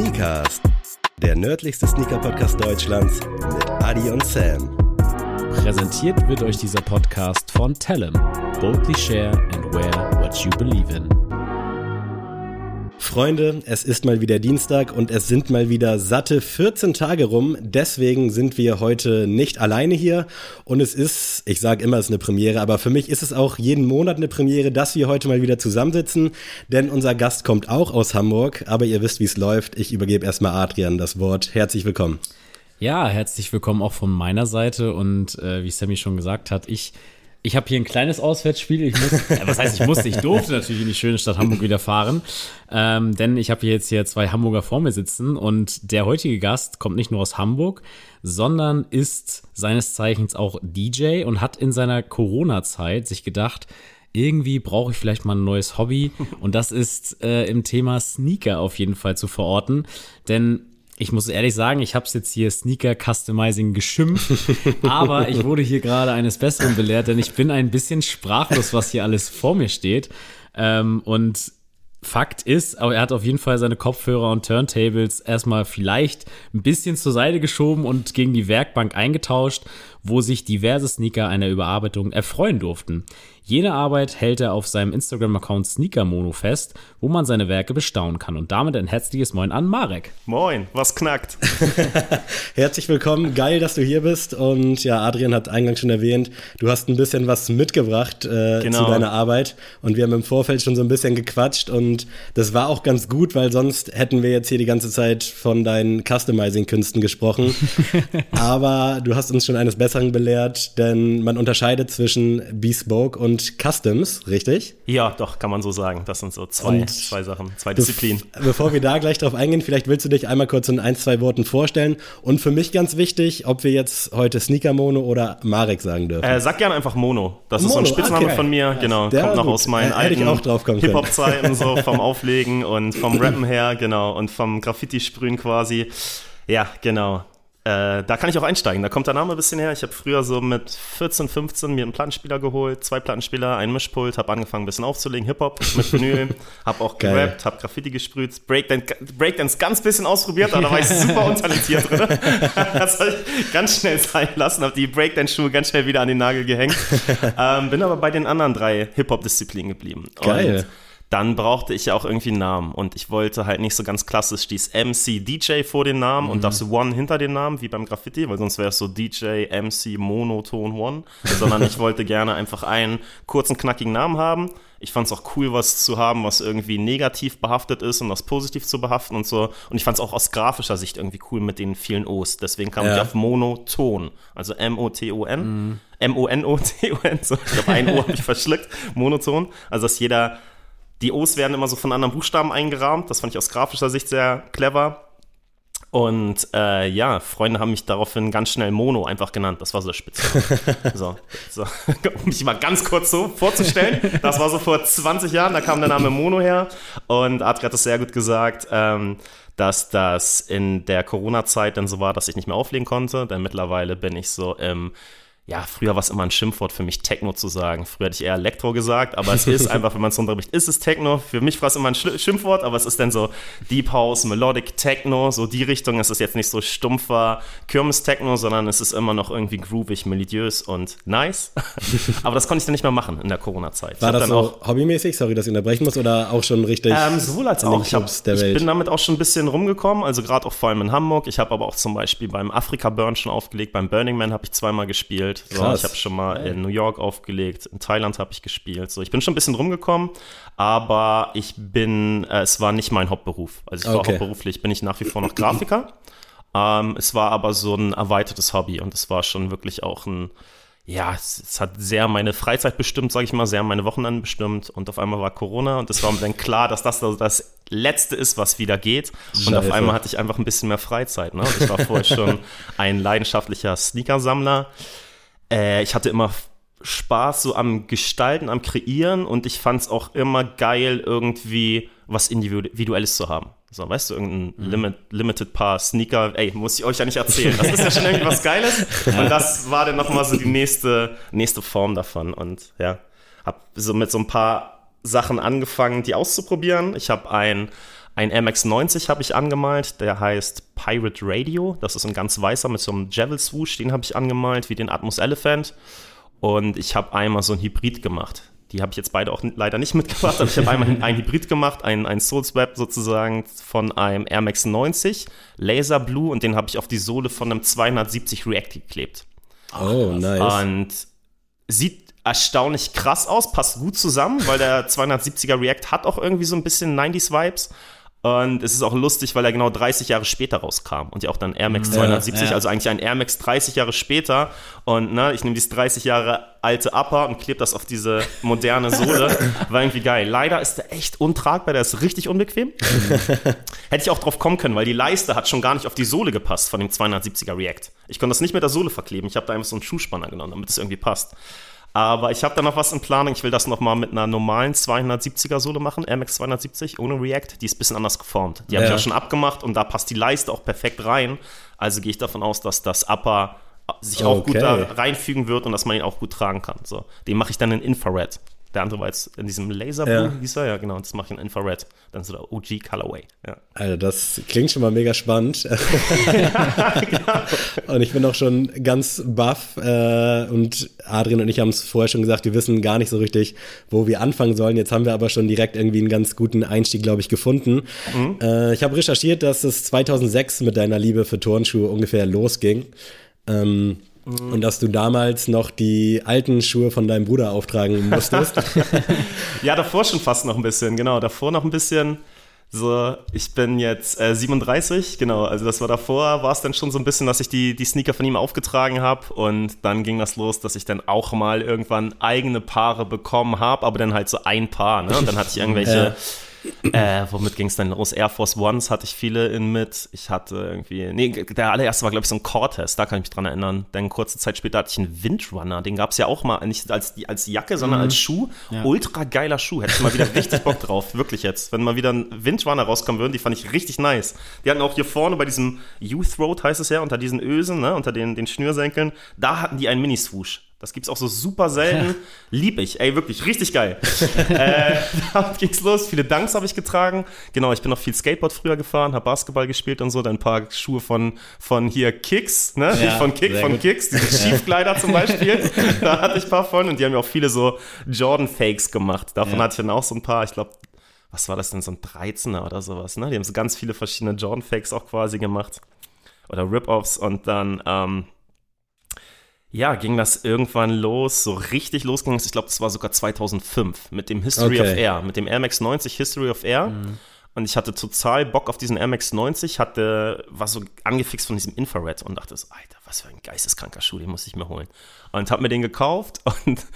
Sneakers, der nördlichste Sneaker-Podcast Deutschlands mit Adi und Sam. Präsentiert wird euch dieser Podcast von Tellem. Boldly share and wear what you believe in. Freunde, es ist mal wieder Dienstag und es sind mal wieder satte 14 Tage rum. Deswegen sind wir heute nicht alleine hier. Und es ist, ich sage immer, es ist eine Premiere, aber für mich ist es auch jeden Monat eine Premiere, dass wir heute mal wieder zusammensitzen. Denn unser Gast kommt auch aus Hamburg, aber ihr wisst, wie es läuft. Ich übergebe erstmal Adrian das Wort. Herzlich willkommen. Ja, herzlich willkommen auch von meiner Seite. Und äh, wie Sammy schon gesagt hat, ich ich habe hier ein kleines Auswärtsspiel. Ich muss, was heißt, ich musste, ich durfte natürlich in die schöne Stadt Hamburg wieder fahren. Ähm, denn ich habe jetzt hier zwei Hamburger vor mir sitzen und der heutige Gast kommt nicht nur aus Hamburg, sondern ist seines Zeichens auch DJ und hat in seiner Corona-Zeit sich gedacht, irgendwie brauche ich vielleicht mal ein neues Hobby und das ist äh, im Thema Sneaker auf jeden Fall zu verorten. Denn ich muss ehrlich sagen, ich habe es jetzt hier Sneaker Customizing geschimpft, aber ich wurde hier gerade eines Besseren belehrt, denn ich bin ein bisschen sprachlos, was hier alles vor mir steht. Ähm, und Fakt ist, aber er hat auf jeden Fall seine Kopfhörer und Turntables erstmal vielleicht ein bisschen zur Seite geschoben und gegen die Werkbank eingetauscht, wo sich diverse Sneaker einer Überarbeitung erfreuen durften. Jene Arbeit hält er auf seinem Instagram-Account Sneakermono fest, wo man seine Werke bestaunen kann. Und damit ein herzliches Moin an Marek. Moin, was knackt? Herzlich willkommen, geil, dass du hier bist. Und ja, Adrian hat eingangs schon erwähnt, du hast ein bisschen was mitgebracht äh, genau. zu deiner Arbeit. Und wir haben im Vorfeld schon so ein bisschen gequatscht. Und das war auch ganz gut, weil sonst hätten wir jetzt hier die ganze Zeit von deinen Customizing-Künsten gesprochen. Aber du hast uns schon eines Besseren belehrt, denn man unterscheidet zwischen Bespoke und und Customs, richtig? Ja, doch, kann man so sagen. Das sind so zwei, zwei Sachen, zwei Disziplinen. Bevor wir da gleich drauf eingehen, vielleicht willst du dich einmal kurz in ein, zwei Worten vorstellen. Und für mich ganz wichtig, ob wir jetzt heute Sneaker Mono oder Marek sagen dürfen. Äh, sag gerne einfach Mono. Das Mono, ist so ein Spitzname okay. von mir. Genau, Der kommt noch aus meinen äh, alten Hip-Hop-Zeiten, so vom Auflegen und vom Rappen her, genau, und vom Graffiti-Sprühen quasi. Ja, genau. Äh, da kann ich auch einsteigen. Da kommt der Name ein bisschen her. Ich habe früher so mit 14, 15 mir einen Plattenspieler geholt, zwei Plattenspieler, ein Mischpult, habe angefangen ein bisschen aufzulegen, Hip-Hop mit Vinyl, habe auch gerappt, habe Graffiti gesprüht, Breakdance, Breakdance ganz bisschen ausprobiert, aber da war ich super untalentiert drin. das habe ich ganz schnell sein lassen, habe die Breakdance-Schuhe ganz schnell wieder an den Nagel gehängt. Ähm, bin aber bei den anderen drei Hip-Hop-Disziplinen geblieben. Geil. Und dann brauchte ich ja auch irgendwie einen Namen. Und ich wollte halt nicht so ganz klassisch dies MC DJ vor den Namen mhm. und das One hinter den Namen, wie beim Graffiti, weil sonst wäre es so DJ, MC, Monoton One. Sondern ich wollte gerne einfach einen kurzen, knackigen Namen haben. Ich fand es auch cool, was zu haben, was irgendwie negativ behaftet ist und was positiv zu behaften und so. Und ich fand es auch aus grafischer Sicht irgendwie cool mit den vielen O's. Deswegen kam ja. ich auf Monoton. Also M-O-T-O-N. Mhm. M-O-N-O-T-O-N. So, ich glaube, ein O habe ich verschluckt. Monoton. Also, dass jeder die O's werden immer so von anderen Buchstaben eingerahmt. Das fand ich aus grafischer Sicht sehr clever. Und äh, ja, Freunde haben mich daraufhin ganz schnell Mono einfach genannt. Das war so der Spitze. so, so, um mich mal ganz kurz so vorzustellen. Das war so vor 20 Jahren, da kam der Name Mono her. Und Adri hat es sehr gut gesagt, ähm, dass das in der Corona-Zeit dann so war, dass ich nicht mehr auflegen konnte. Denn mittlerweile bin ich so im ja, früher war es immer ein Schimpfwort für mich, Techno zu sagen. Früher hätte ich eher Elektro gesagt, aber es ist einfach, wenn man es runterbricht, ist es Techno. Für mich war es immer ein Schimpfwort, aber es ist dann so Deep House, Melodic Techno, so die Richtung. Es ist jetzt nicht so stumpfer Kirmes-Techno, sondern es ist immer noch irgendwie groovig, melodiös und nice. aber das konnte ich dann nicht mehr machen in der Corona-Zeit. War das so auch, hobbymäßig? Sorry, dass ich unterbrechen muss oder auch schon richtig? Ähm, sowohl als auch. Ich, hab, ich bin damit auch schon ein bisschen rumgekommen, also gerade auch vor allem in Hamburg. Ich habe aber auch zum Beispiel beim Afrika Burn schon aufgelegt, beim Burning Man habe ich zweimal gespielt gespielt. So, ich habe schon mal in New York aufgelegt, in Thailand habe ich gespielt. So, ich bin schon ein bisschen rumgekommen, aber ich bin, äh, es war nicht mein Hauptberuf. Also ich war okay. hauptberuflich, bin ich nach wie vor noch Grafiker. ähm, es war aber so ein erweitertes Hobby und es war schon wirklich auch ein, ja, es, es, hat sehr meine Freizeit bestimmt, sage ich mal, sehr meine Wochenenden bestimmt. Und auf einmal war Corona und es war mir dann klar, dass das das Letzte ist, was wieder geht. Scheiße. Und auf einmal hatte ich einfach ein bisschen mehr Freizeit. Ne? Und ich war vorher schon ein leidenschaftlicher Sneakersammler äh, ich hatte immer Spaß so am Gestalten, am Kreieren und ich fand es auch immer geil, irgendwie was Individuelles zu haben. So, weißt du, irgendein mhm. Limit, Limited Paar Sneaker, ey, muss ich euch ja nicht erzählen. Das ist ja schon irgendwie was Geiles. Und das war dann nochmal so die nächste, nächste Form davon. Und ja, hab so mit so ein paar Sachen angefangen, die auszuprobieren. Ich habe ein ein Air Max 90 habe ich angemalt, der heißt Pirate Radio. Das ist ein ganz weißer mit so einem Javel Swoosh, den habe ich angemalt, wie den Atmos Elephant. Und ich habe einmal so ein Hybrid gemacht. Die habe ich jetzt beide auch leider nicht mitgebracht, aber ich habe einmal ein Hybrid gemacht, ein, ein Soulswap sozusagen von einem Air Max 90, Laser Blue und den habe ich auf die Sohle von einem 270 React geklebt. Oh, nice. Und sieht erstaunlich krass aus, passt gut zusammen, weil der 270er React hat auch irgendwie so ein bisschen 90s Vibes. Und es ist auch lustig, weil er genau 30 Jahre später rauskam und ja auch dann Air Max 270, ja, ja. also eigentlich ein Air Max 30 Jahre später. Und ne, ich nehme dieses 30 Jahre alte Upper und klebe das auf diese moderne Sohle. War irgendwie geil. Leider ist der echt untragbar, der ist richtig unbequem. Hätte ich auch drauf kommen können, weil die Leiste hat schon gar nicht auf die Sohle gepasst von dem 270er React. Ich konnte das nicht mit der Sohle verkleben. Ich habe da einfach so einen Schuhspanner genommen, damit es irgendwie passt. Aber ich habe da noch was in Planung. Ich will das noch mal mit einer normalen 270er Sohle machen, Max 270 ohne React. Die ist ein bisschen anders geformt. Die habe ich auch schon abgemacht und da passt die Leiste auch perfekt rein. Also gehe ich davon aus, dass das Upper sich auch okay. gut da reinfügen wird und dass man ihn auch gut tragen kann. So, den mache ich dann in Infrared. Der andere war jetzt in diesem Laserblue, ja. hieß er, ja genau, und das mache ich in Infrared. Dann so der OG Colorway. Ja. Also das klingt schon mal mega spannend. ja, genau. Und ich bin auch schon ganz baff äh, und Adrian und ich haben es vorher schon gesagt, wir wissen gar nicht so richtig, wo wir anfangen sollen. Jetzt haben wir aber schon direkt irgendwie einen ganz guten Einstieg, glaube ich, gefunden. Mhm. Äh, ich habe recherchiert, dass es 2006 mit deiner Liebe für Turnschuhe ungefähr losging. Ähm, Mhm. Und dass du damals noch die alten Schuhe von deinem Bruder auftragen musstest. ja, davor schon fast noch ein bisschen, genau. Davor noch ein bisschen. So, ich bin jetzt äh, 37, genau. Also das war davor, war es dann schon so ein bisschen, dass ich die, die Sneaker von ihm aufgetragen habe. Und dann ging das los, dass ich dann auch mal irgendwann eigene Paare bekommen habe, aber dann halt so ein Paar. Ne? Und dann hatte ich irgendwelche. Äh, womit ging es denn los? Air Force Ones hatte ich viele in mit. Ich hatte irgendwie, nee, der allererste war, glaube ich, so ein Cortez, da kann ich mich dran erinnern. Dann kurze Zeit später hatte ich einen Windrunner, den gab es ja auch mal, nicht als, als Jacke, sondern mhm. als Schuh. Ja. Ultra geiler Schuh, hätte ich mal wieder richtig Bock drauf, wirklich jetzt. Wenn mal wieder ein Windrunner rauskommen würden, die fand ich richtig nice. Die hatten auch hier vorne bei diesem Youth Road, heißt es ja, unter diesen Ösen, ne, unter den, den Schnürsenkeln, da hatten die einen Mini-Swoosh. Das gibt's auch so super selten. Lieb ich, ey, wirklich, richtig geil. äh, damit ging's los. Viele Danks habe ich getragen. Genau, ich bin noch viel Skateboard früher gefahren, habe Basketball gespielt und so. Dann ein paar Schuhe von, von hier Kicks, ne? Ja, von Kick, von gut. Kicks, diese Schiefkleider zum Beispiel. da hatte ich ein paar von und die haben ja auch viele so Jordan-Fakes gemacht. Davon ja. hatte ich dann auch so ein paar. Ich glaube, was war das denn, so ein 13er oder sowas, ne? Die haben so ganz viele verschiedene Jordan-Fakes auch quasi gemacht. Oder Rip-Offs und dann, ähm, ja, ging das irgendwann los, so richtig losging es, ich glaube, das war sogar 2005 mit dem History okay. of Air, mit dem Air Max 90 History of Air. Mhm. Und ich hatte total Bock auf diesen Air Max 90, hatte, war so angefixt von diesem Infrared und dachte so, Alter, was für ein geisteskranker Schuh, den muss ich mir holen. Und habe mir den gekauft und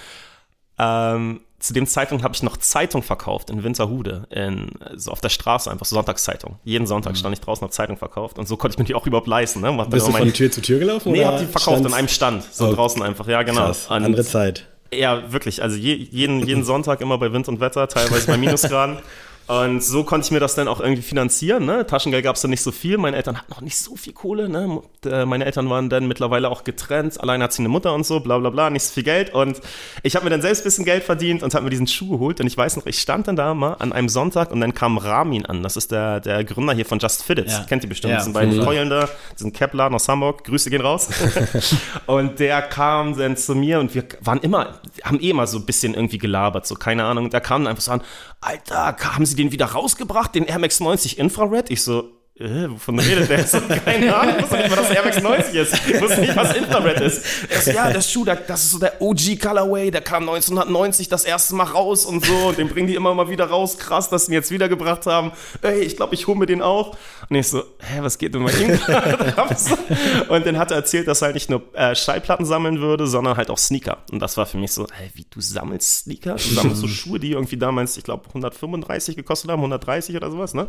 ähm, zu dem Zeitpunkt habe ich noch Zeitung verkauft in Winterhude, in, so auf der Straße einfach, so Sonntagszeitung. Jeden Sonntag mhm. stand ich draußen, habe Zeitung verkauft und so konnte ich mir die auch überhaupt leisten. Ne? Bist du von Tür zu Tür gelaufen? Nee, hab die verkauft Stand's? an einem Stand, so oh. draußen einfach, ja genau. Krass, andere Zeit. Ja, wirklich, also je, jeden, jeden Sonntag immer bei Wind und Wetter, teilweise bei Minusgraden. Und so konnte ich mir das dann auch irgendwie finanzieren. Ne? Taschengeld gab es dann nicht so viel. Meine Eltern hatten noch nicht so viel Kohle. Ne? Äh, meine Eltern waren dann mittlerweile auch getrennt. Allein hat sie eine Mutter und so, bla bla bla, nicht so viel Geld. Und ich habe mir dann selbst ein bisschen Geld verdient und habe mir diesen Schuh geholt. Und ich weiß noch, ich stand dann da mal an einem Sonntag und dann kam Ramin an. Das ist der, der Gründer hier von Just Fit It. Ja. Kennt ihr bestimmt. Ja, das sind beiden Keulen da, diesen Cap-Laden aus Hamburg. Grüße gehen raus. und der kam dann zu mir und wir waren immer, haben eh mal so ein bisschen irgendwie gelabert, so keine Ahnung. Und der kam dann einfach so an, Alter, haben Sie den wieder rausgebracht, den Air Max 90 Infrared? Ich so, äh, wovon redet der? So, keine Ahnung, ich wusste nicht, was das Air Max 90 ist. Ich wusste nicht, was Infrared ist. So, ja, der Schuh, das ist so der OG Colorway, der kam 1990 das erste Mal raus und so. Und den bringen die immer mal wieder raus. Krass, dass sie ihn jetzt wiedergebracht haben. Ey, ich glaube, ich hole mir den auch. Und ich so, hä, was geht denn bei ihm Und dann hat er erzählt, dass er halt nicht nur äh, Schallplatten sammeln würde, sondern halt auch Sneaker. Und das war für mich so, hä, wie, du sammelst Sneaker? Du sammelst so Schuhe, die irgendwie damals, ich glaube, 135 gekostet haben, 130 oder sowas, ne?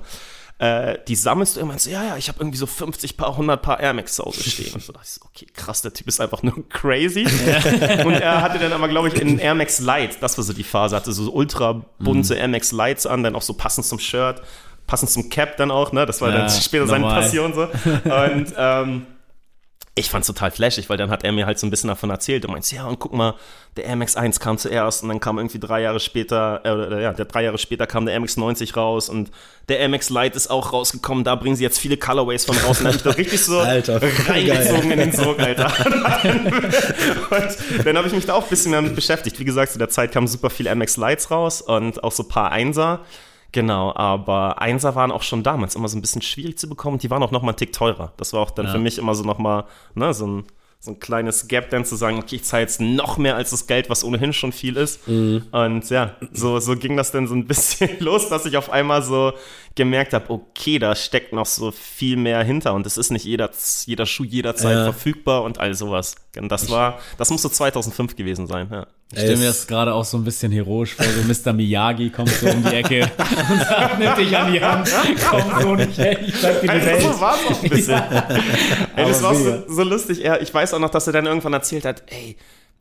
Äh, die sammelst du irgendwann so, ja, ja, ich habe irgendwie so 50 Paar, 100 Paar Air Max zu Hause stehen. Und so dachte ich so, okay, krass, der Typ ist einfach nur crazy. und er hatte dann aber, glaube ich, in Air Max Light, das war so die Phase, hatte so ultra bunte mhm. Air Max Lights an, dann auch so passend zum Shirt, passend zum Cap dann auch, ne? Das war ja, dann später normal. seine Passion so. Und ähm, ich fand's total flashig, weil dann hat er mir halt so ein bisschen davon erzählt und meint, ja, und guck mal, der Air Max 1 kam zuerst und dann kam irgendwie drei Jahre später, äh, ja, der drei Jahre später kam der Air Max 90 raus und der Air Max Lite ist auch rausgekommen, da bringen sie jetzt viele Colorways von raus und dann hab ich da richtig so Alter, reingezogen in den Sog, Alter. und dann habe ich mich da auch ein bisschen damit beschäftigt. Wie gesagt, zu der Zeit kamen super viele Air Max Lights raus und auch so ein paar Einser. Genau, aber Einser waren auch schon damals immer so ein bisschen schwierig zu bekommen. Die waren auch noch mal einen Tick teurer. Das war auch dann ja. für mich immer so noch mal ne, so ein so ein kleines Gap dann zu sagen, okay, ich zahle jetzt noch mehr als das Geld, was ohnehin schon viel ist. Mhm. Und ja, so, so ging das dann so ein bisschen los, dass ich auf einmal so gemerkt habe, okay, da steckt noch so viel mehr hinter und es ist nicht jeder, jeder Schuh jederzeit ja. verfügbar und all sowas. Und das war, das muss so 2005 gewesen sein, ja. Ich stelle mir das gerade auch so ein bisschen heroisch vor, so Mr. Miyagi kommt so um die Ecke und sagt, nimm dich an die Hand, komm so nicht, hey, ich zeig dir die also, Welt. So war es auch ein bisschen. Ja. Ey, das war so, so lustig. Er, ich weiß auch noch, dass er dann irgendwann erzählt hat, ey,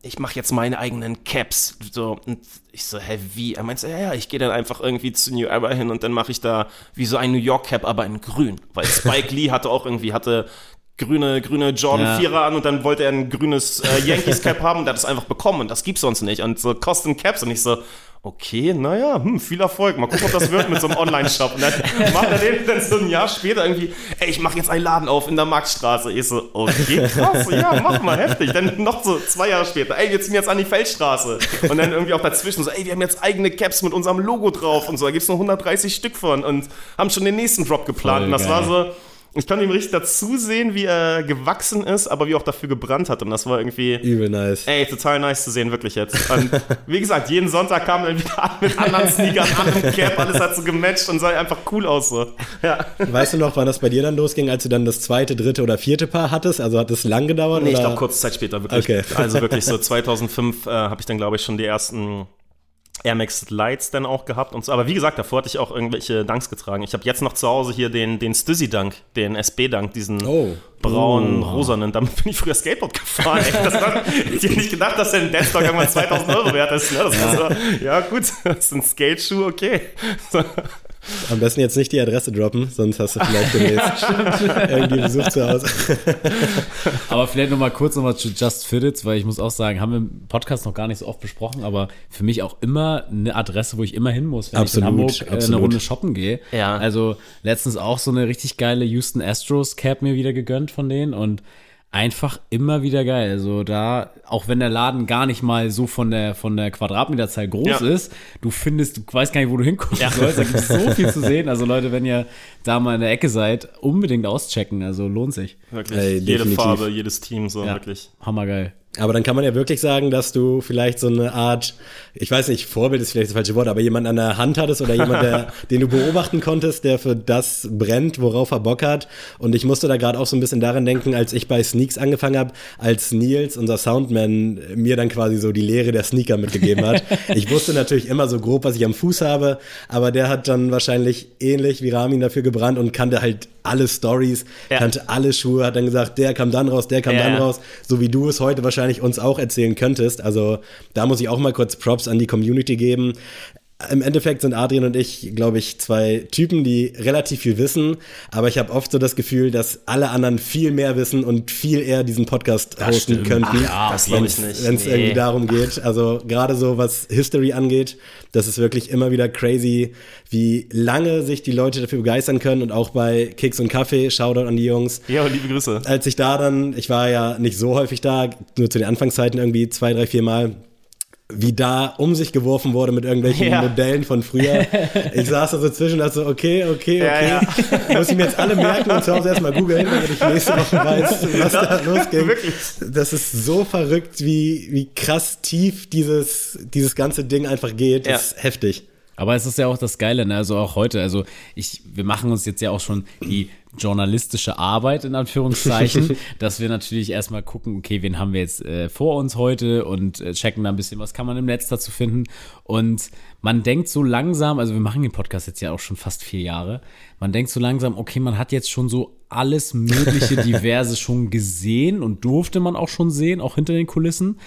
ich mache jetzt meine eigenen Caps. So, und ich so, hä, wie? Er meint so, ja, ja, ich gehe dann einfach irgendwie zu New Era hin und dann mache ich da wie so ein New York Cap, aber in grün. Weil Spike Lee hatte auch irgendwie, hatte grüne, grüne Jordan ja. Vierer an und dann wollte er ein grünes äh, Yankees Cap haben und er hat es einfach bekommen und das gibt's sonst nicht. Und so Custom Caps und ich so, okay, naja, hm, viel Erfolg. Mal gucken, ob das wird mit so einem Online-Shop. Und dann macht er den dann so ein Jahr später irgendwie, ey, ich mache jetzt einen Laden auf in der Marktstraße. Ich so, okay, krass, ja, mach mal, heftig. Dann noch so zwei Jahre später, ey, wir ziehen jetzt an die Feldstraße. Und dann irgendwie auch dazwischen so, ey, wir haben jetzt eigene Caps mit unserem Logo drauf und so. Da gibt's noch 130 Stück von und haben schon den nächsten Drop geplant. Voll und das geil. war so, ich kann ihm richtig dazu sehen, wie er gewachsen ist, aber wie auch dafür gebrannt hat. Und das war irgendwie. Übel nice. Ey, total nice zu sehen, wirklich jetzt. Und wie gesagt, jeden Sonntag kam er wieder an mit anderen Sneakern, an im Cap, alles hat so gematcht und sah einfach cool aus. So. Ja. Weißt du noch, wann das bei dir dann losging, als du dann das zweite, dritte oder vierte Paar hattest? Also hat es lang gedauert? Nee, oder? ich glaube kurze Zeit später, wirklich. Okay. Also wirklich so 2005 äh, habe ich dann, glaube ich, schon die ersten Air Max Lights dann auch gehabt und so. Aber wie gesagt, davor hatte ich auch irgendwelche Danks getragen. Ich habe jetzt noch zu Hause hier den, den Stüssi-Dank, den SB-Dank, diesen oh. braunen, oh. rosanen. Damit bin ich früher Skateboard gefahren. Ey. Das war, ich hätte nicht gedacht, dass der in Deadstock irgendwann 2000 Euro wert ist. Ne? Das ja. So, ja gut, das ist ein Skate-Schuh, okay. So. Am besten jetzt nicht die Adresse droppen, sonst hast du vielleicht demnächst irgendwie Besuch zu Hause. aber vielleicht nochmal kurz nochmal zu Just Fitteds, weil ich muss auch sagen, haben wir im Podcast noch gar nicht so oft besprochen, aber für mich auch immer eine Adresse, wo ich immer hin muss, wenn absolut, ich in Hamburg äh, absolut. eine Runde shoppen gehe. Ja. Also letztens auch so eine richtig geile Houston Astros Cap mir wieder gegönnt von denen und einfach immer wieder geil. Also da, auch wenn der Laden gar nicht mal so von der, von der Quadratmeterzahl groß ja. ist, du findest, du weißt gar nicht, wo du hingucken ja. sollst. Da gibt es so viel zu sehen. Also Leute, wenn ihr da mal in der Ecke seid, unbedingt auschecken. Also lohnt sich. Wirklich. Hey, Jede Farbe, jedes Team, so ja. wirklich. Hammergeil. Aber dann kann man ja wirklich sagen, dass du vielleicht so eine Art, ich weiß nicht, Vorbild ist vielleicht das falsche Wort, aber jemand an der Hand hattest oder jemand, der, den du beobachten konntest, der für das brennt, worauf er Bock hat. Und ich musste da gerade auch so ein bisschen daran denken, als ich bei Sneaks angefangen habe, als Nils, unser Soundman, mir dann quasi so die Lehre der Sneaker mitgegeben hat. ich wusste natürlich immer so grob, was ich am Fuß habe, aber der hat dann wahrscheinlich ähnlich wie Ramin dafür gebrannt und kannte halt alle Stories, ja. kannte alle Schuhe, hat dann gesagt, der kam dann raus, der kam ja. dann raus, so wie du es heute wahrscheinlich uns auch erzählen könntest. Also da muss ich auch mal kurz Props an die Community geben im Endeffekt sind Adrian und ich, glaube ich, zwei Typen, die relativ viel wissen, aber ich habe oft so das Gefühl, dass alle anderen viel mehr wissen und viel eher diesen Podcast das hosten stimmt. könnten, Ach, ja, wenn es nee. irgendwie darum geht. Also gerade so, was History angeht, das ist wirklich immer wieder crazy, wie lange sich die Leute dafür begeistern können und auch bei Kicks und Kaffee, Shoutout an die Jungs. Ja, liebe Grüße. Als ich da dann, ich war ja nicht so häufig da, nur zu den Anfangszeiten irgendwie zwei, drei, vier Mal, wie da um sich geworfen wurde mit irgendwelchen ja. Modellen von früher. Ich saß da so zwischen und dachte so, okay, okay, okay. Ja, ja. Muss ich mir jetzt alle merken und zu Hause erstmal googeln, damit ich nächste Woche weiß, was da losging. Wirklich. Das ist so verrückt, wie, wie krass tief dieses, dieses ganze Ding einfach geht. Das ist heftig. Aber es ist ja auch das Geile, ne? also auch heute. Also ich, wir machen uns jetzt ja auch schon die journalistische Arbeit in Anführungszeichen, dass wir natürlich erstmal gucken, okay, wen haben wir jetzt äh, vor uns heute und äh, checken da ein bisschen, was kann man im Netz dazu finden. Und man denkt so langsam, also wir machen den Podcast jetzt ja auch schon fast vier Jahre, man denkt so langsam, okay, man hat jetzt schon so alles mögliche diverse schon gesehen und durfte man auch schon sehen, auch hinter den Kulissen.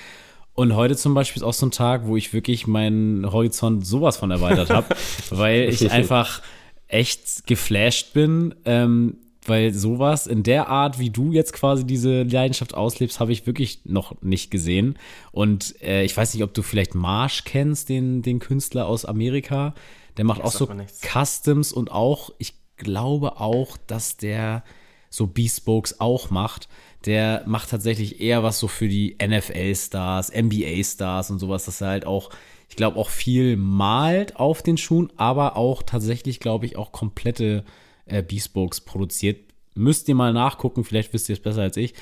Und heute zum Beispiel ist auch so ein Tag, wo ich wirklich meinen Horizont sowas von erweitert habe, weil ich einfach echt geflasht bin, ähm, weil sowas in der Art, wie du jetzt quasi diese Leidenschaft auslebst, habe ich wirklich noch nicht gesehen. Und äh, ich weiß nicht, ob du vielleicht Marsh kennst, den, den Künstler aus Amerika. Der macht das auch so Customs und auch, ich glaube auch, dass der so Bespokes auch macht. Der macht tatsächlich eher was so für die NFL-Stars, NBA-Stars und sowas, dass er halt auch, ich glaube, auch viel malt auf den Schuhen, aber auch tatsächlich, glaube ich, auch komplette äh, Bespokes produziert. Müsst ihr mal nachgucken, vielleicht wisst ihr es besser als ich.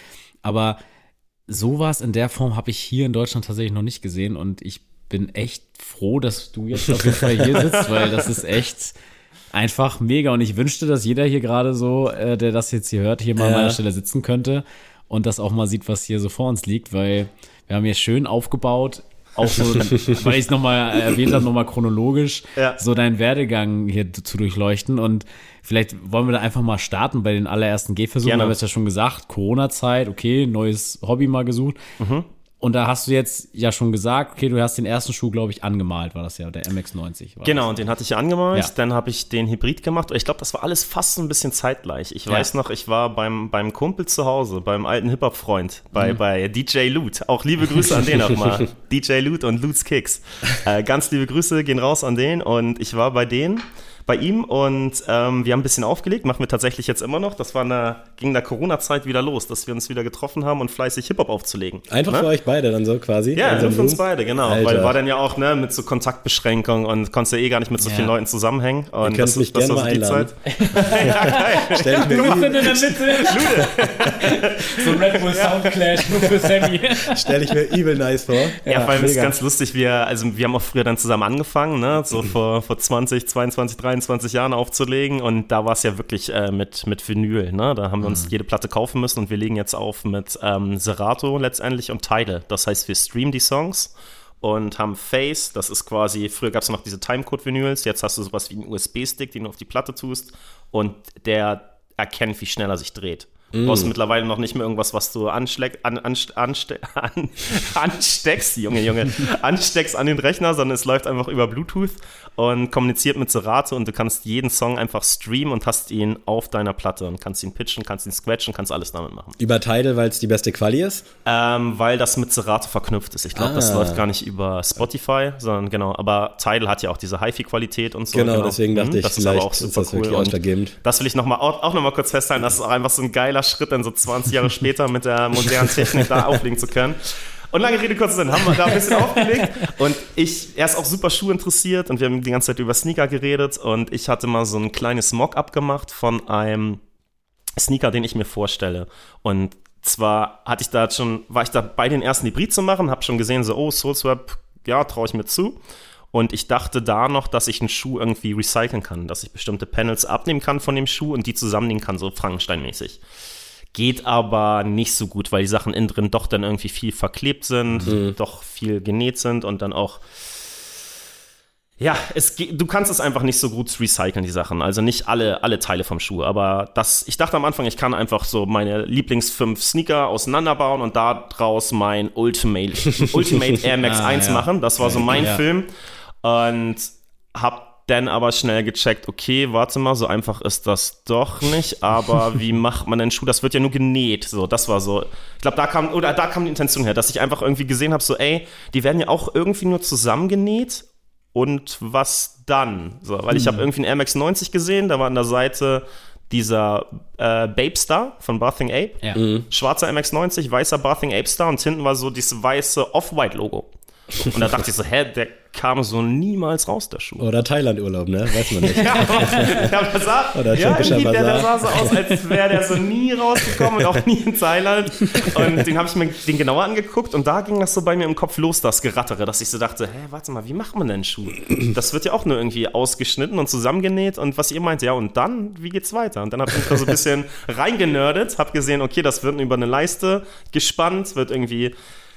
Aber sowas in der Form habe ich hier in Deutschland tatsächlich noch nicht gesehen und ich bin echt froh, dass du jetzt auf jeden Fall hier sitzt, weil das ist echt einfach mega. Und ich wünschte, dass jeder hier gerade so, äh, der das jetzt hier hört, hier mal ja. an meiner Stelle sitzen könnte und das auch mal sieht, was hier so vor uns liegt, weil wir haben hier schön aufgebaut auch so, weil ich es nochmal erwähnt habe, nochmal chronologisch, ja. so deinen Werdegang hier zu durchleuchten. Und vielleicht wollen wir da einfach mal starten bei den allerersten Gehversuchen. Da haben wir es ja schon gesagt, Corona-Zeit, okay, neues Hobby mal gesucht. Mhm. Und da hast du jetzt ja schon gesagt, okay, du hast den ersten Schuh, glaube ich, angemalt, war das ja, der MX90. genau, und den hatte ich ja angemalt. Ja. Dann habe ich den Hybrid gemacht. Ich glaube, das war alles fast ein bisschen zeitgleich. Ich ja. weiß noch, ich war beim, beim Kumpel zu Hause, beim alten Hip-Hop-Freund, bei, mhm. bei DJ Loot. Auch liebe Grüße an den auch mal. DJ Loot und Loot's Kicks. Äh, ganz liebe Grüße gehen raus an den. Und ich war bei denen bei ihm und ähm, wir haben ein bisschen aufgelegt, machen wir tatsächlich jetzt immer noch. Das war eine, ging in der Corona-Zeit wieder los, dass wir uns wieder getroffen haben und fleißig Hip-Hop aufzulegen. Einfach ne? für euch beide dann so quasi? Ja, nur für uns beide, genau. Alter. Weil war dann ja auch ne, mit so Kontaktbeschränkung und konntest ja eh gar nicht mit so vielen Leuten zusammenhängen. Und das, mich das war so die Zeit. ja, geil. Stell ich mir in der Mitte. so Red Bull Soundclash nur für Sammy. Stell ich mir evil nice vor. Ja, ja vor allem ist ganz lustig, wir, also wir haben auch früher dann zusammen angefangen, ne? so vor, vor 20, 22, 23 23 Jahren aufzulegen und da war es ja wirklich äh, mit, mit Vinyl. Ne? Da haben wir uns mhm. jede Platte kaufen müssen und wir legen jetzt auf mit ähm, Serato letztendlich und Tidal. Das heißt, wir streamen die Songs und haben Face, das ist quasi, früher gab es noch diese Timecode-Vinyls, jetzt hast du sowas wie einen USB-Stick, den du auf die Platte tust und der erkennt, wie schnell er sich dreht. Du mm. brauchst mittlerweile noch nicht mehr irgendwas, was du anschleck, an, anste, an, ansteckst, Junge, Junge, ansteckst an den Rechner, sondern es läuft einfach über Bluetooth und kommuniziert mit Serato und du kannst jeden Song einfach streamen und hast ihn auf deiner Platte und kannst ihn pitchen, kannst ihn scratchen, kannst alles damit machen. Über Tidal, weil es die beste Quali ist? Ähm, weil das mit Serato verknüpft ist. Ich glaube, ah. das läuft gar nicht über Spotify, sondern genau, aber Tidal hat ja auch diese HiFi-Qualität und so. Genau, genau. deswegen dachte mhm, ich, das ist aber auch super das cool. Und das will ich noch mal, auch, auch nochmal kurz festhalten, das ist auch einfach so ein geiler Schritt, dann so 20 Jahre später mit der modernen Technik da auflegen zu können. Und lange Rede, kurzer Sinn, haben wir da ein bisschen aufgelegt. Und ich, er ist auch super Schuh interessiert und wir haben die ganze Zeit über Sneaker geredet. Und ich hatte mal so ein kleines Mock-up gemacht von einem Sneaker, den ich mir vorstelle. Und zwar hatte ich da schon, war ich da bei den ersten Hybrid zu machen, habe schon gesehen, so, oh, Soulswap, ja, traue ich mir zu. Und ich dachte da noch, dass ich einen Schuh irgendwie recyceln kann, dass ich bestimmte Panels abnehmen kann von dem Schuh und die zusammennehmen kann, so Frankenstein-mäßig. Geht aber nicht so gut, weil die Sachen innen drin doch dann irgendwie viel verklebt sind, mhm. doch viel genäht sind und dann auch. Ja, es, du kannst es einfach nicht so gut recyceln, die Sachen. Also nicht alle, alle Teile vom Schuh. Aber das, ich dachte am Anfang, ich kann einfach so meine Lieblings fünf Sneaker auseinanderbauen und daraus mein Ultimate, Ultimate Air Max ah, 1 ja. machen. Das war so mein ja. Film. Und hab dann aber schnell gecheckt, okay, warte mal, so einfach ist das doch nicht, aber wie macht man den Schuh? Das wird ja nur genäht. So, das war so. Ich glaube, da kam, oder da kam die Intention her, dass ich einfach irgendwie gesehen habe, so, ey, die werden ja auch irgendwie nur zusammengenäht und was dann? So, weil ich habe mhm. irgendwie einen Air 90 gesehen, da war an der Seite dieser äh, Babe Star von Bathing Ape. Ja. Mhm. Schwarzer MX90, weißer Bathing Ape Star und hinten war so dieses weiße Off-White-Logo. Und da dachte ich so, hä, der kam so niemals raus, der Schuh. Oder Thailand-Urlaub, ne? Weiß man nicht. ja, aber sah, Oder ja, der, der sah so aus, als wäre der so nie rausgekommen und auch nie in Thailand. Und den habe ich mir den genauer angeguckt und da ging das so bei mir im Kopf los, das Gerattere, dass ich so dachte, hä, warte mal, wie macht man denn Schuh? Das wird ja auch nur irgendwie ausgeschnitten und zusammengenäht und was ihr meint, ja, und dann, wie geht's weiter? Und dann habe ich da so ein bisschen reingenördet, habe gesehen, okay, das wird über eine Leiste gespannt, wird irgendwie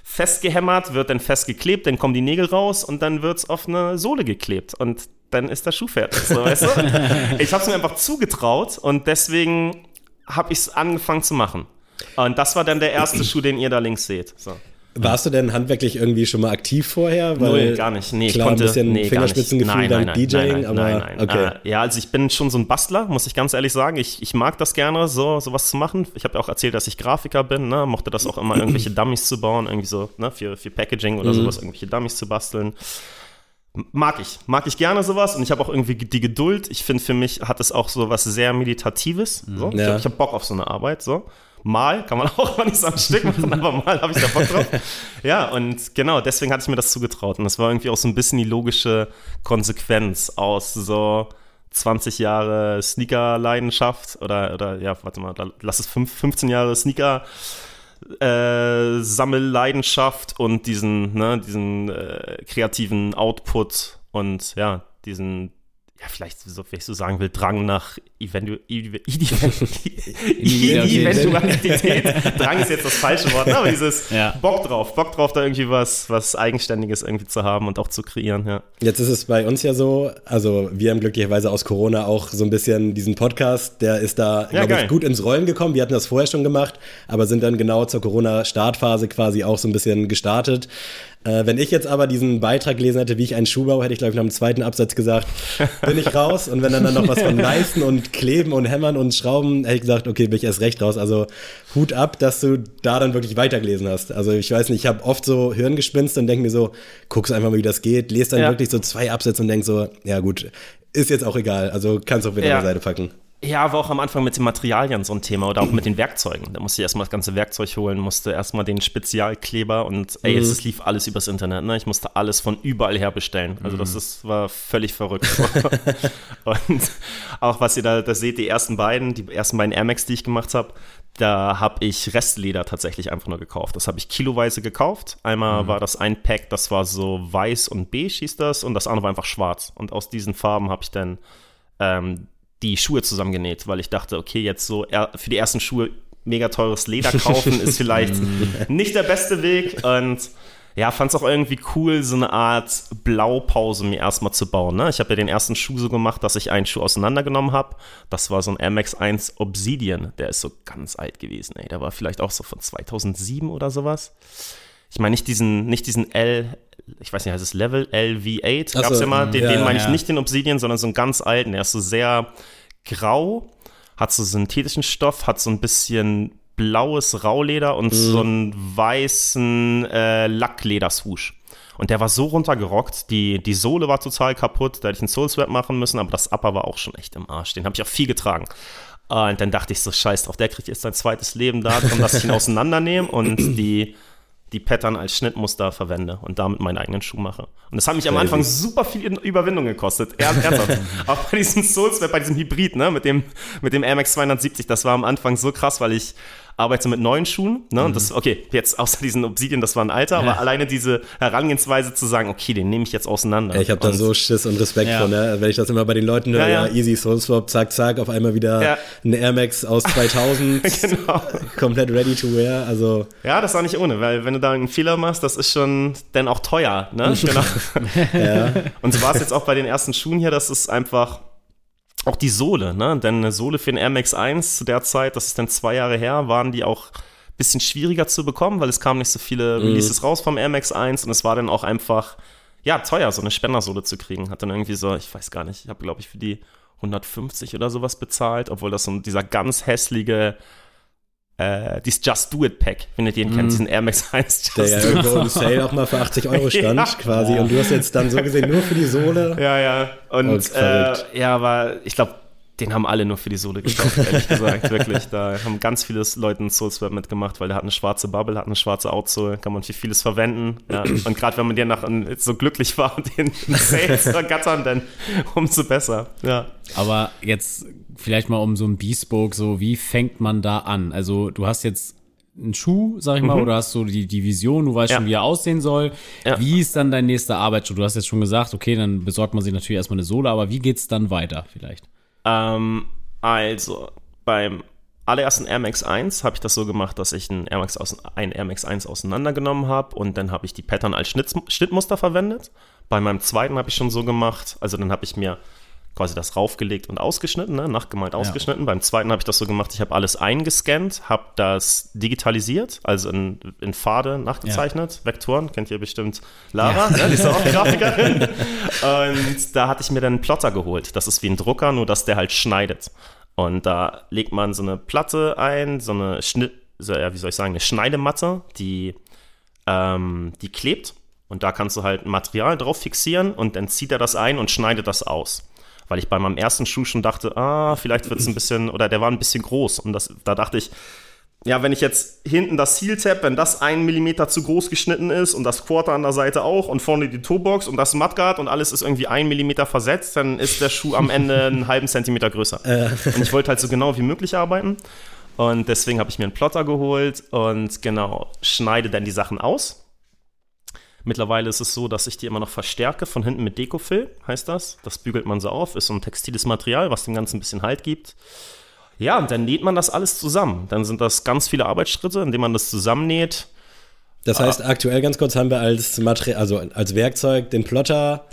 festgehämmert, wird dann festgeklebt, dann kommen die Nägel raus und dann wird es auf eine Sohle geklebt und dann ist der Schuh fertig. So, weißt du? Ich habe es mir einfach zugetraut und deswegen habe ich es angefangen zu machen. Und das war dann der erste Schuh, den ihr da links seht. So. Warst du denn handwerklich irgendwie schon mal aktiv vorher? Weil Null, gar nicht. Nee, klar, ich konnte, ein bisschen nee, Fingerspitzengefühl nein, nein, dank DJing, nein, aber nein, nein. okay. Äh, ja, also ich bin schon so ein Bastler, muss ich ganz ehrlich sagen. Ich, ich mag das gerne, so sowas zu machen. Ich habe ja auch erzählt, dass ich Grafiker bin, ne? mochte das auch immer, irgendwelche Dummies zu bauen, irgendwie so, ne, für, für Packaging oder mhm. sowas, irgendwelche Dummies zu basteln. Mag ich, mag ich gerne sowas und ich habe auch irgendwie die Geduld. Ich finde, für mich hat es auch so was sehr Meditatives. So. Ja. Ich habe hab Bock auf so eine Arbeit. So. Mal kann man auch nicht so am Stück machen, aber mal habe ich da Bock drauf. Ja, und genau, deswegen hatte ich mir das zugetraut. Und das war irgendwie auch so ein bisschen die logische Konsequenz aus so 20 Jahre Sneaker-Leidenschaft oder, oder ja, warte mal, lass es 15 Jahre Sneaker- äh, Sammelleidenschaft und diesen, ne, diesen äh, kreativen Output und ja, diesen ja, vielleicht, so, wenn ich so sagen will, Drang nach Eventu Eventualität. Drang ist jetzt das falsche Wort, ne? aber dieses ja. Bock drauf, Bock drauf, da irgendwie was, was Eigenständiges irgendwie zu haben und auch zu kreieren, ja. Jetzt ist es bei uns ja so, also wir haben glücklicherweise aus Corona auch so ein bisschen diesen Podcast, der ist da, ja, glaube ich, gut ins Rollen gekommen. Wir hatten das vorher schon gemacht, aber sind dann genau zur Corona-Startphase quasi auch so ein bisschen gestartet. Äh, wenn ich jetzt aber diesen Beitrag gelesen hätte, wie ich einen Schuh baue, hätte ich, glaube ich, nach dem zweiten Absatz gesagt, bin ich raus. Und wenn dann, dann noch was von Leisten und Kleben und Hämmern und Schrauben, hätte ich gesagt, okay, bin ich erst recht raus. Also Hut ab, dass du da dann wirklich weitergelesen hast. Also ich weiß nicht, ich habe oft so Hirngespinst und denke mir so, guckst einfach mal, wie das geht, lest dann ja. wirklich so zwei Absätze und denk so, ja gut, ist jetzt auch egal. Also kannst du auch wieder ja. Seite packen. Ja, war auch am Anfang mit den Materialien so ein Thema oder auch mit den Werkzeugen. Da musste ich erstmal das ganze Werkzeug holen, musste erstmal den Spezialkleber und ey, mhm. es, lief alles übers Internet. Ne? Ich musste alles von überall her bestellen. Also das mhm. ist, war völlig verrückt. und auch was ihr da, da seht, die ersten beiden, die ersten beiden Air Max, die ich gemacht habe, da habe ich Restleder tatsächlich einfach nur gekauft. Das habe ich kiloweise gekauft. Einmal mhm. war das ein Pack, das war so weiß und beige hieß das und das andere war einfach schwarz. Und aus diesen Farben habe ich dann ähm, die Schuhe zusammengenäht, weil ich dachte, okay, jetzt so für die ersten Schuhe mega teures Leder kaufen ist vielleicht nicht der beste Weg und ja, fand es auch irgendwie cool, so eine Art Blaupause mir erstmal zu bauen. Ne? Ich habe ja den ersten Schuh so gemacht, dass ich einen Schuh auseinandergenommen habe. Das war so ein Air 1 Obsidian. Der ist so ganz alt gewesen. Ey. Der war vielleicht auch so von 2007 oder sowas. Ich meine nicht diesen, nicht diesen L, ich weiß nicht, heißt es Level LV8, gab es ja mal, den, ja, den meine ich nicht den Obsidian, sondern so einen ganz alten, der ist so sehr grau, hat so synthetischen Stoff, hat so ein bisschen blaues Rauleder und mhm. so einen weißen äh, Lackleder-Swoosh. Und der war so runtergerockt, die, die Sohle war total kaputt, da hätte ich einen Soul-Swap machen müssen, aber das Upper war auch schon echt im Arsch. Den habe ich auch viel getragen. Und dann dachte ich so, scheiß drauf, der kriegt jetzt sein zweites Leben da, darum, dass ich ihn auseinandernehme und die die Pattern als Schnittmuster verwende und damit meinen eigenen Schuh mache. Und das hat mich am Anfang super viel Überwindung gekostet. Ernsthaft. Auch bei diesem Soulswap, bei diesem Hybrid, ne, mit dem, mit dem Air Max 270, das war am Anfang so krass, weil ich arbeite mit neuen Schuhen. Ne? Und das, mhm. okay, jetzt außer diesen Obsidian, das war ein Alter, aber alleine diese Herangehensweise zu sagen, okay, den nehme ich jetzt auseinander. Ja, ich habe da so Schiss und Respekt ja. von, ne? wenn ich das immer bei den Leuten höre, ja, ja. easy Soul Swap, zack, zack, auf einmal wieder ein Air Max aus 2000, genau. komplett ready to wear. Also ja, das war nicht ohne, weil wenn du da einen Fehler machst, das ist schon dann auch teuer. Ne? genau. Und so war es jetzt auch bei den ersten Schuhen hier, das ist einfach auch die Sohle, ne? Denn eine Sohle für den Air Max 1 zu der Zeit, das ist dann zwei Jahre her, waren die auch ein bisschen schwieriger zu bekommen, weil es kamen nicht so viele mhm. Releases raus vom Air Max 1 und es war dann auch einfach, ja, teuer, so eine Spendersohle zu kriegen. Hat dann irgendwie so, ich weiß gar nicht, ich habe, glaube ich, für die 150 oder sowas bezahlt, obwohl das so dieser ganz hässliche äh, dieses Just Do It Pack, wenn ihr den mm. kennt, diesen Air Max 1 Just Der ja irgendwo im Sale auch mal für 80 Euro stand ja. quasi und du hast jetzt dann so gesehen nur für die Sohle. Ja, ja. Und äh, ja, aber ich glaube, den haben alle nur für die Sohle gekauft, ehrlich gesagt, wirklich. Da haben ganz viele Leute einen Soulswap mitgemacht, weil der hat eine schwarze Bubble, hat eine schwarze Outsole, kann man für vieles verwenden. Ja. Und gerade wenn man den nach so glücklich war und den Sales ergattern, dann umso besser. Ja. Aber jetzt vielleicht mal um so ein Bespoke, so wie fängt man da an? Also du hast jetzt einen Schuh, sag ich mal, mhm. oder hast du die, die Vision, du weißt ja. schon, wie er aussehen soll. Ja. Wie ist dann dein nächster Arbeitsschritt? Du hast jetzt schon gesagt, okay, dann besorgt man sich natürlich erstmal eine Sohle, aber wie geht's dann weiter vielleicht? Ähm, also, beim allerersten Air Max 1 habe ich das so gemacht, dass ich ein Air Max, aus, ein Air Max 1 auseinandergenommen habe und dann habe ich die Pattern als Schnitt, Schnittmuster verwendet. Bei meinem zweiten habe ich schon so gemacht, also dann habe ich mir quasi das raufgelegt und ausgeschnitten, ne? nachgemalt ausgeschnitten. Ja. Beim zweiten habe ich das so gemacht, ich habe alles eingescannt, habe das digitalisiert, also in, in Pfade nachgezeichnet, ja. Vektoren, kennt ihr bestimmt Lara, ja. ne? die ist auch Grafikerin. und da hatte ich mir dann einen Plotter geholt. Das ist wie ein Drucker, nur dass der halt schneidet. Und da legt man so eine Platte ein, so eine Schnitt, so, ja, wie soll ich sagen, eine Schneidematte, die, ähm, die klebt. Und da kannst du halt ein Material drauf fixieren und dann zieht er das ein und schneidet das aus. Weil ich bei meinem ersten Schuh schon dachte, ah, vielleicht wird es ein bisschen, oder der war ein bisschen groß. Und das, da dachte ich, ja, wenn ich jetzt hinten das Heel Tab, wenn das einen Millimeter zu groß geschnitten ist und das Quarter an der Seite auch und vorne die Toebox und das Mudguard und alles ist irgendwie ein Millimeter versetzt, dann ist der Schuh am Ende einen halben Zentimeter größer. Äh. Und ich wollte halt so genau wie möglich arbeiten. Und deswegen habe ich mir einen Plotter geholt und genau, schneide dann die Sachen aus. Mittlerweile ist es so, dass ich die immer noch verstärke, von hinten mit Dekofill, heißt das. Das bügelt man so auf, ist so ein textiles Material, was dem Ganzen ein bisschen Halt gibt. Ja, und dann näht man das alles zusammen. Dann sind das ganz viele Arbeitsschritte, indem man das zusammennäht. Das heißt, ah. aktuell ganz kurz haben wir als Material, also als Werkzeug den Plotter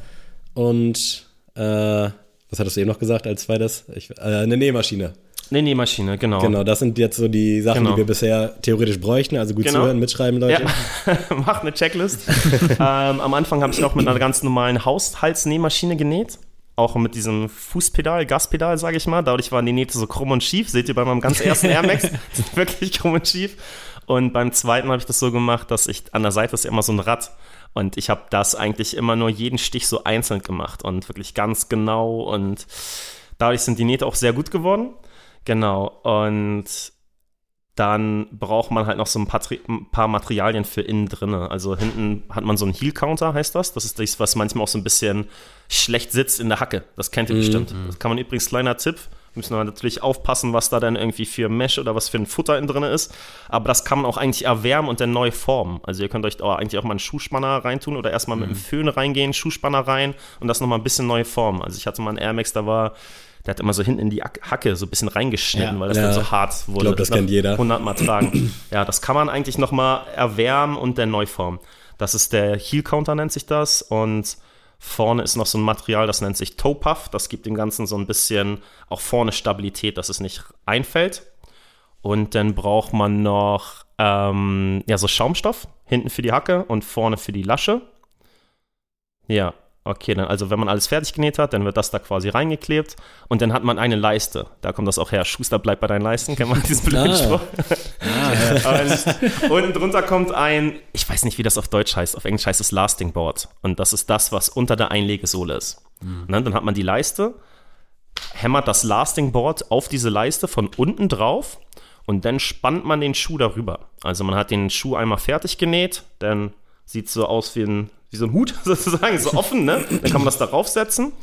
und äh, was hattest du eben noch gesagt als zweites? Ich, äh, eine Nähmaschine. Eine Nähmaschine, genau. Genau, das sind jetzt so die Sachen, genau. die wir bisher theoretisch bräuchten. Also gut genau. zuhören, mitschreiben, Leute. Ja. Macht eine Checklist. ähm, am Anfang habe ich auch mit einer ganz normalen Haushaltsnähmaschine genäht. Auch mit diesem Fußpedal, Gaspedal, sage ich mal. Dadurch waren die Nähte so krumm und schief. Seht ihr bei meinem ganz ersten Air Max? sind wirklich krumm und schief. Und beim zweiten habe ich das so gemacht, dass ich an der Seite ist ja immer so ein Rad. Und ich habe das eigentlich immer nur jeden Stich so einzeln gemacht und wirklich ganz genau. Und dadurch sind die Nähte auch sehr gut geworden. Genau. Und dann braucht man halt noch so ein paar, ein paar Materialien für innen drinne. Also hinten hat man so einen Heel-Counter, heißt das. Das ist das, was manchmal auch so ein bisschen schlecht sitzt in der Hacke. Das kennt ihr mhm. bestimmt. Das kann man übrigens, kleiner Tipp, müssen wir natürlich aufpassen, was da dann irgendwie für Mesh oder was für ein Futter in drin ist. Aber das kann man auch eigentlich erwärmen und dann neu formen. Also ihr könnt euch auch eigentlich auch mal einen Schuhspanner reintun oder erstmal mhm. mit dem Föhn reingehen, Schuhspanner rein und das nochmal ein bisschen neu formen. Also ich hatte mal einen Air Max, da war der hat immer so hinten in die Hacke so ein bisschen reingeschnitten, ja, weil das ja. dann so hart wurde. Ich glaube, das kennt jeder. 100 Mal tragen. ja, das kann man eigentlich nochmal erwärmen und dann neu formen. Das ist der Heel Counter, nennt sich das. Und vorne ist noch so ein Material, das nennt sich Toe Puff. Das gibt dem Ganzen so ein bisschen auch vorne Stabilität, dass es nicht einfällt. Und dann braucht man noch ähm, ja, so Schaumstoff hinten für die Hacke und vorne für die Lasche. Ja, Okay, dann also wenn man alles fertig genäht hat, dann wird das da quasi reingeklebt und dann hat man eine Leiste. Da kommt das auch her. Schuster bleibt bei deinen Leisten, kennt man diesen blöden ah. Spruch. Ah, ja. und unten drunter kommt ein, ich weiß nicht, wie das auf Deutsch heißt, auf Englisch heißt es Lasting Board. Und das ist das, was unter der Einlegesohle ist. Mhm. Ne, dann hat man die Leiste, hämmert das Lasting Board auf diese Leiste von unten drauf und dann spannt man den Schuh darüber. Also man hat den Schuh einmal fertig genäht, dann sieht so aus wie ein wie so ein Hut sozusagen, so offen, ne? Dann kann man das darauf setzen.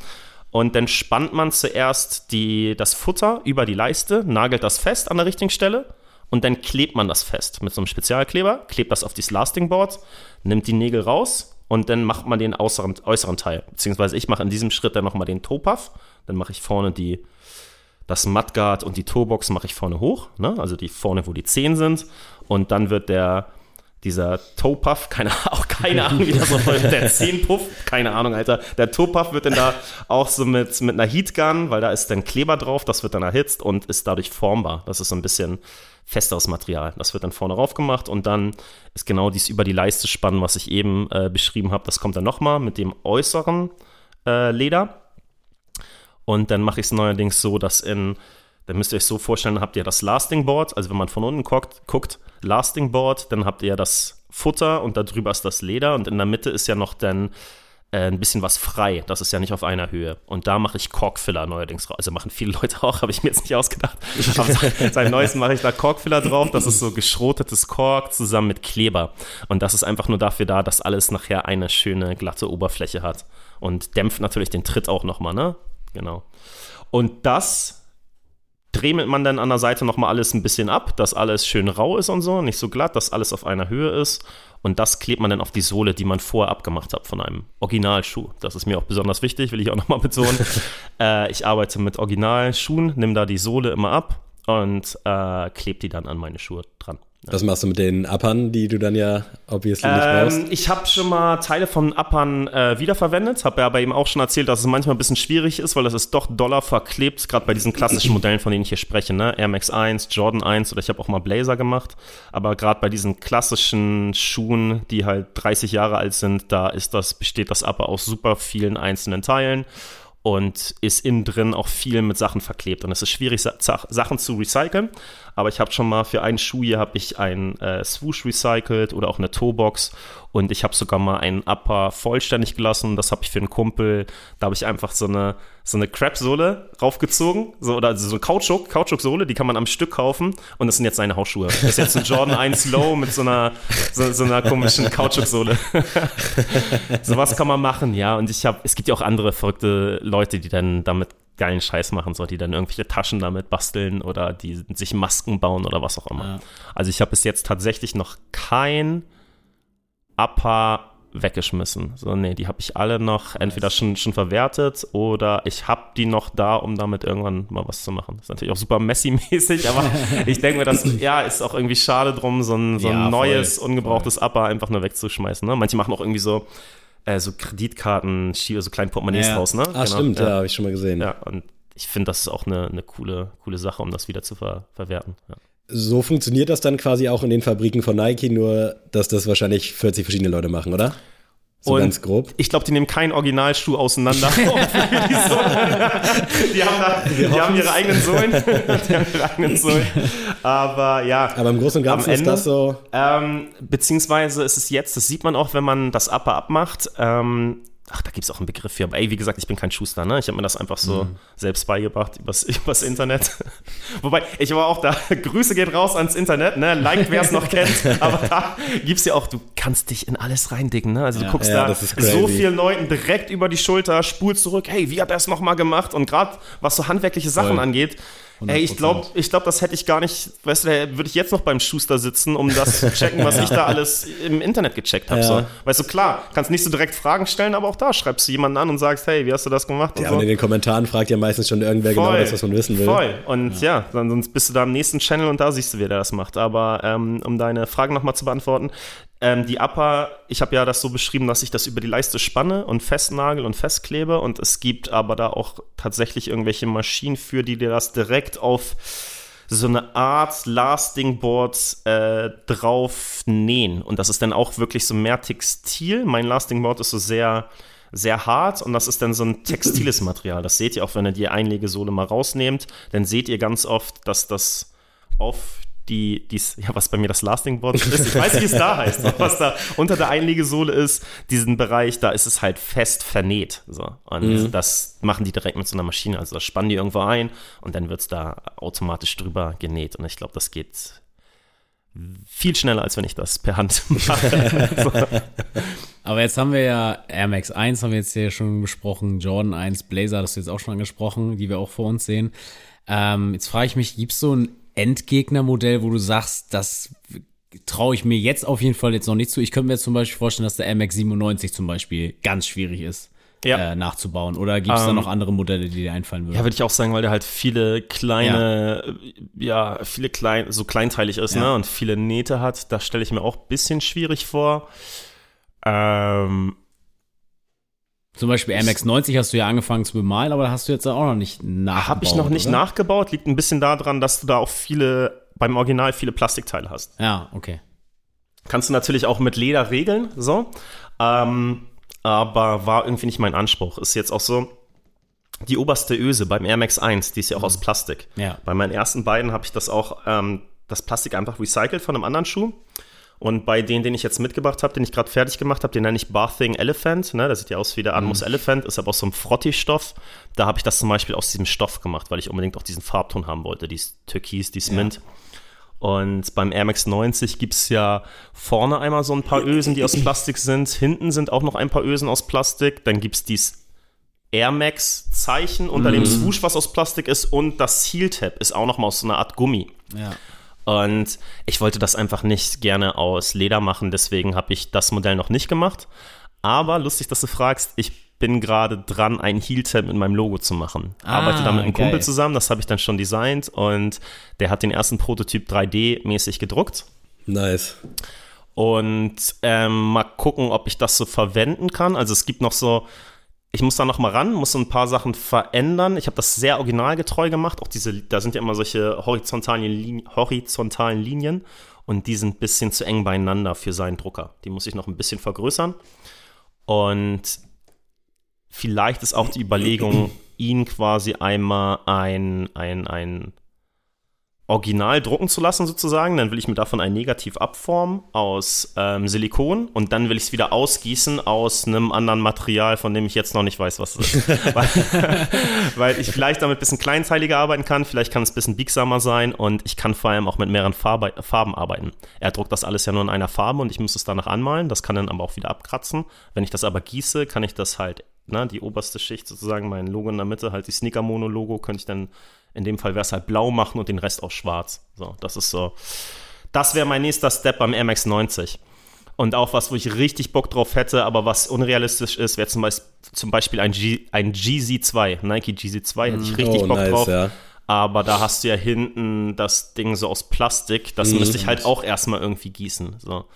Und dann spannt man zuerst die, das Futter über die Leiste, nagelt das fest an der richtigen Stelle und dann klebt man das fest mit so einem Spezialkleber, klebt das auf dieses Lasting Board, nimmt die Nägel raus und dann macht man den äußeren, äußeren Teil. Beziehungsweise ich mache in diesem Schritt dann nochmal den Toe-Puff, dann mache ich vorne die, das Mudguard und die Toebox mache ich vorne hoch, ne? also die vorne, wo die Zehen sind und dann wird der dieser Toe-Puff, keine, auch keine Ahnung, wie das so der Zehnpuff, keine Ahnung, Alter. Der Toe-Puff wird dann da auch so mit, mit einer Heatgun, weil da ist dann Kleber drauf, das wird dann erhitzt und ist dadurch formbar. Das ist so ein bisschen festeres Material. Das wird dann vorne rauf gemacht und dann ist genau dies über die Leiste spannen, was ich eben äh, beschrieben habe. Das kommt dann nochmal mit dem äußeren äh, Leder. Und dann mache ich es neuerdings so, dass in dann müsst ihr euch so vorstellen, habt ihr das Lasting Board, also wenn man von unten guckt, guckt Lasting Board, dann habt ihr das Futter und darüber ist das Leder und in der Mitte ist ja noch dann äh, ein bisschen was frei. Das ist ja nicht auf einer Höhe. Und da mache ich Korkfiller neuerdings drauf. Also machen viele Leute auch, habe ich mir jetzt nicht ausgedacht. Aber seit neuestem mache ich da Korkfiller drauf. Das ist so geschrotetes Kork zusammen mit Kleber. Und das ist einfach nur dafür da, dass alles nachher eine schöne glatte Oberfläche hat. Und dämpft natürlich den Tritt auch nochmal, ne? Genau. Und das dremelt man dann an der Seite nochmal alles ein bisschen ab, dass alles schön rau ist und so, nicht so glatt, dass alles auf einer Höhe ist. Und das klebt man dann auf die Sohle, die man vorher abgemacht hat von einem Originalschuh. Das ist mir auch besonders wichtig, will ich auch nochmal betonen. äh, ich arbeite mit Originalschuhen, nehme da die Sohle immer ab und äh, klebe die dann an meine Schuhe dran. Was machst du mit den Uppern, die du dann ja obviously nicht ähm, brauchst? Ich habe schon mal Teile von Uppern äh, wiederverwendet, habe ja aber eben auch schon erzählt, dass es manchmal ein bisschen schwierig ist, weil das ist doch Dollar verklebt, gerade bei diesen klassischen Modellen, von denen ich hier spreche, ne? Air Max 1, Jordan 1 oder ich habe auch mal Blazer gemacht, aber gerade bei diesen klassischen Schuhen, die halt 30 Jahre alt sind, da ist das, besteht das Upper aus super vielen einzelnen Teilen und ist innen drin auch viel mit Sachen verklebt. Und es ist schwierig, Sachen zu recyceln. Aber ich habe schon mal für einen Schuh hier habe ich ein äh, Swoosh recycelt oder auch eine Toebox. Und ich habe sogar mal einen Upper vollständig gelassen. Das habe ich für einen Kumpel. Da habe ich einfach so eine, so eine Crap-Sohle raufgezogen. So, oder so eine Kautschuk, Kautschuk-Sohle, die kann man am Stück kaufen. Und das sind jetzt seine Hausschuhe. Das ist jetzt ein Jordan 1 Low mit so einer, so, so einer komischen Kautschuk-Sohle. so was kann man machen, ja. Und ich habe, es gibt ja auch andere verrückte Leute, die dann damit geilen Scheiß machen, so die dann irgendwelche Taschen damit basteln oder die sich Masken bauen oder was auch immer. Ja. Also ich habe bis jetzt tatsächlich noch kein Upper weggeschmissen. So, nee, die habe ich alle noch entweder schon, schon verwertet oder ich habe die noch da, um damit irgendwann mal was zu machen. Das ist natürlich auch super messy-mäßig, aber ich denke mir, das ja, ist auch irgendwie schade drum, so ein, so ein ja, neues, voll, ungebrauchtes voll. Upper einfach nur wegzuschmeißen. Ne? Manche machen auch irgendwie so, äh, so Kreditkarten, so kleinen Portemonnaies ja. raus, ne? Ah, genau. stimmt, ja, habe ich schon mal gesehen. Ja, und ich finde, das ist auch eine, eine coole, coole Sache, um das wieder zu ver verwerten. Ja. So funktioniert das dann quasi auch in den Fabriken von Nike, nur dass das wahrscheinlich 40 verschiedene Leute machen, oder? So und ganz grob. Ich glaube, die nehmen keinen Originalschuh auseinander. die, die, haben, da, die haben, ihre eigenen Sohlen. die haben ihre eigenen Sohlen. Aber ja. Aber im Großen und Ganzen Ende, ist das so. Ähm, beziehungsweise ist es jetzt, das sieht man auch, wenn man das Upper abmacht. Ähm, ach, da gibt es auch einen Begriff für, aber ey, wie gesagt, ich bin kein Schuster, ne? Ich habe mir das einfach so mhm. selbst beigebracht übers, übers Internet. Wobei, ich war auch da, Grüße geht raus ans Internet, ne? Liked, wer es noch kennt, aber da gibt es ja auch, du kannst dich in alles reindicken, ne? Also du ja, guckst ja, da so vielen Leuten direkt über die Schulter, spulst zurück, hey, wie hat er es nochmal gemacht? Und gerade was so handwerkliche Sachen Voll. angeht, 100%. Ey, ich glaube, ich glaub, das hätte ich gar nicht, weißt du, da würde ich jetzt noch beim Schuster sitzen, um das zu checken, was ich da alles im Internet gecheckt habe. Ja. So. Weißt du, klar, kannst nicht so direkt Fragen stellen, aber auch da schreibst du jemanden an und sagst, hey, wie hast du das gemacht? Und ja, so. und in den Kommentaren fragt ja meistens schon irgendwer genau voll, genau das, was man wissen will. Voll. Und ja, ja dann, sonst bist du da am nächsten Channel und da siehst du, wer das macht. Aber ähm, um deine Frage nochmal zu beantworten, ähm, die Upper, ich habe ja das so beschrieben, dass ich das über die Leiste spanne und festnagel und festklebe. Und es gibt aber da auch tatsächlich irgendwelche Maschinen für, die dir das direkt auf so eine Art Lasting Board äh, drauf nähen. Und das ist dann auch wirklich so mehr Textil. Mein Lasting Board ist so sehr sehr hart und das ist dann so ein textiles Material. Das seht ihr auch, wenn ihr die Einlegesohle mal rausnehmt. Dann seht ihr ganz oft, dass das auf die, dies, ja, was bei mir das Lasting Board ist. Ich weiß nicht, wie es da heißt, was da unter der Einlegesohle ist, diesen Bereich, da ist es halt fest vernäht. So. Und mhm. das machen die direkt mit so einer Maschine. Also das spannen die irgendwo ein und dann wird es da automatisch drüber genäht. Und ich glaube, das geht viel schneller, als wenn ich das per Hand mache. so. Aber jetzt haben wir ja Air Max 1, haben wir jetzt hier schon besprochen, Jordan 1, Blazer, das du jetzt auch schon angesprochen, die wir auch vor uns sehen. Ähm, jetzt frage ich mich, gibt es so ein Endgegnermodell, wo du sagst, das traue ich mir jetzt auf jeden Fall jetzt noch nicht zu. Ich könnte mir jetzt zum Beispiel vorstellen, dass der MX 97 zum Beispiel ganz schwierig ist. Ja. Äh, nachzubauen? Oder gibt es um, da ähm, noch andere Modelle, die dir einfallen würden? Ja, würde ich auch sagen, weil der halt viele kleine, ja, ja viele klein, so kleinteilig ist, ja. ne? Und viele Nähte hat. Das stelle ich mir auch ein bisschen schwierig vor. Ähm, zum Beispiel MX90 hast du ja angefangen zu bemalen, aber da hast du jetzt auch noch nicht nachgebaut. Habe ich noch nicht oder? nachgebaut. Liegt ein bisschen daran, dass du da auch viele, beim Original viele Plastikteile hast. Ja, okay. Kannst du natürlich auch mit Leder regeln, so. Ähm, aber war irgendwie nicht mein Anspruch. Ist jetzt auch so, die oberste Öse beim Air Max 1, die ist ja auch mhm. aus Plastik. Ja. Bei meinen ersten beiden habe ich das auch, ähm, das Plastik einfach recycelt von einem anderen Schuh. Und bei denen, den ich jetzt mitgebracht habe, den ich gerade fertig gemacht habe, den nenne ich Bathing Elephant. Ne? Der sieht ja aus wie der Anmus mhm. Elephant, ist aber aus so einem Frotti-Stoff. Da habe ich das zum Beispiel aus diesem Stoff gemacht, weil ich unbedingt auch diesen Farbton haben wollte, dieses Türkis, dieses ja. Mint. Und beim Air Max 90 gibt es ja vorne einmal so ein paar Ösen, die aus Plastik sind. Hinten sind auch noch ein paar Ösen aus Plastik. Dann gibt es dieses Air Max Zeichen unter mm. dem mhm. Swoosh, was aus Plastik ist. Und das Heel Tab ist auch noch mal aus so einer Art Gummi. Ja. Und ich wollte das einfach nicht gerne aus Leder machen, deswegen habe ich das Modell noch nicht gemacht. Aber lustig, dass du fragst, ich bin gerade dran, ein Heel-Tab mit meinem Logo zu machen. Ah, Arbeite da mit einem geil. Kumpel zusammen, das habe ich dann schon designt und der hat den ersten Prototyp 3D-mäßig gedruckt. Nice. Und ähm, mal gucken, ob ich das so verwenden kann. Also es gibt noch so, ich muss da noch mal ran, muss so ein paar Sachen verändern. Ich habe das sehr originalgetreu gemacht. Auch diese, da sind ja immer solche horizontalen, Linien, horizontalen Linien und die sind ein bisschen zu eng beieinander für seinen Drucker. Die muss ich noch ein bisschen vergrößern. Und vielleicht ist auch die Überlegung, ihn quasi einmal ein, ein, ein original drucken zu lassen sozusagen. Dann will ich mir davon ein Negativ abformen aus ähm, Silikon und dann will ich es wieder ausgießen aus einem anderen Material, von dem ich jetzt noch nicht weiß, was es ist. weil, weil, ich vielleicht damit ein bisschen kleinteiliger arbeiten kann, vielleicht kann es ein bisschen biegsamer sein und ich kann vor allem auch mit mehreren Farbe, Farben arbeiten. Er druckt das alles ja nur in einer Farbe und ich muss es danach anmalen. Das kann dann aber auch wieder abkratzen. Wenn ich das aber gieße, kann ich das halt, ne, die oberste Schicht sozusagen, mein Logo in der Mitte, halt die Sneaker-Mono-Logo, könnte ich dann in dem Fall wäre es halt blau machen und den Rest auch schwarz. So, das ist so. Das wäre mein nächster Step beim Air Max 90. Und auch was, wo ich richtig Bock drauf hätte, aber was unrealistisch ist, wäre zum, Beispiel, zum Beispiel ein, G, ein GZ2, Nike GZ2, hätte ich richtig oh, Bock nice, drauf. Ja. Aber da hast du ja hinten das Ding so aus Plastik, das mhm. müsste ich halt auch erstmal irgendwie gießen. So.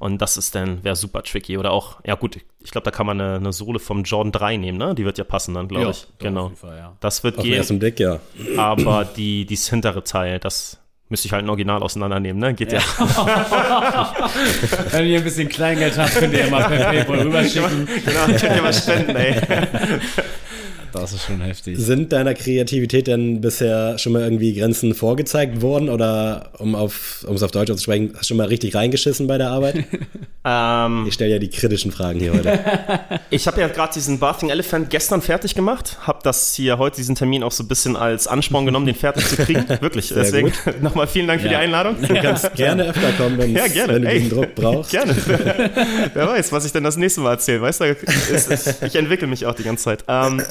Und das ist dann, wäre super tricky. Oder auch, ja gut, ich glaube, da kann man eine, eine, Sohle vom Jordan 3 nehmen, ne? Die wird ja passen dann, glaube ja, ich. Genau. Fall, ja. Das wird Auf gehen. Ersten Blick, ja. Aber die, dieses hintere Teil, das müsste ich halt ein Original auseinandernehmen, ne? Geht ja. ja. Wenn ihr ein bisschen Kleingeld habt, könnt ihr mal per PayPal rüberschicken. Genau, könnt ihr mal spenden, ey. Das ist schon heftig. Sind deiner Kreativität denn bisher schon mal irgendwie Grenzen vorgezeigt worden oder um auf, um es auf Deutsch auszusprechen, hast du schon mal richtig reingeschissen bei der Arbeit? ähm, ich stelle ja die kritischen Fragen hier heute. ich habe ja gerade diesen Bathing Elephant gestern fertig gemacht, habe das hier heute, diesen Termin auch so ein bisschen als Ansporn genommen, den fertig zu kriegen. Wirklich. Sehr Deswegen nochmal vielen Dank ja. für die Einladung. Du kannst gerne öfter kommen, ja, gerne. wenn du Ey, diesen Druck brauchst. Gerne. Wer weiß, was ich denn das nächste Mal erzähle. Weißt du, ich entwickle mich auch die ganze Zeit. Ähm,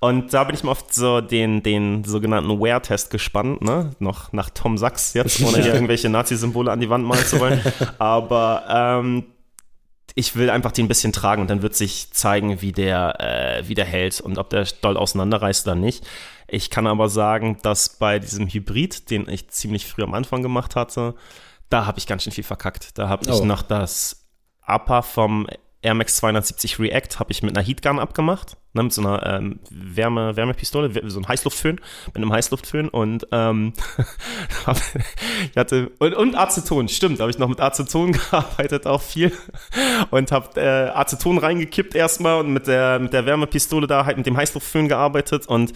und da bin ich mal auf so den, den sogenannten Wear-Test gespannt, ne? Noch nach Tom Sachs jetzt, ohne hier irgendwelche Nazi-Symbole an die Wand malen zu wollen. Aber ähm, ich will einfach den ein bisschen tragen und dann wird sich zeigen, wie der, äh, wie der hält und ob der doll auseinanderreißt oder nicht. Ich kann aber sagen, dass bei diesem Hybrid, den ich ziemlich früh am Anfang gemacht hatte, da habe ich ganz schön viel verkackt. Da habe ich oh. noch das Upper vom Air Max 270 React habe ich mit einer Heatgun abgemacht, ne, mit so einer ähm, Wärme, Wärmepistole, so ein Heißluftföhn, mit einem Heißluftföhn und ähm, ich hatte und, und Aceton, stimmt, habe ich noch mit Aceton gearbeitet, auch viel und habe äh, Aceton reingekippt erstmal und mit der mit der Wärmepistole da halt mit dem Heißluftföhn gearbeitet und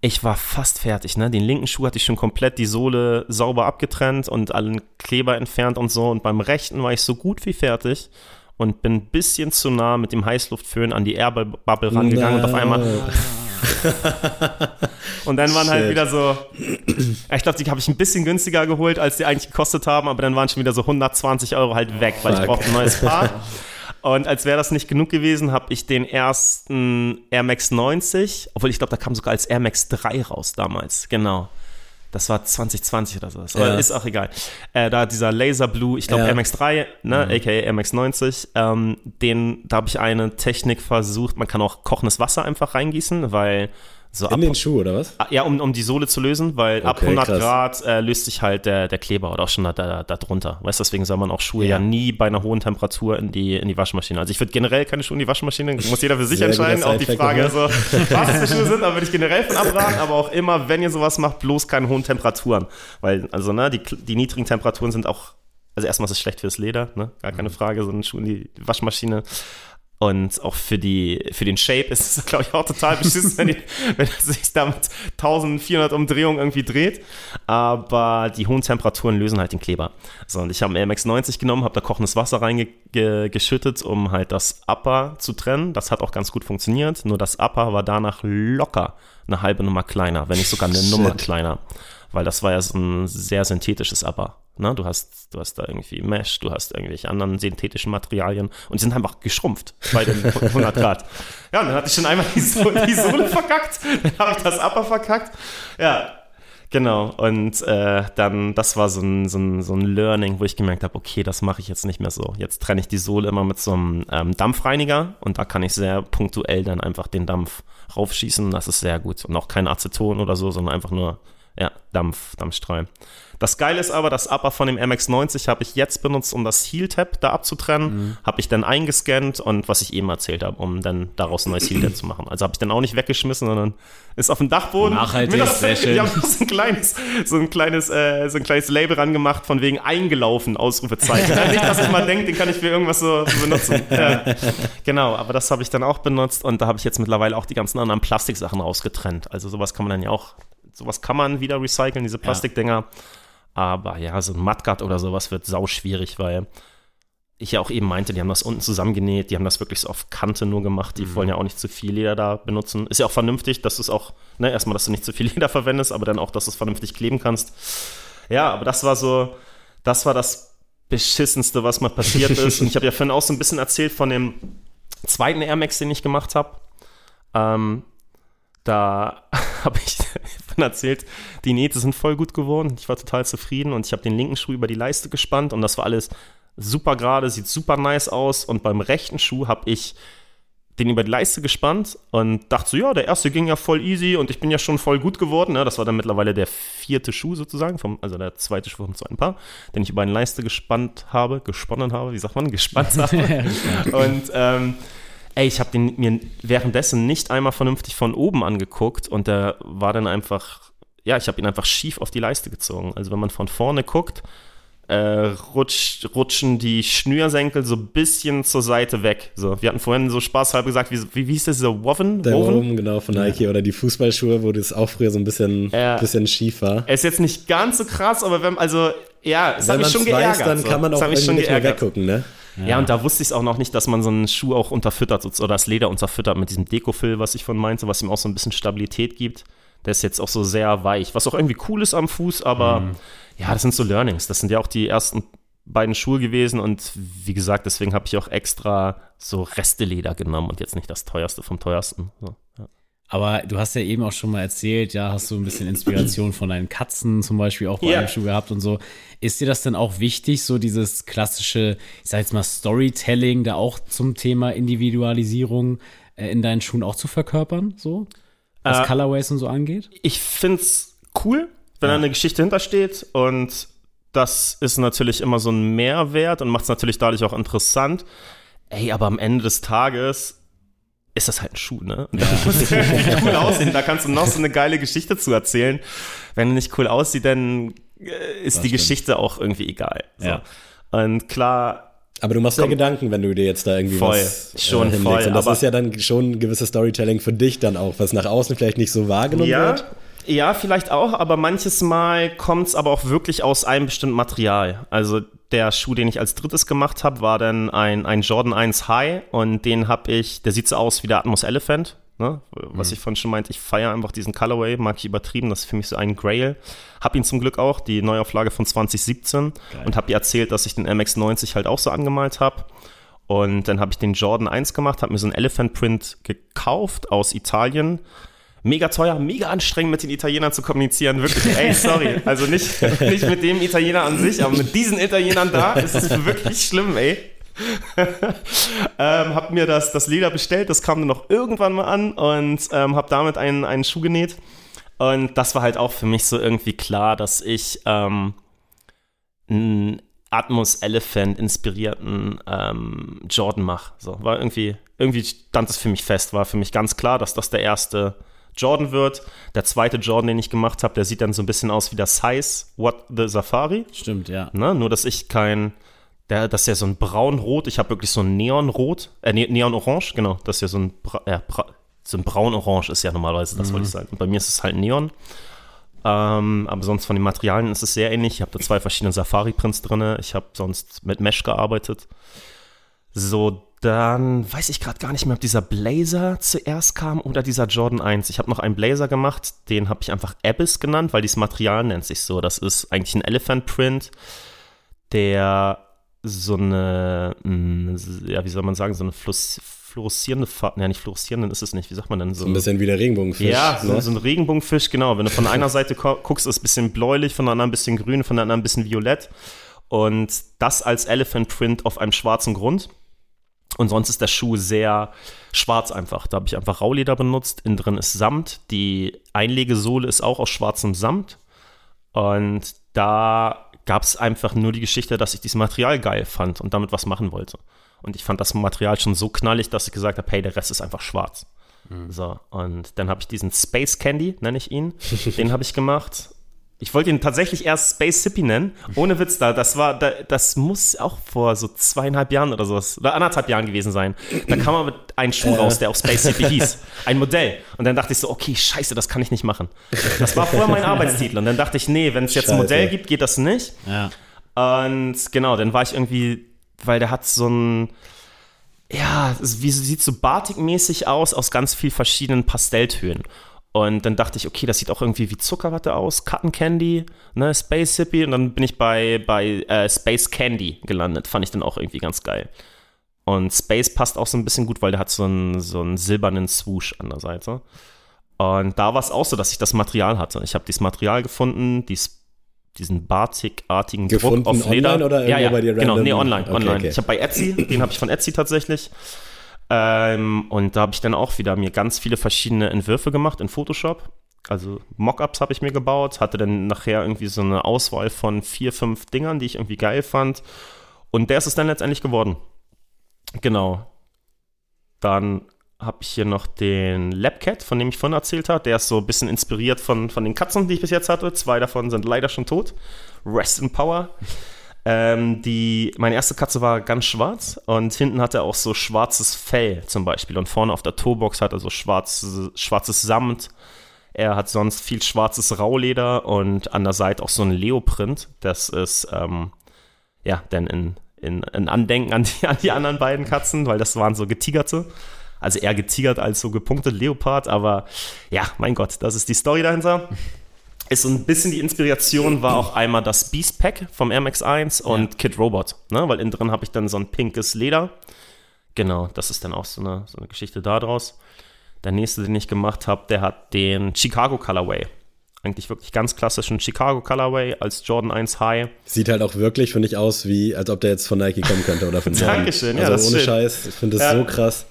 ich war fast fertig, ne? Den linken Schuh hatte ich schon komplett die Sohle sauber abgetrennt und allen Kleber entfernt und so. Und beim rechten war ich so gut wie fertig und bin ein bisschen zu nah mit dem Heißluftföhn an die Airbubble rangegangen no. und auf einmal. und dann waren halt Shit. halt wieder so, ich glaube, die habe ich ein bisschen günstiger geholt, als die eigentlich gekostet haben, aber dann waren schon wieder so 120 Euro halt weg, weil Fuck. ich brauchte ein neues Paar. Und als wäre das nicht genug gewesen, habe ich den ersten Air Max 90, obwohl ich glaube, da kam sogar als Air Max 3 raus damals, genau. Das war 2020 oder so. Ja. Ist auch egal. Äh, da dieser Laser Blue, ich glaube ja. MX3, ne, mhm. aka MX90, ähm, den, da habe ich eine Technik versucht. Man kann auch kochendes Wasser einfach reingießen, weil so in den Schuh, oder was? Ah, ja, um, um die Sohle zu lösen, weil okay, ab 100 krass. Grad äh, löst sich halt der, der Kleber oder auch schon da, da, da drunter. Weißt du, deswegen soll man auch Schuhe ja. ja. nie bei einer hohen Temperatur in die, in die Waschmaschine. Also ich würde generell keine Schuhe in die Waschmaschine, muss jeder für sich Sehr entscheiden. Auch die Frage, also, was für Schuhe sind, da würde ich generell von abraten, aber auch immer, wenn ihr sowas macht, bloß keine hohen Temperaturen. Weil, also, ne, die, die niedrigen Temperaturen sind auch, also erstmal ist es schlecht fürs Leder, ne? Gar keine mhm. Frage, so ein Schuh in die Waschmaschine. Und auch für, die, für den Shape ist es, glaube ich, auch total beschissen, wenn, die, wenn er sich da mit 1400 Umdrehungen irgendwie dreht. Aber die hohen Temperaturen lösen halt den Kleber. So, und ich habe einen MX 90 genommen, habe da kochendes Wasser reingeschüttet, um halt das Upper zu trennen. Das hat auch ganz gut funktioniert. Nur das Upper war danach locker eine halbe Nummer kleiner, wenn nicht sogar eine Shit. Nummer kleiner. Weil das war ja so ein sehr synthetisches Upper. Ne? Du, hast, du hast da irgendwie Mesh, du hast irgendwelche anderen synthetischen Materialien und die sind einfach geschrumpft bei den 100 Grad. Ja, und dann hatte ich schon einmal die Sohle, die Sohle verkackt, dann habe ich das Upper verkackt. Ja, genau. Und äh, dann, das war so ein, so, ein, so ein Learning, wo ich gemerkt habe, okay, das mache ich jetzt nicht mehr so. Jetzt trenne ich die Sohle immer mit so einem ähm, Dampfreiniger und da kann ich sehr punktuell dann einfach den Dampf raufschießen. Das ist sehr gut. Und auch kein Aceton oder so, sondern einfach nur Ja, Dampf, Dampfstrahl. Das Geile ist aber, das Upper von dem MX90 habe ich jetzt benutzt, um das Heel-Tab da abzutrennen. Mhm. Habe ich dann eingescannt und was ich eben erzählt habe, um dann daraus ein neues Heel-Tab zu machen. Also habe ich dann auch nicht weggeschmissen, sondern ist auf dem Dachboden. Nachhaltig, das, sehr schön. Ich habe so ein kleines, so ein kleines, äh, so ein kleines Label rangemacht, von wegen eingelaufen, Ausrufezeichen. nicht, dass ich mal denke, den kann ich für irgendwas so, so benutzen. Ja. Genau, aber das habe ich dann auch benutzt und da habe ich jetzt mittlerweile auch die ganzen anderen Plastiksachen rausgetrennt. Also sowas kann man dann ja auch, sowas kann man wieder recyceln, diese Plastikdinger. Ja. Aber ja, so ein Mudguard oder sowas wird sau schwierig, weil ich ja auch eben meinte, die haben das unten zusammengenäht, die haben das wirklich so auf Kante nur gemacht, die mhm. wollen ja auch nicht zu viel Leder da benutzen. Ist ja auch vernünftig, dass du es auch, ne, erstmal, dass du nicht zu viel Leder verwendest, aber dann auch, dass du es vernünftig kleben kannst. Ja, aber das war so, das war das Beschissenste, was mal passiert ist. Und ich habe ja vorhin auch so ein bisschen erzählt von dem zweiten Air Max, den ich gemacht habe. Ähm, da habe ich dann erzählt, die Nähte sind voll gut geworden. Ich war total zufrieden und ich habe den linken Schuh über die Leiste gespannt und das war alles super gerade, sieht super nice aus. Und beim rechten Schuh habe ich den über die Leiste gespannt und dachte so, ja, der erste ging ja voll easy und ich bin ja schon voll gut geworden. Ne? Das war dann mittlerweile der vierte Schuh sozusagen, vom, also der zweite Schuh vom zweiten Paar, den ich über die Leiste gespannt habe, gesponnen habe, wie sagt man, gespannt habe. und ähm, ey, ich habe den mir währenddessen nicht einmal vernünftig von oben angeguckt und der war dann einfach, ja, ich habe ihn einfach schief auf die Leiste gezogen. Also wenn man von vorne guckt, äh, rutscht, rutschen die Schnürsenkel so ein bisschen zur Seite weg. So, wir hatten vorhin so spaßhalber gesagt, wie, wie, wie hieß das, dieser Woven? Der Woven, genau, von Nike. Ja. Oder die Fußballschuhe, wo das auch früher so ein bisschen, äh, bisschen schief war. Er ist jetzt nicht ganz so krass, aber wenn, also, ja, es hat mich schon geärgert. Weiß, dann kann man auch irgendwie nicht mehr weggucken, ne? Ja. ja, und da wusste ich es auch noch nicht, dass man so einen Schuh auch unterfüttert oder das Leder unterfüttert mit diesem Dekofill, was ich von meinte, was ihm auch so ein bisschen Stabilität gibt. Der ist jetzt auch so sehr weich, was auch irgendwie cool ist am Fuß, aber mhm. ja, das sind so Learnings. Das sind ja auch die ersten beiden Schuhe gewesen und wie gesagt, deswegen habe ich auch extra so Resteleder genommen und jetzt nicht das teuerste vom teuersten. So. Aber du hast ja eben auch schon mal erzählt, ja, hast du ein bisschen Inspiration von deinen Katzen zum Beispiel auch bei einem Schuh gehabt und so. Ist dir das denn auch wichtig, so dieses klassische, ich sag jetzt mal Storytelling, da auch zum Thema Individualisierung äh, in deinen Schuhen auch zu verkörpern, so? Was äh, Colorways und so angeht? Ich find's cool, wenn ja. da eine Geschichte hintersteht und das ist natürlich immer so ein Mehrwert und macht es natürlich dadurch auch interessant. Ey, aber am Ende des Tages ist das halt ein Schuh, ne? Und ja. muss cool aussehen. Da kannst du noch so eine geile Geschichte zu erzählen. Wenn er nicht cool aussieht, dann äh, ist das die stimmt. Geschichte auch irgendwie egal. So. Ja. Und klar. Aber du machst ja Gedanken, wenn du dir jetzt da irgendwie voll, was äh, schon hinlegst. voll. Und das ist ja dann schon ein gewisses Storytelling für dich dann auch, was nach außen vielleicht nicht so wahrgenommen ja, wird. Ja, vielleicht auch, aber manches Mal kommt es aber auch wirklich aus einem bestimmten Material. Also der Schuh, den ich als drittes gemacht habe, war dann ein, ein Jordan 1 High und den habe ich, der sieht so aus wie der Atmos Elephant. Ne? Was mhm. ich vorhin schon meinte, ich feiere einfach diesen Colorway, mag ich übertrieben, das ist für mich so ein Grail. Hab ihn zum Glück auch, die Neuauflage von 2017 Geil. und habe ihr erzählt, dass ich den MX90 halt auch so angemalt habe. Und dann habe ich den Jordan 1 gemacht, habe mir so einen Elephant Print gekauft aus Italien mega teuer, mega anstrengend mit den Italienern zu kommunizieren. Wirklich, ey, sorry. Also nicht, nicht mit dem Italiener an sich, aber mit diesen Italienern da ist es wirklich schlimm, ey. ähm, hab mir das, das Leder bestellt, das kam dann noch irgendwann mal an und ähm, hab damit einen, einen Schuh genäht. Und das war halt auch für mich so irgendwie klar, dass ich ähm, einen Atmos Elephant inspirierten ähm, Jordan mache. So, war irgendwie, irgendwie stand es für mich fest, war für mich ganz klar, dass das der erste Jordan wird. Der zweite Jordan, den ich gemacht habe, der sieht dann so ein bisschen aus wie der Size What the Safari. Stimmt, ja. Ne? Nur, dass ich kein, der, das ist ja so ein braunrot, ich habe wirklich so ein Neonrot, äh, ne, Neonorange, genau, das ist ja so ein, ja, so ein braunorange ist ja normalerweise, das mhm. wollte ich sagen. Und bei mir ist es halt Neon. Ähm, aber sonst von den Materialien ist es sehr ähnlich. Ich habe da zwei verschiedene Safari-Prints drin. Ich habe sonst mit Mesh gearbeitet. So, dann weiß ich gerade gar nicht mehr, ob dieser Blazer zuerst kam oder dieser Jordan 1. Ich habe noch einen Blazer gemacht, den habe ich einfach Abyss genannt, weil dieses Material nennt sich so. Das ist eigentlich ein Elephant Print, der so eine, hm, ja, wie soll man sagen, so eine Fluss, fluoreszierende Farbe, ja, nicht fluoreszierend ist es nicht, wie sagt man denn so? so ein bisschen wie der Regenbogenfisch. Ja, so, ne? so ein Regenbogenfisch, genau. Wenn du von einer Seite guckst, ist es ein bisschen bläulich, von der anderen ein bisschen grün, von der anderen ein bisschen violett. Und das als Elephant Print auf einem schwarzen Grund. Und sonst ist der Schuh sehr schwarz einfach. Da habe ich einfach Rauleder benutzt. Innen drin ist Samt. Die Einlegesohle ist auch aus schwarzem Samt. Und da gab es einfach nur die Geschichte, dass ich dieses Material geil fand und damit was machen wollte. Und ich fand das Material schon so knallig, dass ich gesagt habe, hey, der Rest ist einfach schwarz. Mhm. So, und dann habe ich diesen Space Candy, nenne ich ihn, den habe ich gemacht ich wollte ihn tatsächlich erst Space Sippy nennen. Ohne Witz da. Das war, das muss auch vor so zweieinhalb Jahren oder sowas, oder anderthalb Jahren gewesen sein. Da kam aber ein Schuh raus, der auch Space Sippy hieß. Ein Modell. Und dann dachte ich so, okay, scheiße, das kann ich nicht machen. Das war vorher mein Arbeitstitel. Und dann dachte ich, nee, wenn es jetzt ein Modell gibt, geht das nicht. Ja. Und genau, dann war ich irgendwie, weil der hat so ein, ja, wie sieht so Batik-mäßig aus, aus ganz vielen verschiedenen Pastelltönen. Und dann dachte ich, okay, das sieht auch irgendwie wie Zuckerwatte aus, Cotton Candy, ne, Space Hippie. Und dann bin ich bei, bei äh, Space Candy gelandet. Fand ich dann auch irgendwie ganz geil. Und Space passt auch so ein bisschen gut, weil der hat so einen, so einen silbernen Swoosh an der Seite. Und da war es auch so, dass ich das Material hatte. Ich habe dieses Material gefunden, dies, diesen Batik-artigen Druck auf Leder. Online oder ja, ja, bei dir genau, nee, online, okay, online. Okay. Ich habe bei Etsy, den habe ich von Etsy tatsächlich. Ähm, und da habe ich dann auch wieder mir ganz viele verschiedene Entwürfe gemacht in Photoshop. Also Mockups habe ich mir gebaut, hatte dann nachher irgendwie so eine Auswahl von vier, fünf Dingern, die ich irgendwie geil fand. Und der ist es dann letztendlich geworden. Genau. Dann habe ich hier noch den Labcat, von dem ich vorhin erzählt habe. Der ist so ein bisschen inspiriert von, von den Katzen, die ich bis jetzt hatte. Zwei davon sind leider schon tot. Rest in Power. Ähm, die, meine erste Katze war ganz schwarz und hinten hat er auch so schwarzes Fell zum Beispiel und vorne auf der Tourbox hat er so schwarz, schwarzes Samt. Er hat sonst viel schwarzes Rauleder und an der Seite auch so ein Leoprint. Das ist, ähm, ja, denn in, in, in Andenken an die, an die anderen beiden Katzen, weil das waren so getigerte. Also eher getigert als so gepunktet Leopard, aber ja, mein Gott, das ist die Story dahinter ist so ein bisschen die Inspiration war auch einmal das Beast Pack vom Air Max 1 und ja. Kid Robot, ne? weil innen drin habe ich dann so ein pinkes Leder. Genau, das ist dann auch so eine, so eine Geschichte daraus. Der nächste, den ich gemacht habe, der hat den Chicago Colorway. Eigentlich wirklich ganz klassischen Chicago Colorway als Jordan 1 High. Sieht halt auch wirklich, finde ich, aus, wie als ob der jetzt von Nike kommen könnte oder von Jordan. Dankeschön, ja, also ohne. Scheiß, ich finde das ja. so krass.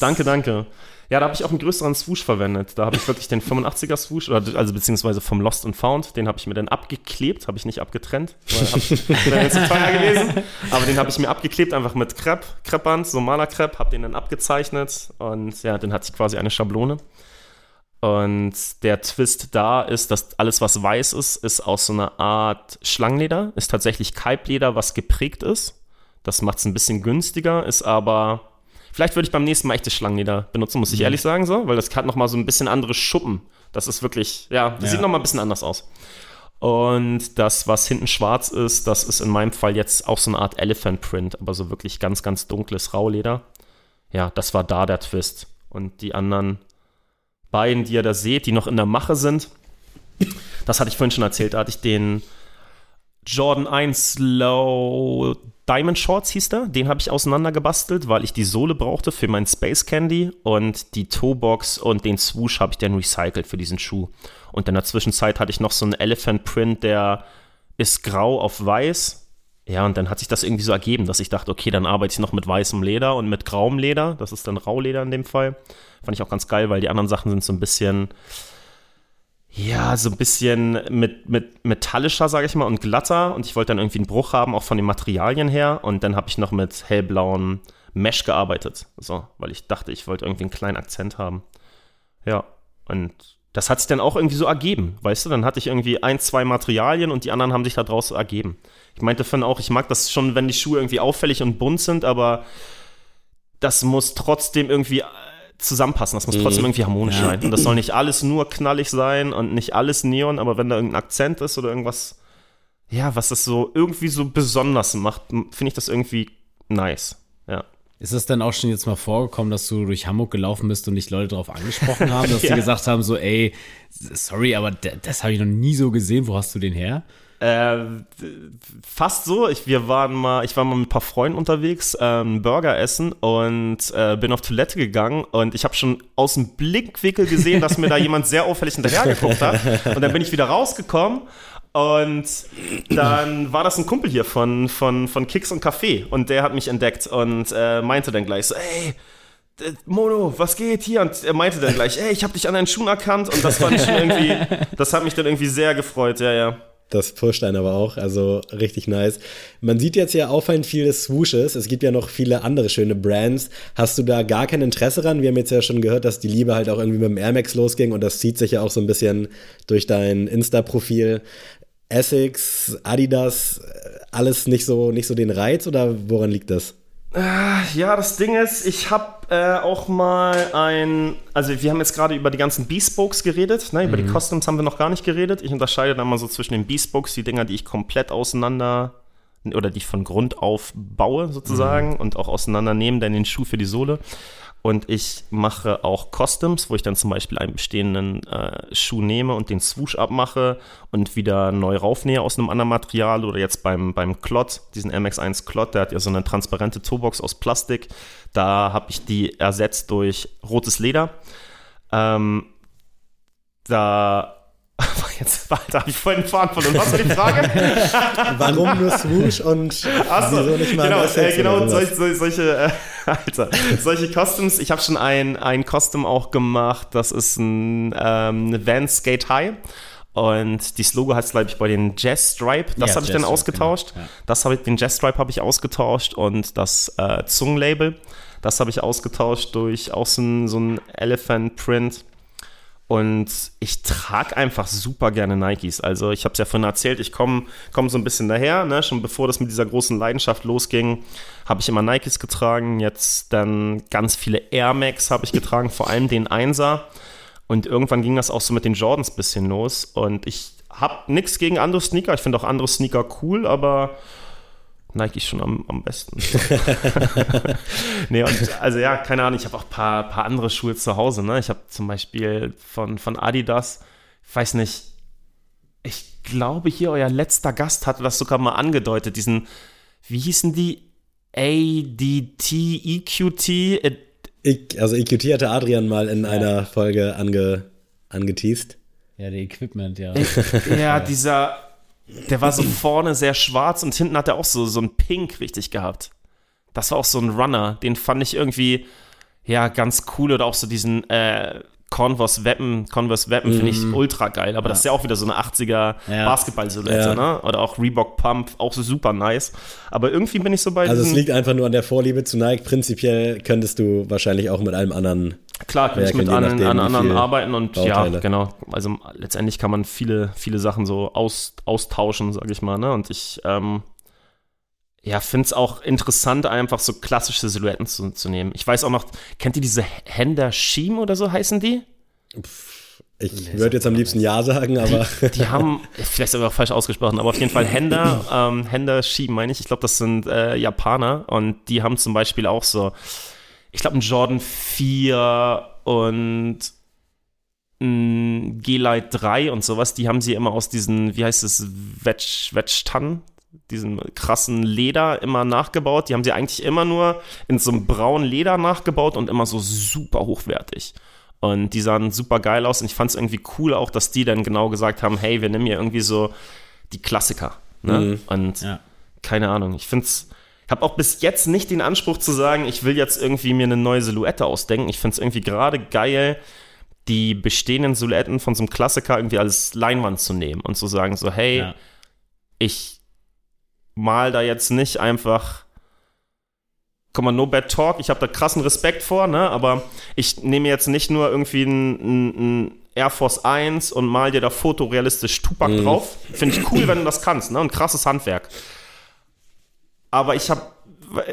danke, danke. Ja, da habe ich auch einen größeren Swoosh verwendet. Da habe ich wirklich den 85er Swoosh, oder, also beziehungsweise vom Lost and Found, den habe ich mir dann abgeklebt, habe ich nicht abgetrennt, weil wäre zu teuer gewesen. Aber den habe ich mir abgeklebt, einfach mit Crepe, Kreppband, so Malerkrepp, habe den dann abgezeichnet und ja, dann hatte ich quasi eine Schablone. Und der Twist da ist, dass alles, was weiß ist, ist aus so einer Art Schlangenleder, ist tatsächlich Kalbleder, was geprägt ist. Das macht es ein bisschen günstiger, ist aber Vielleicht würde ich beim nächsten Mal echte Schlangenleder benutzen, muss ich mhm. ehrlich sagen, so, weil das hat nochmal so ein bisschen andere Schuppen. Das ist wirklich, ja, das ja. sieht nochmal ein bisschen anders aus. Und das, was hinten schwarz ist, das ist in meinem Fall jetzt auch so eine Art Elephant Print, aber so wirklich ganz, ganz dunkles Rauleder. Ja, das war da der Twist. Und die anderen beiden, die ihr da seht, die noch in der Mache sind, das hatte ich vorhin schon erzählt, da hatte ich den Jordan 1 Low Diamond Shorts hieß der. Den habe ich auseinandergebastelt, weil ich die Sohle brauchte für mein Space Candy und die Toebox und den Swoosh habe ich dann recycelt für diesen Schuh. Und in der Zwischenzeit hatte ich noch so einen Elephant Print, der ist grau auf weiß. Ja, und dann hat sich das irgendwie so ergeben, dass ich dachte, okay, dann arbeite ich noch mit weißem Leder und mit grauem Leder. Das ist dann Rauleder in dem Fall. Fand ich auch ganz geil, weil die anderen Sachen sind so ein bisschen ja, so ein bisschen mit, mit metallischer, sage ich mal, und glatter. Und ich wollte dann irgendwie einen Bruch haben, auch von den Materialien her. Und dann habe ich noch mit hellblauem Mesh gearbeitet. So, weil ich dachte, ich wollte irgendwie einen kleinen Akzent haben. Ja, und das hat sich dann auch irgendwie so ergeben, weißt du? Dann hatte ich irgendwie ein, zwei Materialien und die anderen haben sich da draus ergeben. Ich meinte von auch, ich mag das schon, wenn die Schuhe irgendwie auffällig und bunt sind, aber das muss trotzdem irgendwie zusammenpassen. Das muss trotzdem mhm. irgendwie harmonisch sein. Und das soll nicht alles nur knallig sein und nicht alles Neon, aber wenn da irgendein Akzent ist oder irgendwas, ja, was das so irgendwie so besonders macht, finde ich das irgendwie nice. Ja. Ist es denn auch schon jetzt mal vorgekommen, dass du durch Hamburg gelaufen bist und dich Leute darauf angesprochen haben, dass ja. die gesagt haben, so, ey, sorry, aber das habe ich noch nie so gesehen, wo hast du den her? Äh, fast so. Ich, wir waren mal, ich war mal mit ein paar Freunden unterwegs, ähm, Burger essen und äh, bin auf Toilette gegangen und ich habe schon aus dem Blickwinkel gesehen, dass mir da jemand sehr auffällig hinterher geguckt hat. Und dann bin ich wieder rausgekommen und dann war das ein Kumpel hier von, von, von Kicks und Café und der hat mich entdeckt und äh, meinte dann gleich so, ey, äh, Mono, was geht hier? Und er meinte dann gleich, ey, ich habe dich an deinen Schuhen erkannt. Und das fand schon irgendwie, das hat mich dann irgendwie sehr gefreut, ja, ja. Das pusht einen aber auch, also richtig nice. Man sieht jetzt ja auffallend viele Swooshes. Es gibt ja noch viele andere schöne Brands. Hast du da gar kein Interesse ran? Wir haben jetzt ja schon gehört, dass die Liebe halt auch irgendwie mit dem Air Max losging und das zieht sich ja auch so ein bisschen durch dein Insta-Profil. Essex, Adidas, alles nicht so, nicht so den Reiz oder woran liegt das? Äh, ja, das Ding ist, ich habe äh, auch mal ein, also wir haben jetzt gerade über die ganzen Bespokes geredet, ne? über mhm. die Customs haben wir noch gar nicht geredet. Ich unterscheide dann mal so zwischen den Bespokes, die Dinger, die ich komplett auseinander oder die ich von Grund auf baue sozusagen mhm. und auch auseinandernehmen, dann den Schuh für die Sohle. Und ich mache auch Customs, wo ich dann zum Beispiel einen bestehenden äh, Schuh nehme und den Swoosh abmache und wieder neu raufnähe aus einem anderen Material. Oder jetzt beim, beim Klott, diesen MX1 Klott, der hat ja so eine transparente Toebox aus Plastik. Da habe ich die ersetzt durch rotes Leder. Ähm, da jetzt weiter, habe ich vorhin den Faden verloren. Was war die Frage? Warum nur Swoosh und Achso, wieso nicht mal Genau, äh, genau solch, solch, solche, äh, Alter, solche Customs. Ich habe schon ein, ein Custom auch gemacht. Das ist ein ähm, Van Skate High. Und dieses Logo es, glaube ich, bei den Jazz Stripe, das ja, habe ich dann ausgetauscht. Genau, ja. Das habe ich, den Jazz Stripe habe ich ausgetauscht und das äh, Zungenlabel, das habe ich ausgetauscht durch auch so ein, so ein Elephant Print. Und ich trage einfach super gerne Nikes. Also ich habe es ja vorhin erzählt, ich komme komm so ein bisschen daher. Ne? Schon bevor das mit dieser großen Leidenschaft losging, habe ich immer Nikes getragen. Jetzt dann ganz viele Air Max habe ich getragen, vor allem den Einser. Und irgendwann ging das auch so mit den Jordans ein bisschen los. Und ich habe nichts gegen andere Sneaker. Ich finde auch andere Sneaker cool, aber Nike schon am, am besten. nee, und also ja, keine Ahnung, ich habe auch ein paar, paar andere Schuhe zu Hause. Ne? Ich habe zum Beispiel von, von Adidas, ich weiß nicht, ich glaube hier, euer letzter Gast hatte das sogar mal angedeutet, diesen, wie hießen die? ADT, EQT? Ich, also EQT hatte Adrian mal in ja. einer Folge ange, angeteased. Ja, der Equipment, ja. ja, dieser der war so vorne sehr schwarz und hinten hat er auch so, so ein Pink richtig gehabt. Das war auch so ein Runner. Den fand ich irgendwie, ja, ganz cool. Oder auch so diesen äh, Converse Weapon, Converse Weapon finde ich mhm. ultra geil, aber ja. das ist ja auch wieder so eine 80er ja. Basketball-Silhouette, ja. ne? Oder auch Reebok Pump, auch so super nice. Aber irgendwie bin ich so bei Also es liegt einfach nur an der Vorliebe zu Nike. Prinzipiell könntest du wahrscheinlich auch mit allem anderen Klar, kann ich mit an, an anderen arbeiten und Bauteile. ja, genau. Also letztendlich kann man viele, viele Sachen so aus, austauschen, sage ich mal. Ne? Und ich ähm, ja, finde es auch interessant, einfach so klassische Silhouetten zu, zu nehmen. Ich weiß auch noch, kennt ihr diese Hender Schiem oder so heißen die? Ich würde jetzt am liebsten Ja sagen, aber. Die, die haben, vielleicht sogar falsch ausgesprochen, aber auf jeden Fall Hender, ähm, Hender Schiem meine ich. Ich glaube, das sind äh, Japaner und die haben zum Beispiel auch so ich glaube, ein Jordan 4 und ein G-Lite 3 und sowas, die haben sie immer aus diesen, wie heißt es, Wedge-Tannen, diesen krassen Leder immer nachgebaut. Die haben sie eigentlich immer nur in so einem braunen Leder nachgebaut und immer so super hochwertig. Und die sahen super geil aus und ich fand es irgendwie cool auch, dass die dann genau gesagt haben, hey, wir nehmen hier irgendwie so die Klassiker. Ne? Mhm. Und ja. keine Ahnung, ich finde es habe auch bis jetzt nicht den Anspruch zu sagen, ich will jetzt irgendwie mir eine neue Silhouette ausdenken. Ich finde es irgendwie gerade geil, die bestehenden Silhouetten von so einem Klassiker irgendwie als Leinwand zu nehmen und zu sagen, so, hey, ja. ich mal da jetzt nicht einfach guck mal, no bad talk, ich habe da krassen Respekt vor, ne? aber ich nehme jetzt nicht nur irgendwie ein, Air Force 1 und mal dir da fotorealistisch Tupac mhm. drauf. Finde ich cool, wenn du das kannst, ne? Ein krasses Handwerk aber ich habe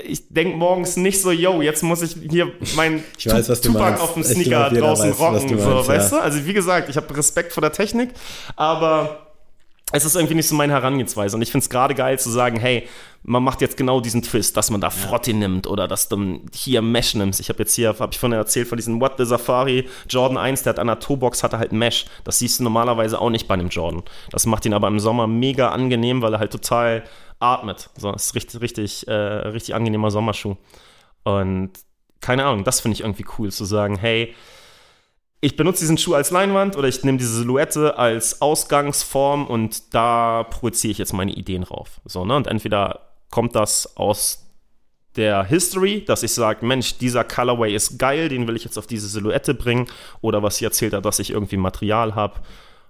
ich denke morgens nicht so, yo, jetzt muss ich hier mein ich weiß, was Tupac auf dem Sneaker glaub, draußen weiß, rocken, meinst, so, ja. weißt du? Also wie gesagt, ich habe Respekt vor der Technik, aber es ist irgendwie nicht so meine Herangehensweise. Und ich finde es gerade geil zu sagen, hey, man macht jetzt genau diesen Twist, dass man da Frotti nimmt oder dass du hier Mesh nimmst. Ich habe jetzt hier, habe ich vorhin erzählt, von diesem What the Safari Jordan 1, der hat an der Toebox hatte halt Mesh. Das siehst du normalerweise auch nicht bei einem Jordan. Das macht ihn aber im Sommer mega angenehm, weil er halt total atmet. So, das ist richtig, richtig, äh, richtig angenehmer Sommerschuh. Und keine Ahnung, das finde ich irgendwie cool zu sagen, hey, ich benutze diesen Schuh als Leinwand oder ich nehme diese Silhouette als Ausgangsform und da projiziere ich jetzt meine Ideen drauf. So, ne? Und entweder kommt das aus der History, dass ich sage, Mensch, dieser Colorway ist geil, den will ich jetzt auf diese Silhouette bringen. Oder was sie erzählt hat, dass ich irgendwie Material habe.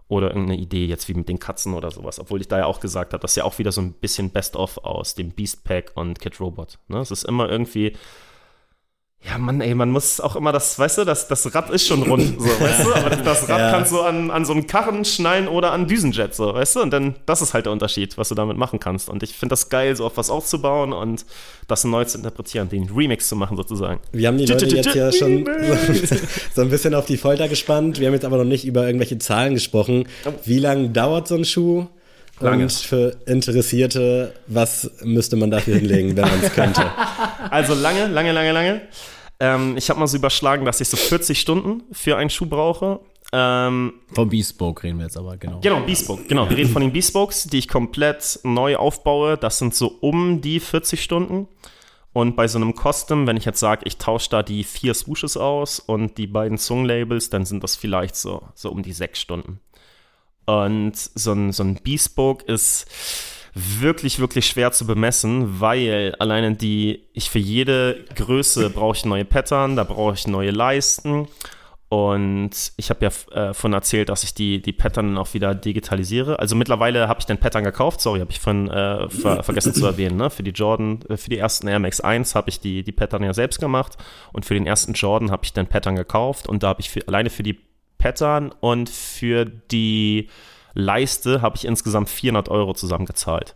Oder irgendeine Idee jetzt wie mit den Katzen oder sowas. Obwohl ich da ja auch gesagt habe, das ist ja auch wieder so ein bisschen Best-of aus dem Beast Pack und Kid Robot. Ne? Es ist immer irgendwie ja, Mann, ey, man muss auch immer das, weißt du, das, das Rad ist schon rund, so, weißt du? Aber das Rad ja. kannst du an, an so einen Karren schnallen oder an Düsenjet, so, weißt du? Und dann, das ist halt der Unterschied, was du damit machen kannst. Und ich finde das geil, so auf was aufzubauen und das neu zu interpretieren, den Remix zu machen, sozusagen. Wir haben die Leute jetzt ja schon so, so ein bisschen auf die Folter gespannt. Wir haben jetzt aber noch nicht über irgendwelche Zahlen gesprochen. Wie lange dauert so ein Schuh? Lange. Und für Interessierte, was müsste man dafür hinlegen, wenn man es könnte? Also lange, lange, lange, lange. Ähm, ich habe mal so überschlagen, dass ich so 40 Stunden für einen Schuh brauche. Ähm, Vom Bespoke reden wir jetzt aber, genau. Genau, Bespoke, genau. Wir reden von den Bespokes, die ich komplett neu aufbaue. Das sind so um die 40 Stunden. Und bei so einem Custom, wenn ich jetzt sage, ich tausche da die vier Swooshes aus und die beiden Zungenlabels, dann sind das vielleicht so, so um die sechs Stunden. Und so ein, so ein Bespoke ist wirklich, wirklich schwer zu bemessen, weil alleine die, ich für jede Größe brauche ich neue Pattern, da brauche ich neue Leisten. Und ich habe ja äh, von erzählt, dass ich die, die Pattern auch wieder digitalisiere. Also mittlerweile habe ich den Pattern gekauft, sorry, habe ich von äh, ver vergessen zu erwähnen. Ne? Für die Jordan, äh, für die ersten Air Max 1 habe ich die, die Pattern ja selbst gemacht. Und für den ersten Jordan habe ich den Pattern gekauft. Und da habe ich für, alleine für die Pattern und für die Leiste habe ich insgesamt 400 Euro zusammengezahlt.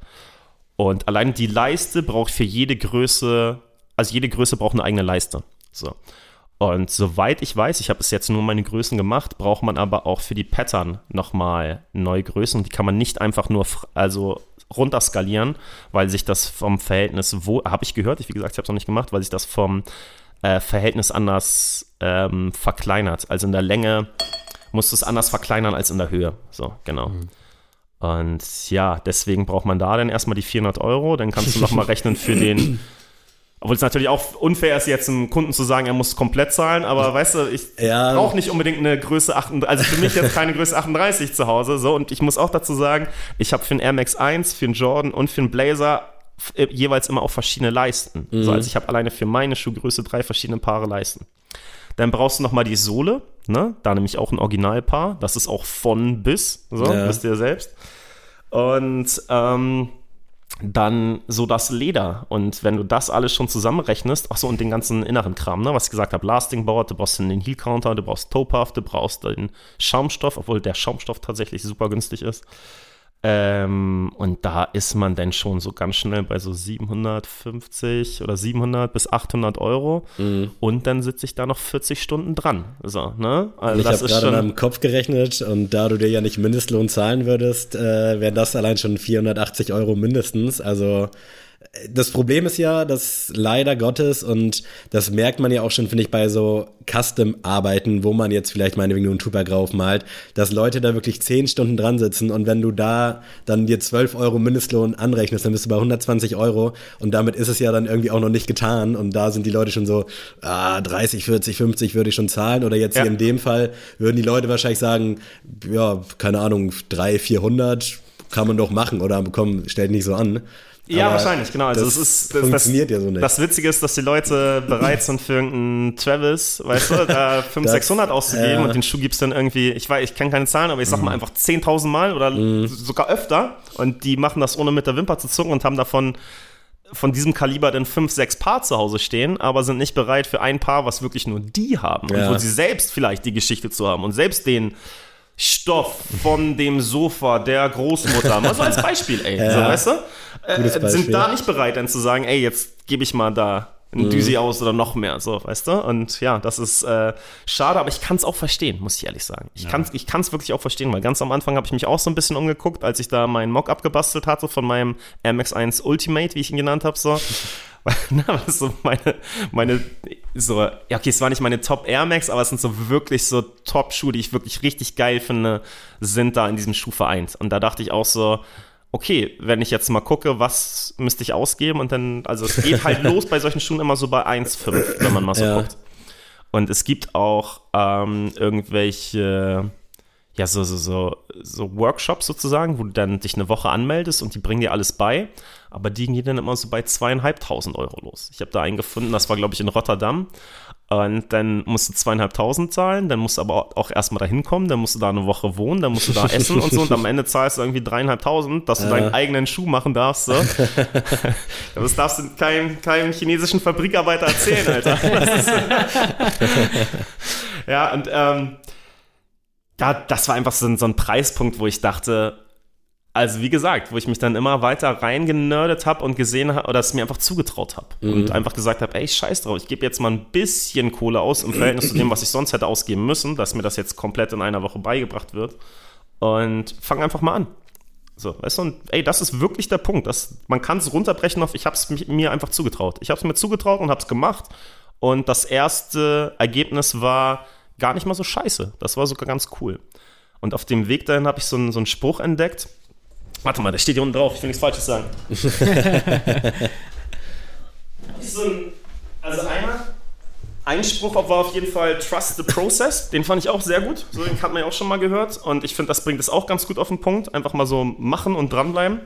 Und allein die Leiste braucht für jede Größe, also jede Größe braucht eine eigene Leiste. So. Und soweit ich weiß, ich habe es jetzt nur meine Größen gemacht, braucht man aber auch für die Pattern nochmal neue Größen. Die kann man nicht einfach nur also runterskalieren, weil sich das vom Verhältnis, wo, habe ich gehört, ich, wie gesagt, ich habe es noch nicht gemacht, weil sich das vom äh, Verhältnis anders ähm, verkleinert. Also in der Länge musst du es anders verkleinern als in der Höhe. So, genau. Mhm. Und ja, deswegen braucht man da dann erstmal die 400 Euro. Dann kannst du nochmal rechnen für den. Obwohl es natürlich auch unfair ist, jetzt einem Kunden zu sagen, er muss komplett zahlen, aber weißt du, ich ja. brauche nicht unbedingt eine Größe 38, also für mich jetzt keine Größe 38 zu Hause, so, und ich muss auch dazu sagen, ich habe für einen Air Max 1, für einen Jordan und für einen Blazer äh, jeweils immer auch verschiedene Leisten. Mhm. So, also ich habe alleine für meine Schuhgröße drei verschiedene Paare Leisten. Dann brauchst du nochmal die Sohle, ne? Da nämlich auch ein Originalpaar. Das ist auch von bis, so, ja. wisst ihr selbst. Und ähm, dann so das Leder. Und wenn du das alles schon zusammenrechnest, ach so, und den ganzen inneren Kram, ne, was ich gesagt habe, Lasting Board, du brauchst den Heel Counter, du brauchst Towpuff, du brauchst den Schaumstoff, obwohl der Schaumstoff tatsächlich super günstig ist. Ähm, und da ist man dann schon so ganz schnell bei so 750 oder 700 bis 800 Euro. Mhm. Und dann sitze ich da noch 40 Stunden dran. So, ne? Also ich habe gerade mal im Kopf gerechnet und da du dir ja nicht Mindestlohn zahlen würdest, äh, wären das allein schon 480 Euro mindestens. Also das Problem ist ja, dass leider Gottes, und das merkt man ja auch schon, finde ich, bei so Custom-Arbeiten, wo man jetzt vielleicht meinetwegen nur einen Tupper drauf malt, dass Leute da wirklich zehn Stunden dran sitzen und wenn du da dann dir 12 Euro Mindestlohn anrechnest, dann bist du bei 120 Euro und damit ist es ja dann irgendwie auch noch nicht getan und da sind die Leute schon so, ah, 30, 40, 50 würde ich schon zahlen oder jetzt ja. hier in dem Fall würden die Leute wahrscheinlich sagen, ja, keine Ahnung, 300, 400 kann man doch machen oder komm, stellt nicht so an. Ja, wahrscheinlich, genau. Also das, ist, das funktioniert das, ja so nicht. Das Witzige ist, dass die Leute bereit sind für irgendeinen Travis, weißt du, da 500, 600 auszugeben ja. und den Schuh gibt's dann irgendwie, ich weiß, ich kenne keine Zahlen, aber ich sag mal mhm. einfach 10.000 Mal oder mhm. sogar öfter und die machen das ohne mit der Wimper zu zucken und haben davon von diesem Kaliber dann fünf, sechs Paar zu Hause stehen, aber sind nicht bereit für ein Paar, was wirklich nur die haben ja. und wo sie selbst vielleicht die Geschichte zu haben und selbst den Stoff von dem Sofa der Großmutter. Mal so als Beispiel, ey. Ja. So, weißt du? Äh, sind da nicht bereit, dann zu sagen, ey, jetzt gebe ich mal da ein mhm. Düsi aus oder noch mehr, so, weißt du? Und ja, das ist äh, schade, aber ich kann es auch verstehen, muss ich ehrlich sagen. Ich ja. kann es ich kann's wirklich auch verstehen, weil ganz am Anfang habe ich mich auch so ein bisschen umgeguckt, als ich da meinen Mock abgebastelt hatte von meinem MX1 Ultimate, wie ich ihn genannt habe, so. Na, so meine, meine, so, ja, okay, es war nicht meine Top Air Max, aber es sind so wirklich so Top-Schuhe, die ich wirklich richtig geil finde, sind da in diesem Schuh vereint. Und da dachte ich auch so, okay, wenn ich jetzt mal gucke, was müsste ich ausgeben und dann, also es geht halt los bei solchen Schuhen immer so bei 1,5, wenn man mal so ja. guckt. Und es gibt auch ähm, irgendwelche ja, so, so, so, so Workshops sozusagen, wo du dann dich eine Woche anmeldest und die bringen dir alles bei. Aber die gehen dann immer so bei zweieinhalbtausend Euro los. Ich habe da einen gefunden, das war, glaube ich, in Rotterdam. Und dann musst du zweieinhalbtausend zahlen, dann musst du aber auch erstmal da hinkommen, dann musst du da eine Woche wohnen, dann musst du da essen und so und am Ende zahlst du irgendwie dreieinhalbtausend, dass du deinen eigenen Schuh machen darfst. So. das darfst du keinem, keinem chinesischen Fabrikarbeiter erzählen, Alter. ja, und ähm, da, das war einfach so ein, so ein Preispunkt, wo ich dachte, also wie gesagt, wo ich mich dann immer weiter reingenördet habe und gesehen habe, oder es mir einfach zugetraut habe mhm. und einfach gesagt habe, ey, scheiß drauf, ich gebe jetzt mal ein bisschen Kohle aus im Verhältnis zu dem, was ich sonst hätte ausgeben müssen, dass mir das jetzt komplett in einer Woche beigebracht wird und fang einfach mal an. So, weißt du, und ey, das ist wirklich der Punkt. Das, man kann es runterbrechen auf, ich habe es mir einfach zugetraut. Ich habe es mir zugetraut und habe es gemacht und das erste Ergebnis war, gar nicht mal so scheiße. Das war sogar ganz cool. Und auf dem Weg dahin habe ich so einen, so einen Spruch entdeckt. Warte mal, der steht hier unten drauf. Ich will nichts Falsches sagen. so ein, also einer, ein Spruch war auf jeden Fall Trust the Process. Den fand ich auch sehr gut. So, den hat man ja auch schon mal gehört. Und ich finde, das bringt es auch ganz gut auf den Punkt. Einfach mal so machen und dranbleiben.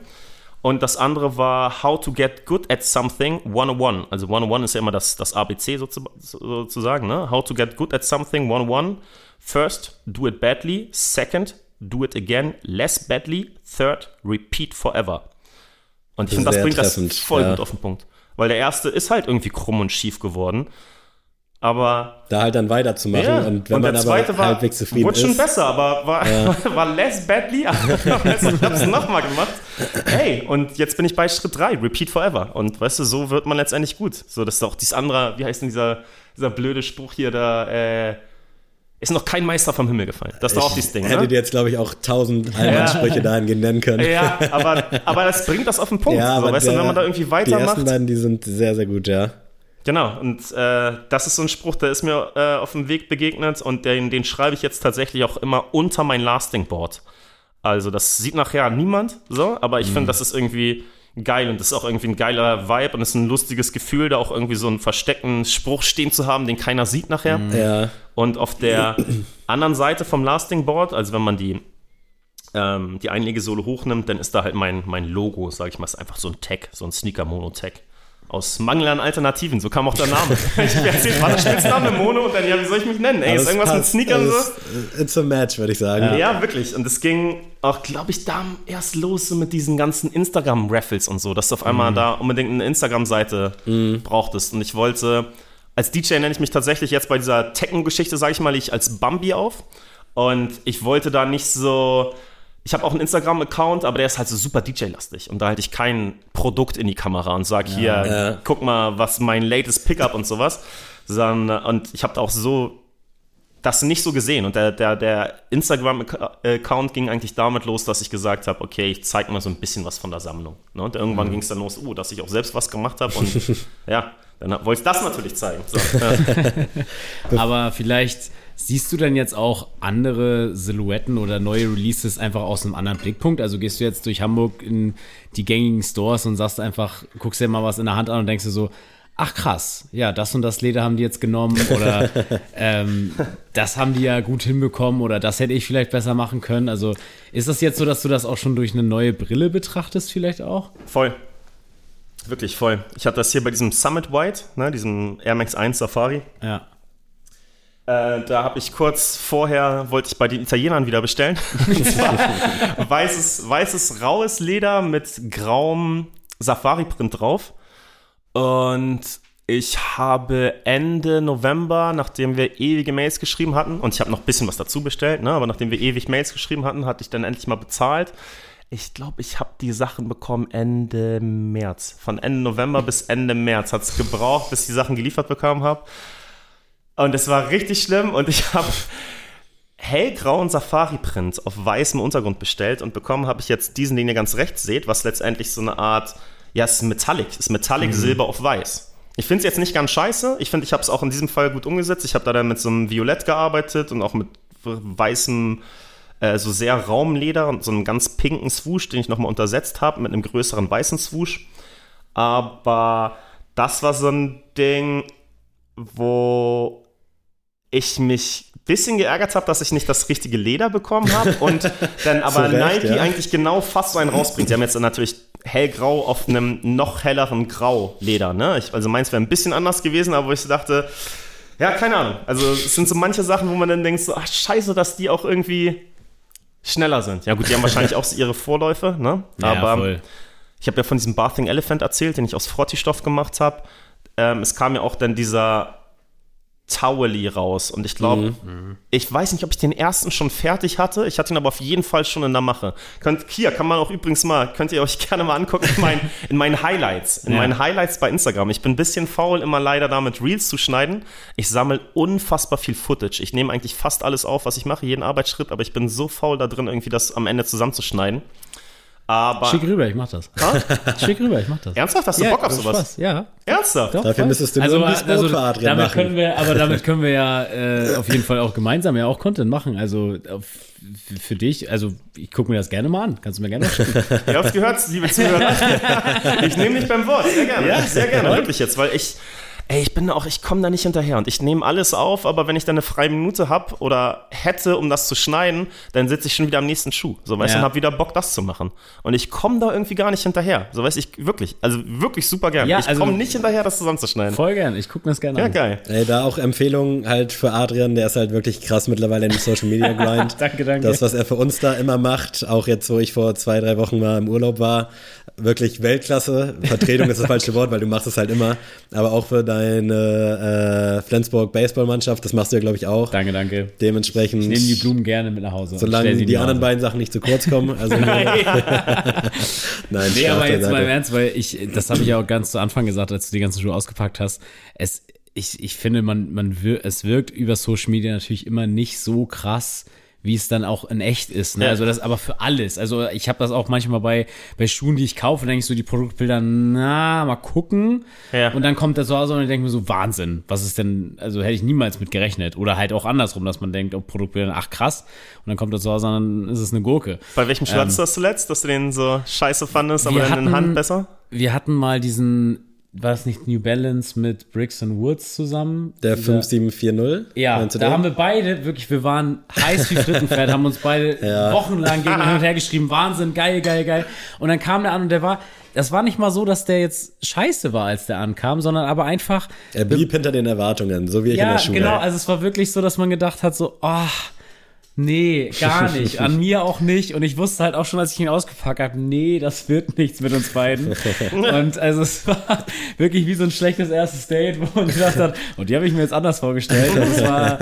Und das andere war How to get good at something 101. Also 101 ist ja immer das, das ABC sozusagen. Ne? How to get good at something 101. First, do it badly. Second, do it again less badly. Third, repeat forever. Und ich finde, das bringt treffend, das voll ja. gut auf den Punkt. Weil der erste ist halt irgendwie krumm und schief geworden. Aber. Da halt dann weiterzumachen. Ja, und wenn und man aber war, halbwegs zufrieden wurde schon besser, aber war, ja. war less badly. Also ich hab's nochmal gemacht. Hey, und jetzt bin ich bei Schritt 3, Repeat Forever. Und weißt du, so wird man letztendlich gut. So, das ist auch dieses andere, wie heißt denn dieser, dieser blöde Spruch hier da, äh, ist noch kein Meister vom Himmel gefallen. Das war auch dieses Ding. Hätte ne? jetzt, glaube ich, auch tausend Allmannsprüche ja. dahingehend nennen können. Ja, aber, aber das bringt das auf den Punkt. Ja, so, aber weißt der, du, wenn man da irgendwie weitermacht. Die ersten beiden, die sind sehr, sehr gut, ja. Genau, und äh, das ist so ein Spruch, der ist mir äh, auf dem Weg begegnet und den, den schreibe ich jetzt tatsächlich auch immer unter mein Lasting Board. Also das sieht nachher niemand so, aber ich mhm. finde, das ist irgendwie geil und das ist auch irgendwie ein geiler Vibe und es ist ein lustiges Gefühl, da auch irgendwie so einen versteckten Spruch stehen zu haben, den keiner sieht nachher. Mhm. Ja. Und auf der anderen Seite vom Lasting Board, also wenn man die ähm, die Einlegesohle hochnimmt, dann ist da halt mein, mein Logo, sag ich mal, ist einfach so ein Tag, so ein Sneaker-Mono-Tag aus Mangel an Alternativen, so kam auch der Name. ich mir erzählt, war der Spitzname Mono und dann, ja, wie soll ich mich nennen? Ey, ist irgendwas passt. mit Sneakern so? It's a match, würde ich sagen. Ja, ja wirklich. Und es ging auch, glaube ich, da erst los so mit diesen ganzen Instagram-Raffles und so, dass du auf einmal mm. da unbedingt eine Instagram-Seite mm. brauchtest. Und ich wollte, als DJ nenne ich mich tatsächlich jetzt bei dieser Techno-Geschichte, sage ich mal, ich als Bambi auf. Und ich wollte da nicht so ich habe auch einen Instagram-Account, aber der ist halt so super DJ-lastig. Und da halte ich kein Produkt in die Kamera und sage, ja, hier, ja. guck mal, was mein latest Pickup und sowas. Sondern, und ich habe auch so das nicht so gesehen. Und der, der, der Instagram-Account ging eigentlich damit los, dass ich gesagt habe, okay, ich zeige mal so ein bisschen was von der Sammlung. Ne? Und irgendwann mhm. ging es dann los, oh, dass ich auch selbst was gemacht habe. Und ja, dann wollte ich das natürlich zeigen. So, ja. Aber vielleicht Siehst du denn jetzt auch andere Silhouetten oder neue Releases einfach aus einem anderen Blickpunkt? Also gehst du jetzt durch Hamburg in die gängigen Stores und sagst einfach, guckst dir mal was in der Hand an und denkst dir so, ach krass, ja, das und das Leder haben die jetzt genommen oder ähm, das haben die ja gut hinbekommen oder das hätte ich vielleicht besser machen können. Also ist das jetzt so, dass du das auch schon durch eine neue Brille betrachtest vielleicht auch? Voll. Wirklich voll. Ich hatte das hier bei diesem Summit White, ne, diesem Air Max 1 Safari. Ja. Äh, da habe ich kurz vorher, wollte ich bei den Italienern wieder bestellen. weißes, weißes, raues Leder mit grauem Safari-Print drauf. Und ich habe Ende November, nachdem wir ewige Mails geschrieben hatten, und ich habe noch ein bisschen was dazu bestellt, ne, aber nachdem wir ewig Mails geschrieben hatten, hatte ich dann endlich mal bezahlt. Ich glaube, ich habe die Sachen bekommen Ende März. Von Ende November bis Ende März hat es gebraucht, bis ich die Sachen geliefert bekommen habe. Und es war richtig schlimm und ich habe hellgrauen Safari-Print auf weißem Untergrund bestellt und bekommen habe ich jetzt diesen, den ihr ganz rechts seht, was letztendlich so eine Art, ja, es ist Metallic, es ist Metallic mhm. Silber auf Weiß. Ich finde es jetzt nicht ganz scheiße. Ich finde, ich habe es auch in diesem Fall gut umgesetzt. Ich habe da dann mit so einem Violett gearbeitet und auch mit weißem, äh, so sehr Raumleder und so einem ganz pinken Swoosh, den ich nochmal untersetzt habe mit einem größeren weißen Swoosh. Aber das war so ein Ding, wo ich mich bisschen geärgert habe, dass ich nicht das richtige Leder bekommen habe und dann aber Recht, Nike ja. eigentlich genau fast so einen rausbringt. Sie haben jetzt natürlich hellgrau auf einem noch helleren Grau-Leder. Ne? Ich, also meins wäre ein bisschen anders gewesen, aber wo ich dachte, ja, keine Ahnung. Also es sind so manche Sachen, wo man dann denkt, so, ach scheiße, dass die auch irgendwie schneller sind. Ja gut, die haben wahrscheinlich auch ihre Vorläufe, ne? Ja, aber voll. ich habe ja von diesem Bathing Elephant erzählt, den ich aus Frotti-Stoff gemacht habe. Ähm, es kam ja auch dann dieser Towely raus. Und ich glaube, mhm. ich weiß nicht, ob ich den ersten schon fertig hatte. Ich hatte ihn aber auf jeden Fall schon in der Mache. Könnt, hier kann man auch übrigens mal, könnt ihr euch gerne mal angucken in, mein, in meinen Highlights. In ja. meinen Highlights bei Instagram. Ich bin ein bisschen faul, immer leider damit Reels zu schneiden. Ich sammle unfassbar viel Footage. Ich nehme eigentlich fast alles auf, was ich mache, jeden Arbeitsschritt, aber ich bin so faul da drin, irgendwie das am Ende zusammenzuschneiden. Aber Schick rüber, ich mach das. Ha? Schick rüber, ich mach das. Ernsthaft? Hast du ja, Bock auf sowas? Spaß. Ja. Ernsthaft? Doch, Dafür müsstest du also, nur also, also, damit machen. Können wir, aber damit können wir ja äh, auf jeden Fall auch gemeinsam ja auch Content machen. Also auf, für dich, also ich gucke mir das gerne mal an. Kannst du mir gerne schicken. Ihr habt gehört, liebe Zuhörer. ich nehme dich beim Wort. Sehr gerne. Ja, sehr gerne. Wirklich jetzt, weil ich ey, ich bin auch, ich komme da nicht hinterher und ich nehme alles auf, aber wenn ich dann eine freie Minute habe oder hätte, um das zu schneiden, dann sitze ich schon wieder am nächsten Schuh. So, weißt du, ja. und habe wieder Bock, das zu machen. Und ich komme da irgendwie gar nicht hinterher. So, weißt ich, wirklich, also wirklich super gern. Ja, ich also, komme nicht hinterher, das zusammenzuschneiden. Voll gern, ich gucke mir das gerne ja, an. Ja, geil. Ey, da auch Empfehlungen halt für Adrian, der ist halt wirklich krass mittlerweile im Social Media Grind. danke, danke. Das, was er für uns da immer macht, auch jetzt, wo ich vor zwei, drei Wochen mal im Urlaub war, wirklich Weltklasse. Vertretung ist das falsche Wort, weil du machst es halt immer. Aber auch für deine äh, Flensburg Baseballmannschaft, das machst du ja, glaube ich, auch. Danke, danke. Dementsprechend. Ich nehme die Blumen gerne mit nach Hause. Solange die anderen beiden Sachen nicht zu kurz kommen. Also Nein. Nein, nee, aber jetzt mal im Ernst, weil ich, das habe ich ja auch ganz zu Anfang gesagt, als du die ganzen Schuhe ausgepackt hast. Es, ich, ich finde, man, man wir, es wirkt über Social Media natürlich immer nicht so krass wie es dann auch in echt ist. Ne? Ja. Also das aber für alles. Also ich habe das auch manchmal bei, bei Schuhen, die ich kaufe, denke ich so die Produktbilder, na, mal gucken. Ja. Und dann kommt das so aus und ich denke mir so, Wahnsinn, was ist denn, also hätte ich niemals mit gerechnet. Oder halt auch andersrum, dass man denkt, oh, Produktbilder, ach krass. Und dann kommt das so aus und dann ist es eine Gurke. Bei welchem Schuh ähm, hattest du das zuletzt, dass du den so scheiße fandest, aber dann in der Hand besser? Wir hatten mal diesen war es nicht New Balance mit Bricks and Woods zusammen? Der 5740? Ja, da haben wir beide, wirklich, wir waren heiß wie Frittenpferd, haben uns beide ja. wochenlang gegen hin und her geschrieben, Wahnsinn, geil, geil, geil. Und dann kam der an und der war, das war nicht mal so, dass der jetzt scheiße war, als der ankam, sondern aber einfach. Er blieb hinter den Erwartungen, so wie ich ja, in der Schule. genau, also es war wirklich so, dass man gedacht hat, so, oh, Nee, gar nicht. An mir auch nicht. Und ich wusste halt auch schon, als ich ihn ausgepackt habe, nee, das wird nichts mit uns beiden. und also es war wirklich wie so ein schlechtes erstes Date, wo man gedacht hat, und die habe ich mir jetzt anders vorgestellt. Das war,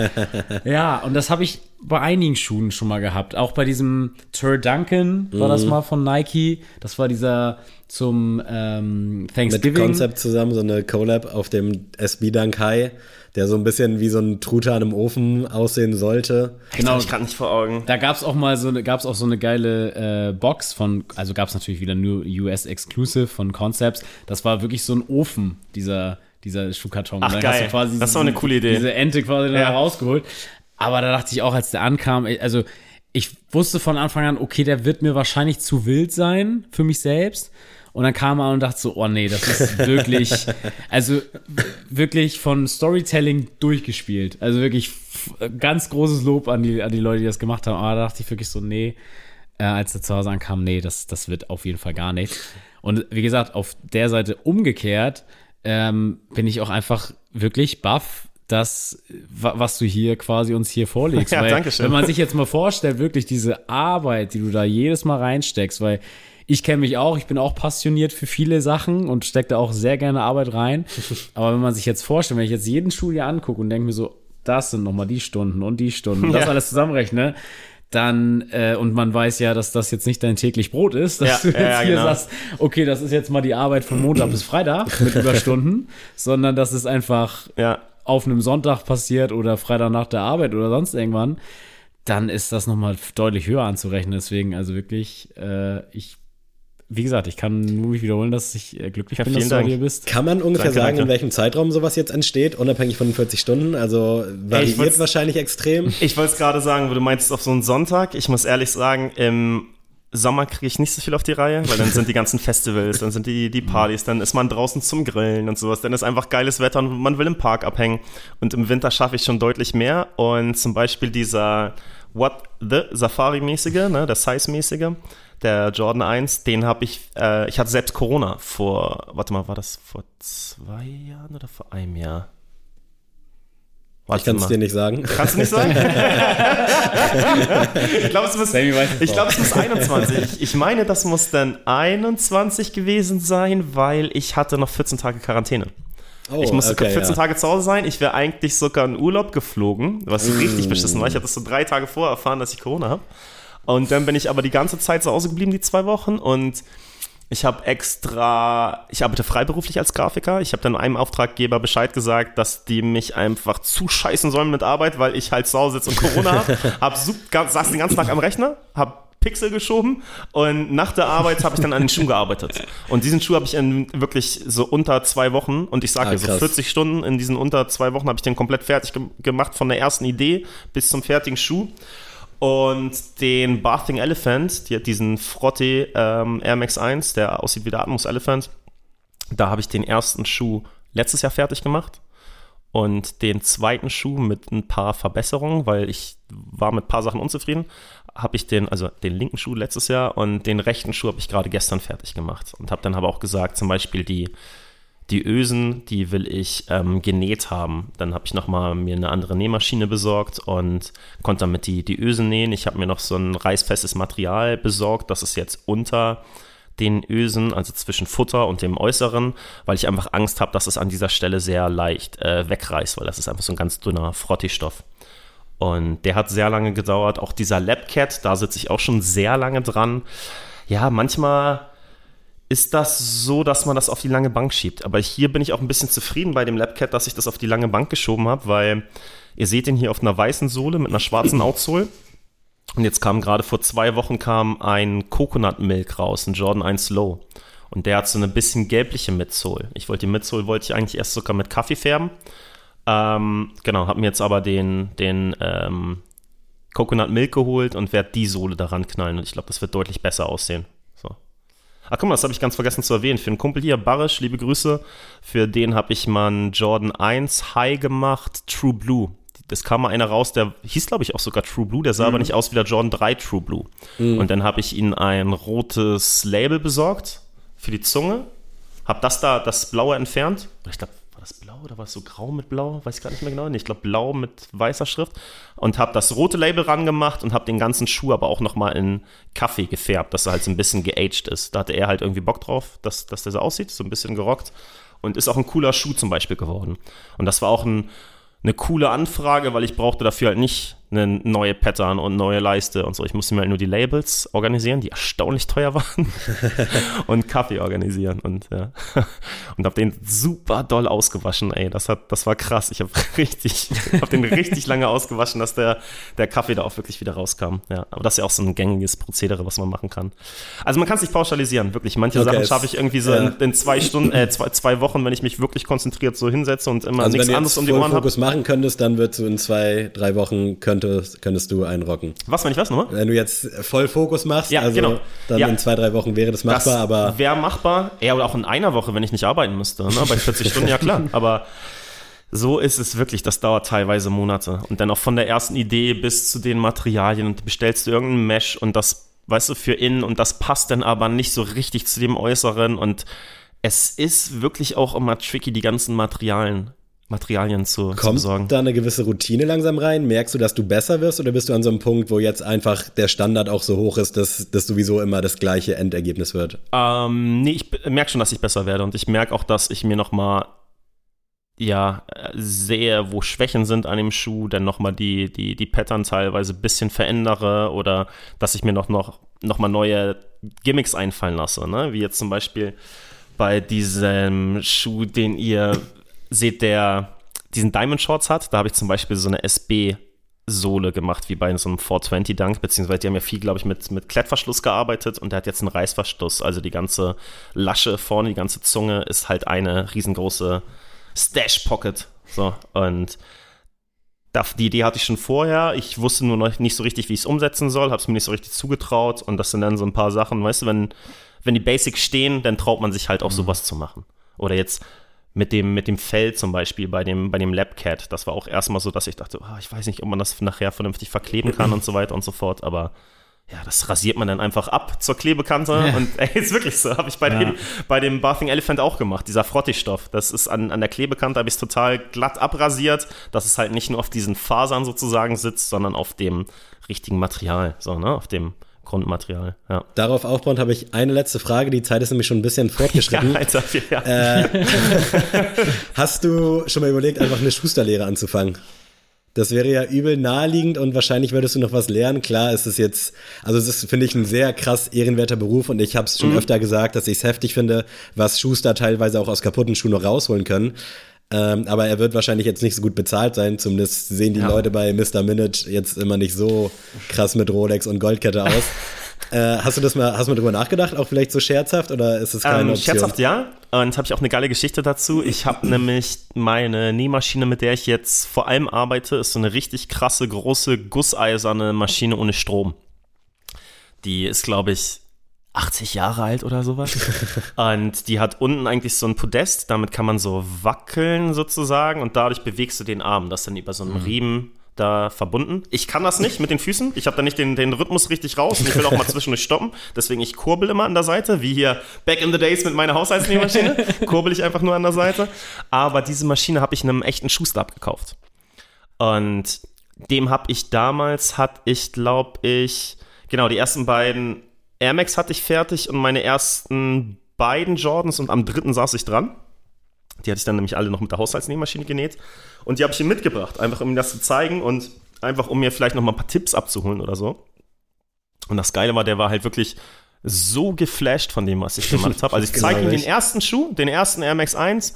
ja, und das habe ich bei einigen Schuhen schon mal gehabt. Auch bei diesem Tur Duncan war das mhm. mal von Nike. Das war dieser zum ähm, Thanksgiving. Mit Concept zusammen, so eine Collab auf dem SB Dunk High der so ein bisschen wie so ein Truthahn im Ofen aussehen sollte. Genau, ich kann nicht vor Augen. Da gab es auch mal so eine, gab's auch so eine geile äh, Box von, also gab es natürlich wieder nur US Exclusive von Concepts. Das war wirklich so ein Ofen, dieser, dieser Schuhkarton. Ach, geil. das ist doch eine coole Idee. Diese Ente quasi ja. rausgeholt. Aber da dachte ich auch, als der ankam, also ich wusste von Anfang an, okay, der wird mir wahrscheinlich zu wild sein für mich selbst. Und dann kam er und dachte so, oh nee, das ist wirklich, also wirklich von Storytelling durchgespielt. Also wirklich ganz großes Lob an die, an die Leute, die das gemacht haben. Aber da dachte ich wirklich so, nee, äh, als er zu Hause ankam, nee, das, das wird auf jeden Fall gar nicht. Und wie gesagt, auf der Seite umgekehrt ähm, bin ich auch einfach wirklich baff, das, was du hier quasi uns hier vorlegst. Ja, weil, danke schön. Wenn man sich jetzt mal vorstellt, wirklich diese Arbeit, die du da jedes Mal reinsteckst, weil ich kenne mich auch, ich bin auch passioniert für viele Sachen und stecke da auch sehr gerne Arbeit rein. Aber wenn man sich jetzt vorstellt, wenn ich jetzt jeden Schuljahr angucke und denke mir so, das sind nochmal die Stunden und die Stunden, das ja. alles zusammenrechne, dann, äh, und man weiß ja, dass das jetzt nicht dein täglich Brot ist, dass ja, du jetzt ja, hier genau. sagst, okay, das ist jetzt mal die Arbeit von Montag bis Freitag mit Überstunden, sondern das ist einfach ja. auf einem Sonntag passiert oder Freitag nach der Arbeit oder sonst irgendwann, dann ist das nochmal deutlich höher anzurechnen. Deswegen, also wirklich, äh, ich wie gesagt, ich kann nur mich wiederholen, dass ich äh, glücklich ja, bin, dass Dank. du hier bist. Kann man ungefähr danke, sagen, danke. in welchem Zeitraum sowas jetzt entsteht, unabhängig von den 40 Stunden? Also variiert wahrscheinlich extrem. Ich wollte es gerade sagen, wo du meinst auf so einen Sonntag. Ich muss ehrlich sagen, im Sommer kriege ich nicht so viel auf die Reihe, weil dann sind die ganzen Festivals, dann sind die, die Partys, dann ist man draußen zum Grillen und sowas, dann ist einfach geiles Wetter und man will im Park abhängen. Und im Winter schaffe ich schon deutlich mehr. Und zum Beispiel dieser What the Safari-mäßige, ne, der Size-mäßige, der Jordan 1, den habe ich, äh, ich hatte selbst Corona vor, warte mal, war das vor zwei Jahren oder vor einem Jahr? Warte ich kann es dir nicht sagen. Kannst du nicht sagen? ich glaube, es, muss, ich glaub, es muss 21. Ich meine, das muss dann 21 gewesen sein, weil ich hatte noch 14 Tage Quarantäne. Oh, ich musste okay, 14 ja. Tage zu Hause sein. Ich wäre eigentlich sogar in Urlaub geflogen, was mm. richtig beschissen war. Ich hatte das so drei Tage vorher erfahren, dass ich Corona habe. Und dann bin ich aber die ganze Zeit zu Hause geblieben, die zwei Wochen. Und ich habe extra, ich arbeite freiberuflich als Grafiker. Ich habe dann einem Auftraggeber Bescheid gesagt, dass die mich einfach zuscheißen sollen mit Arbeit, weil ich halt zu Hause sitze und Corona habe. hab, saß den ganzen Tag am Rechner, habe Pixel geschoben und nach der Arbeit habe ich dann an den Schuh gearbeitet. Und diesen Schuh habe ich in wirklich so unter zwei Wochen und ich sage ah, so 40 Stunden in diesen unter zwei Wochen habe ich den komplett fertig ge gemacht von der ersten Idee bis zum fertigen Schuh. Und den Bathing Elephant, die, diesen Frotte ähm, Air Max 1, der aussieht wie der Atmos Elephant, da habe ich den ersten Schuh letztes Jahr fertig gemacht. Und den zweiten Schuh mit ein paar Verbesserungen, weil ich war mit ein paar Sachen unzufrieden, habe ich den, also den linken Schuh letztes Jahr und den rechten Schuh habe ich gerade gestern fertig gemacht. Und habe dann aber auch gesagt, zum Beispiel die die Ösen, die will ich ähm, genäht haben. Dann habe ich nochmal mir eine andere Nähmaschine besorgt und konnte damit die, die Ösen nähen. Ich habe mir noch so ein reißfestes Material besorgt. Das ist jetzt unter den Ösen, also zwischen Futter und dem Äußeren, weil ich einfach Angst habe, dass es an dieser Stelle sehr leicht äh, wegreißt, weil das ist einfach so ein ganz dünner Frottistoff. Und der hat sehr lange gedauert. Auch dieser Labcat, da sitze ich auch schon sehr lange dran. Ja, manchmal ist das so, dass man das auf die lange Bank schiebt. Aber hier bin ich auch ein bisschen zufrieden bei dem Labcat, dass ich das auf die lange Bank geschoben habe, weil ihr seht ihn hier auf einer weißen Sohle mit einer schwarzen Outsole. Und jetzt kam gerade vor zwei Wochen kam ein Coconut Milk raus, ein Jordan 1 Low. Und der hat so eine bisschen gelbliche Midsole. Ich wollte die Midsole wollte ich eigentlich erst sogar mit Kaffee färben. Ähm, genau, habe mir jetzt aber den, den ähm, Coconut Milk geholt und werde die Sohle daran knallen. Und ich glaube, das wird deutlich besser aussehen. Ach guck mal, das habe ich ganz vergessen zu erwähnen. Für einen Kumpel hier, Barisch, liebe Grüße. Für den habe ich mal einen Jordan 1 High gemacht, True Blue. Das kam mal einer raus, der hieß, glaube ich, auch sogar True Blue, der sah mhm. aber nicht aus wie der Jordan 3 True Blue. Mhm. Und dann habe ich ihm ein rotes Label besorgt für die Zunge, habe das da, das blaue entfernt. Ich glaube, war das blau oder war es so grau mit blau? Weiß ich gar nicht mehr genau. Ich glaube blau mit weißer Schrift. Und habe das rote Label rangemacht und habe den ganzen Schuh aber auch nochmal in Kaffee gefärbt, dass er halt so ein bisschen geaged ist. Da hatte er halt irgendwie Bock drauf, dass, dass der so aussieht, so ein bisschen gerockt. Und ist auch ein cooler Schuh zum Beispiel geworden. Und das war auch ein, eine coole Anfrage, weil ich brauchte dafür halt nicht eine neue Pattern und neue Leiste und so. Ich musste mir halt nur die Labels organisieren, die erstaunlich teuer waren und Kaffee organisieren und ja. und habe den super doll ausgewaschen, ey, das hat das war krass. Ich habe richtig habe den richtig lange ausgewaschen, dass der der Kaffee da auch wirklich wieder rauskam. Ja, aber das ist ja auch so ein gängiges Prozedere, was man machen kann. Also man kann es nicht pauschalisieren, wirklich. Manche okay, Sachen schaffe ich irgendwie so ja. in, in, zwei Stunden äh, zwei, zwei Wochen, wenn ich mich wirklich konzentriert so hinsetze und immer also nichts anderes um die Ohren habe. Wenn du machen könntest, dann wird du in zwei, drei Wochen können könntest, könntest du einrocken. Was, wenn ich was nochmal? Wenn du jetzt voll Fokus machst, ja, also genau. dann ja. in zwei, drei Wochen wäre das machbar, das aber. Wäre machbar, ja, oder auch in einer Woche, wenn ich nicht arbeiten müsste. Ne? Bei 40 Stunden, ja klar. Aber so ist es wirklich, das dauert teilweise Monate. Und dann auch von der ersten Idee bis zu den Materialien und bestellst du irgendein Mesh und das, weißt du, für innen und das passt dann aber nicht so richtig zu dem Äußeren und es ist wirklich auch immer tricky, die ganzen Materialien Materialien zu, Kommt zu besorgen. da eine gewisse Routine langsam rein? Merkst du, dass du besser wirst oder bist du an so einem Punkt, wo jetzt einfach der Standard auch so hoch ist, dass das sowieso immer das gleiche Endergebnis wird? Ähm, nee, ich merke schon, dass ich besser werde und ich merke auch, dass ich mir nochmal ja, sehe, wo Schwächen sind an dem Schuh, dann nochmal die, die, die Pattern teilweise ein bisschen verändere oder dass ich mir noch, noch, noch mal neue Gimmicks einfallen lasse, ne? wie jetzt zum Beispiel bei diesem Schuh, den ihr seht, der diesen Diamond Shorts hat, da habe ich zum Beispiel so eine SB Sohle gemacht, wie bei so einem 420 Dunk, beziehungsweise die haben ja viel, glaube ich, mit, mit Klettverschluss gearbeitet und der hat jetzt einen Reißverschluss. Also die ganze Lasche vorne, die ganze Zunge ist halt eine riesengroße Stash Pocket. So, und die Idee hatte ich schon vorher. Ich wusste nur noch nicht so richtig, wie ich es umsetzen soll, habe es mir nicht so richtig zugetraut. Und das sind dann so ein paar Sachen, weißt du, wenn, wenn die Basics stehen, dann traut man sich halt auch mhm. sowas zu machen. Oder jetzt mit dem, mit dem Fell zum Beispiel bei dem, bei dem Labcat. Das war auch erstmal so, dass ich dachte, oh, ich weiß nicht, ob man das nachher vernünftig verkleben kann und so weiter und so fort. Aber ja, das rasiert man dann einfach ab zur Klebekante. Ja. Und ey, ist wirklich so. Habe ich bei, ja. dem, bei dem Bathing Elephant auch gemacht, dieser Frottigstoff. Das ist an, an der Klebekante, habe ich es total glatt abrasiert, dass es halt nicht nur auf diesen Fasern sozusagen sitzt, sondern auf dem richtigen Material. So, ne? Auf dem Grundmaterial. Ja. Darauf aufbauend habe ich eine letzte Frage. Die Zeit ist nämlich schon ein bisschen fortgeschritten. ja, Alter, ja. Äh, hast du schon mal überlegt, einfach eine Schusterlehre anzufangen? Das wäre ja übel naheliegend und wahrscheinlich würdest du noch was lernen. Klar ist es jetzt, also es ist, finde ich, ein sehr krass ehrenwerter Beruf und ich habe es schon mhm. öfter gesagt, dass ich es heftig finde, was Schuster teilweise auch aus kaputten Schuhen noch rausholen können. Ähm, aber er wird wahrscheinlich jetzt nicht so gut bezahlt sein. Zumindest sehen die ja. Leute bei Mr. Minute jetzt immer nicht so krass mit Rolex und Goldkette aus. Äh, hast du das mal, hast du mal drüber nachgedacht, auch vielleicht so scherzhaft oder ist es keine ähm, Option? Scherzhaft ja. Und habe ich auch eine geile Geschichte dazu. Ich habe nämlich meine Nähmaschine, mit der ich jetzt vor allem arbeite, ist so eine richtig krasse, große, gusseiserne Maschine ohne Strom. Die ist, glaube ich, 80 Jahre alt oder sowas. und die hat unten eigentlich so ein Podest, damit kann man so wackeln sozusagen und dadurch bewegst du den Arm, das dann über so einen mhm. Riemen da verbunden. Ich kann das nicht mit den Füßen. Ich habe da nicht den, den Rhythmus richtig raus und ich will auch mal zwischendurch stoppen. Deswegen ich kurbel immer an der Seite, wie hier back in the days mit meiner Haushaltsnähmaschine. kurbel ich einfach nur an der Seite. Aber diese Maschine habe ich einem echten Schuster abgekauft. Und dem habe ich damals, hatte ich, glaube ich, genau, die ersten beiden Air Max hatte ich fertig und meine ersten beiden Jordans und am dritten saß ich dran. Die hatte ich dann nämlich alle noch mit der Haushaltsnähmaschine genäht. Und die habe ich ihm mitgebracht, einfach um ihm das zu zeigen und einfach um mir vielleicht noch mal ein paar Tipps abzuholen oder so. Und das Geile war, der war halt wirklich so geflasht von dem, was ich gemacht habe. Also ich zeige ihm den ersten Schuh, den ersten Air Max 1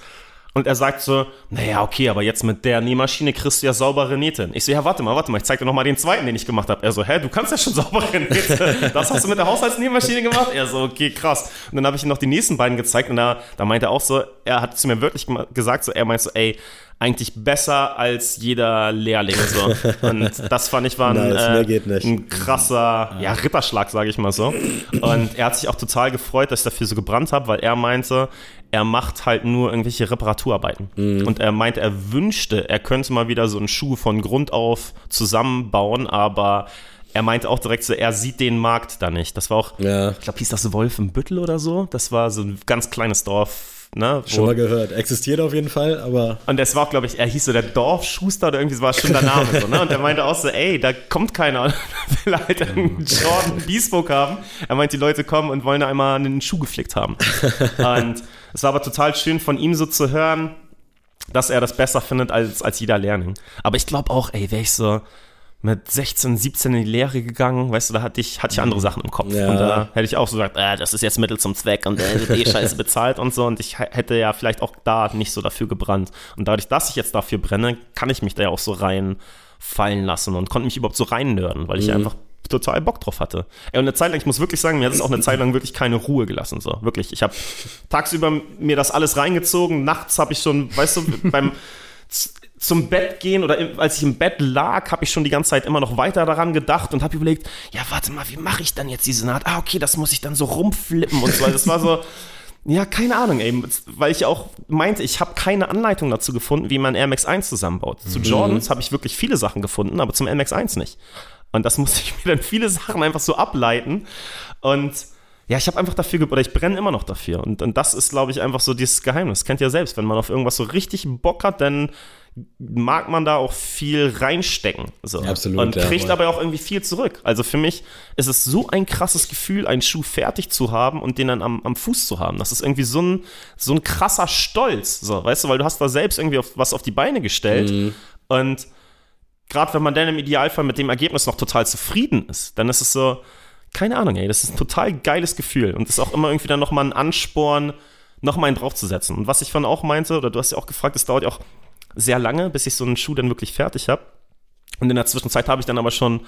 und er sagt so, naja, okay, aber jetzt mit der Nähmaschine kriegst du ja saubere Nähte. Ich so, ja, warte mal, warte mal, ich zeig dir noch mal den zweiten, den ich gemacht habe. Er so, hä, du kannst ja schon saubere Nähte. Das hast du mit der Haushaltsnähmaschine gemacht? Er so, okay, krass. Und dann habe ich ihm noch die nächsten beiden gezeigt und da, da meinte er auch so, er hat zu mir wirklich gesagt, so, er meint so, ey, eigentlich besser als jeder Lehrling. So. Und das fand ich war ein, nice, äh, ein krasser ja, Ritterschlag, sage ich mal so. Und er hat sich auch total gefreut, dass ich dafür so gebrannt habe, weil er meinte, er macht halt nur irgendwelche Reparaturarbeiten. Mhm. Und er meint, er wünschte, er könnte mal wieder so einen Schuh von Grund auf zusammenbauen, aber er meinte auch direkt so, er sieht den Markt da nicht. Das war auch, ja. ich glaube, hieß das Wolfenbüttel oder so. Das war so ein ganz kleines Dorf Ne, schon mal gehört. Existiert auf jeden Fall, aber. Und das war auch, glaube ich, er hieß so der Dorfschuster oder irgendwie, so war schon der Name. so, ne? Und er meinte auch so, ey, da kommt keiner will halt einen Jordan Bespoke haben. Er meint, die Leute kommen und wollen da einmal einen Schuh geflickt haben. und es war aber total schön von ihm so zu hören, dass er das besser findet als, als jeder Lehrling. Aber ich glaube auch, ey, wäre ich so, mit 16, 17 in die Lehre gegangen, weißt du, da hatte ich, hatte ich andere Sachen im Kopf. Ja. Und da hätte ich auch so gesagt, äh, das ist jetzt Mittel zum Zweck und der wird eh scheiße bezahlt und so. Und ich hätte ja vielleicht auch da nicht so dafür gebrannt. Und dadurch, dass ich jetzt dafür brenne, kann ich mich da ja auch so reinfallen lassen und konnte mich überhaupt so reinnörden, weil ich mhm. einfach total Bock drauf hatte. Ey, und eine Zeit lang, ich muss wirklich sagen, mir hat es auch eine Zeit lang wirklich keine Ruhe gelassen. So, wirklich. Ich habe tagsüber mir das alles reingezogen, nachts habe ich schon, weißt du, beim zum Bett gehen oder als ich im Bett lag, habe ich schon die ganze Zeit immer noch weiter daran gedacht und habe überlegt, ja, warte mal, wie mache ich dann jetzt diese Naht? Ah, okay, das muss ich dann so rumflippen und so. Das war so, ja, keine Ahnung, ey, weil ich auch meinte, ich habe keine Anleitung dazu gefunden, wie man Air Max 1 zusammenbaut. Zu mhm. Jordans habe ich wirklich viele Sachen gefunden, aber zum Air Max 1 nicht. Und das musste ich mir dann viele Sachen einfach so ableiten und ja, ich habe einfach dafür, oder ich brenne immer noch dafür. Und, und das ist, glaube ich, einfach so dieses Geheimnis. Kennt ihr selbst, wenn man auf irgendwas so richtig Bock hat, dann mag man da auch viel reinstecken. So. absolut. Und kriegt ja, aber auch irgendwie viel zurück. Also für mich ist es so ein krasses Gefühl, einen Schuh fertig zu haben und den dann am, am Fuß zu haben. Das ist irgendwie so ein, so ein krasser Stolz. So, weißt du, weil du hast da selbst irgendwie auf, was auf die Beine gestellt. Mhm. Und gerade wenn man dann im Idealfall mit dem Ergebnis noch total zufrieden ist, dann ist es so, keine Ahnung, ey, das ist ein total geiles Gefühl. Und das ist auch immer irgendwie dann nochmal ein Ansporn, nochmal einen draufzusetzen. Und was ich von auch meinte, oder du hast ja auch gefragt, es dauert ja auch sehr lange, bis ich so einen Schuh dann wirklich fertig habe. Und in der Zwischenzeit habe ich dann aber schon